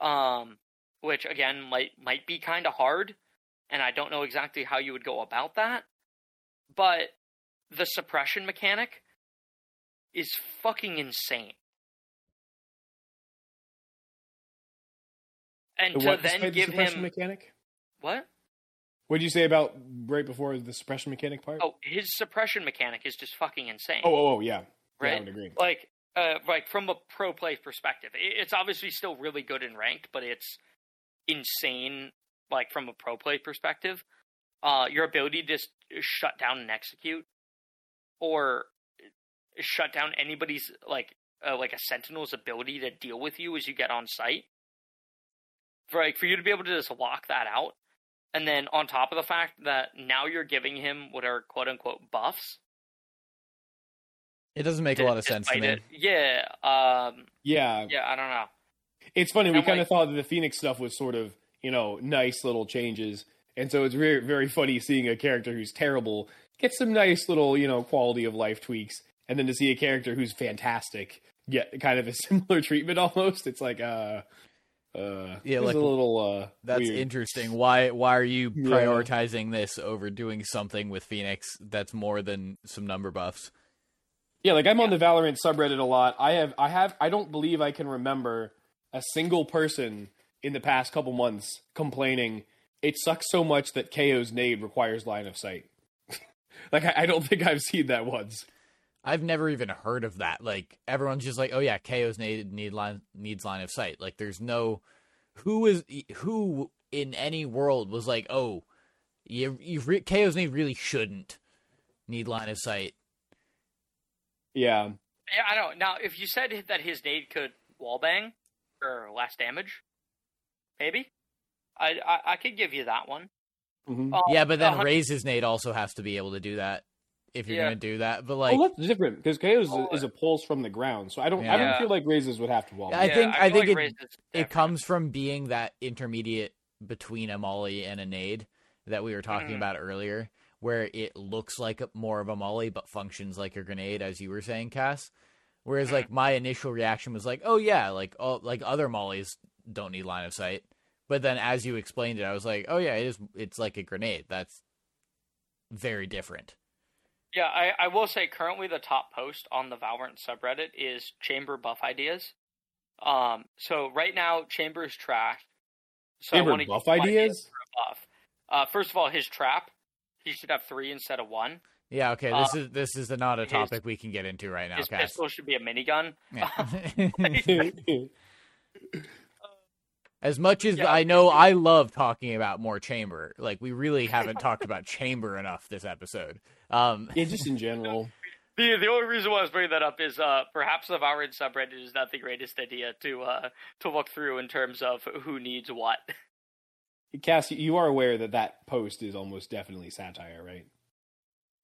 Um which again might might be kind of hard and I don't know exactly how you would go about that. But the suppression mechanic is fucking insane. And to what, then the give suppression him mechanic. what? What did you say about right before the suppression mechanic part? Oh, his suppression mechanic is just fucking insane. oh, oh, oh, yeah. Yeah, I right? would agree. like uh, like from a pro play perspective, it's obviously still really good in ranked, but it's insane. Like from a pro play perspective, uh, your ability to just shut down and execute, or shut down anybody's like uh, like a sentinel's ability to deal with you as you get on site. For like for you to be able to just lock that out, and then on top of the fact that now you're giving him what are quote unquote buffs. It doesn't make a lot of sense to me. it. Yeah, um, Yeah, yeah, I don't know. it's funny. We I'm kind of like- thought that the Phoenix stuff was sort of you know nice little changes, and so it's very very funny seeing a character who's terrible get some nice little you know quality of life tweaks, and then to see a character who's fantastic get kind of a similar treatment almost. It's like uh uh Yeah, like, a little uh That's weird. interesting. Why why are you Yeah. prioritizing this over doing something with Phoenix that's more than some number buffs? Yeah, like I'm on the Valorant subreddit a lot. I have I have I don't believe I can remember a single person in the past couple months complaining it sucks so much that KO's nade requires line of sight. like I, I don't think I've seen that once. I've never even heard of that. Like everyone's just like, "Oh yeah, KO's need need line needs line of sight." Like there's no who is who in any world was like, "Oh, you you re- KO's need really shouldn't need line of sight." Yeah. Yeah, I don't. Now, if you said that his nade could wallbang or less damage, maybe I I, I could give you that one. Mhm. Uh, Yeah, but then uh, Raze's nade also has to be able to do that if you're Yeah. gonna do that. But like, oh, that's different because KO's Oh, is a pulse from the ground, so I don't I don't feel like Raze's would have to wall. I think- I, I think like it- it comes from being that intermediate between a molly and a nade that we were talking Mhm. about earlier, where it looks like more of a molly but functions like a grenade, as you were saying, Cass. Whereas, like my initial reaction was like, "Oh yeah, like oh, like other mollies don't need line of sight." But then, as you explained it, I was like, "Oh yeah, it is. It's like a grenade. That's very different." Yeah, I, I will say currently the top post on the Valorant subreddit is chamber buff ideas. Um, so right now chamber is trash. So I Chamber wanna buff give ideas? buff. Uh, first of all, his trap, he should have three instead of one. Yeah. Okay. This is this is not a his- topic we can get into right now, His Cass. pistol should be a minigun. Yeah. As much as Yeah. I know, I love talking about more chamber. Like we really haven't talked about chamber enough this episode. Um, yeah, just in general. The the only reason why I was bringing that up is uh, perhaps the Valorant subreddit is not the greatest idea to uh, to look through in terms of who needs what. Cass, you are aware that that post is almost definitely satire, right?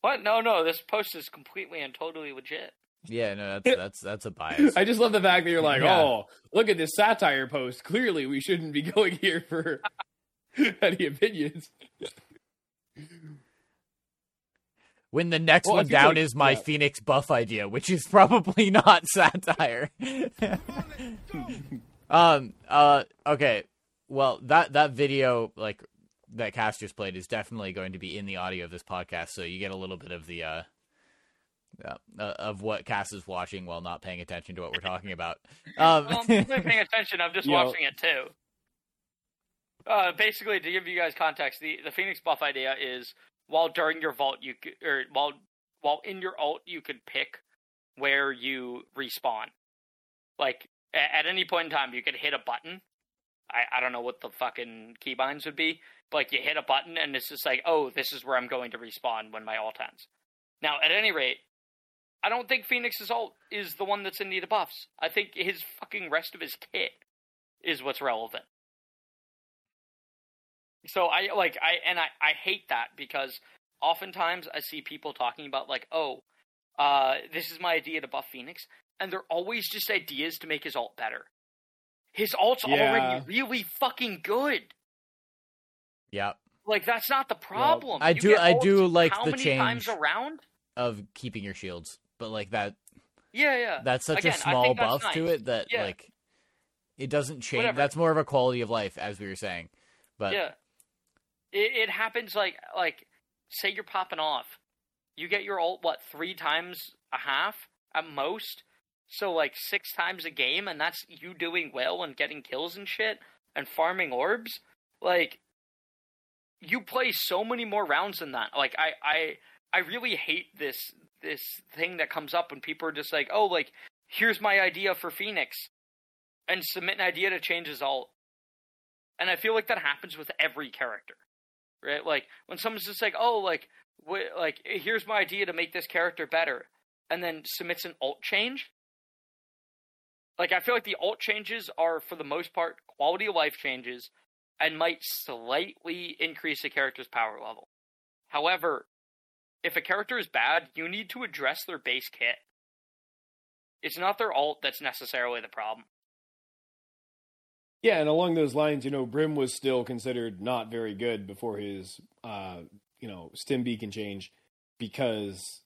What? No, no. This post is completely and totally legit. Yeah, no, that's that's that's a bias. I just love the fact that you're like, Yeah. oh, look at this satire post. Clearly, we shouldn't be going here for any opinions. When the next Well, one down like- is my yeah. Phoenix buff idea, which is probably not satire. um. Uh. Okay. Well, that that video, like that Cass just played, is definitely going to be in the audio of this podcast, so you get a little bit of the uh, uh of what Cass is watching while not paying attention to what we're talking about. Um. Well, I'm definitely paying attention. I'm just Yo. watching it too. Uh, basically, to give you guys context, the the Phoenix buff idea is while during your vault you or while while in your ult you could pick where you respawn. Like at any point in time, you could hit a button. I I don't know what the fucking keybinds would be, but like you hit a button and it's just like, oh, this is where I'm going to respawn when my ult ends. Now, at any rate, I don't think Phoenix's ult is the one that's in need of buffs. I think his fucking rest of his kit is what's relevant. So I like I and I I hate that because oftentimes I see people talking about like, "Oh, uh this is my idea to buff Phoenix." And they're always just ideas to make his ult better. His ult's Yeah. already really fucking good. Yep. Like that's not the problem. I You do- I do like how the many change. times around? Of keeping your shields, but like that Yeah, yeah. that's such Again, a small buff to it that Yeah. like it doesn't change. Whatever. That's more of a quality of life, as we were saying. But yeah, it, it happens like like say you're popping off, you get your ult what three times a half at most, so like six times a game, and that's you doing well and getting kills and shit and farming orbs. Like you play so many more rounds than that. Like I I I really hate this this thing that comes up when people are just like, oh, like here's my idea for Phoenix, and submit an idea to change his ult. And I feel like that happens with every character, right? Like when someone's just like, "Oh, like, wh- like here's my idea to make this character better," and then submits an ult change. Like I feel like the ult changes are, for the most part, quality of life changes, and might slightly increase a character's power level. However, if a character is bad, you need to address their base kit. It's not their ult that's necessarily the problem. Yeah, and along those lines, you know, Brim was still considered not very good before his, uh, you know, stim beacon change because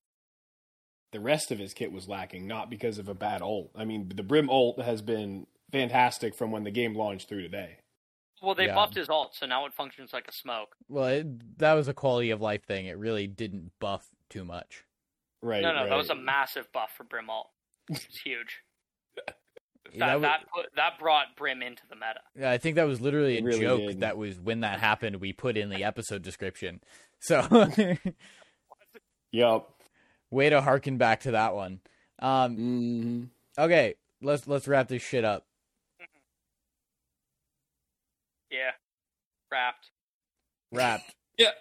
the rest of his kit was lacking, not because of a bad ult. I mean, the Brim ult has been fantastic from when the game launched through today. Well, they Yeah. buffed his ult, so now it functions like a smoke. well, it, that was a quality of life thing. It really didn't buff too much. Right. no, no, right. that was a massive buff for Brim alt. It's huge. Yeah, That that that, put, that brought Brim into the meta. Yeah, I think that was literally a really joke did. that was when that happened. We put in the episode description. So, yep. way to harken back to that one. Um, hmm okay, let's let's wrap this shit up. Yeah, wrapped. Wrapped. Yeah.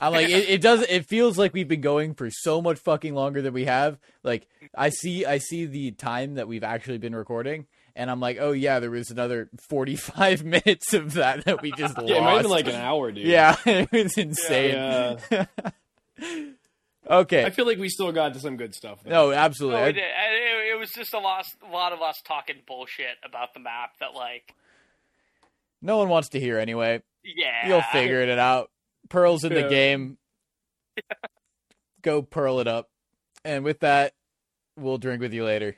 I'm like it, it does it feels like we've been going for so much fucking longer than we have. Like I see I see the time that we've actually been recording and I'm like, "Oh yeah, there was another 45 minutes of that that we just lost." Yeah, it might have been like an hour, dude. Yeah, it was insane. Yeah. okay. I feel like we still got to some good stuff. Though. no, absolutely. No, it, it, it was just a lot, a lot of us talking bullshit about the map. That like, no one wants to hear anyway. yeah, You'll figure it out. Pearl's in the Yeah. game. Go pearl it up. And with that, we'll drink with you later.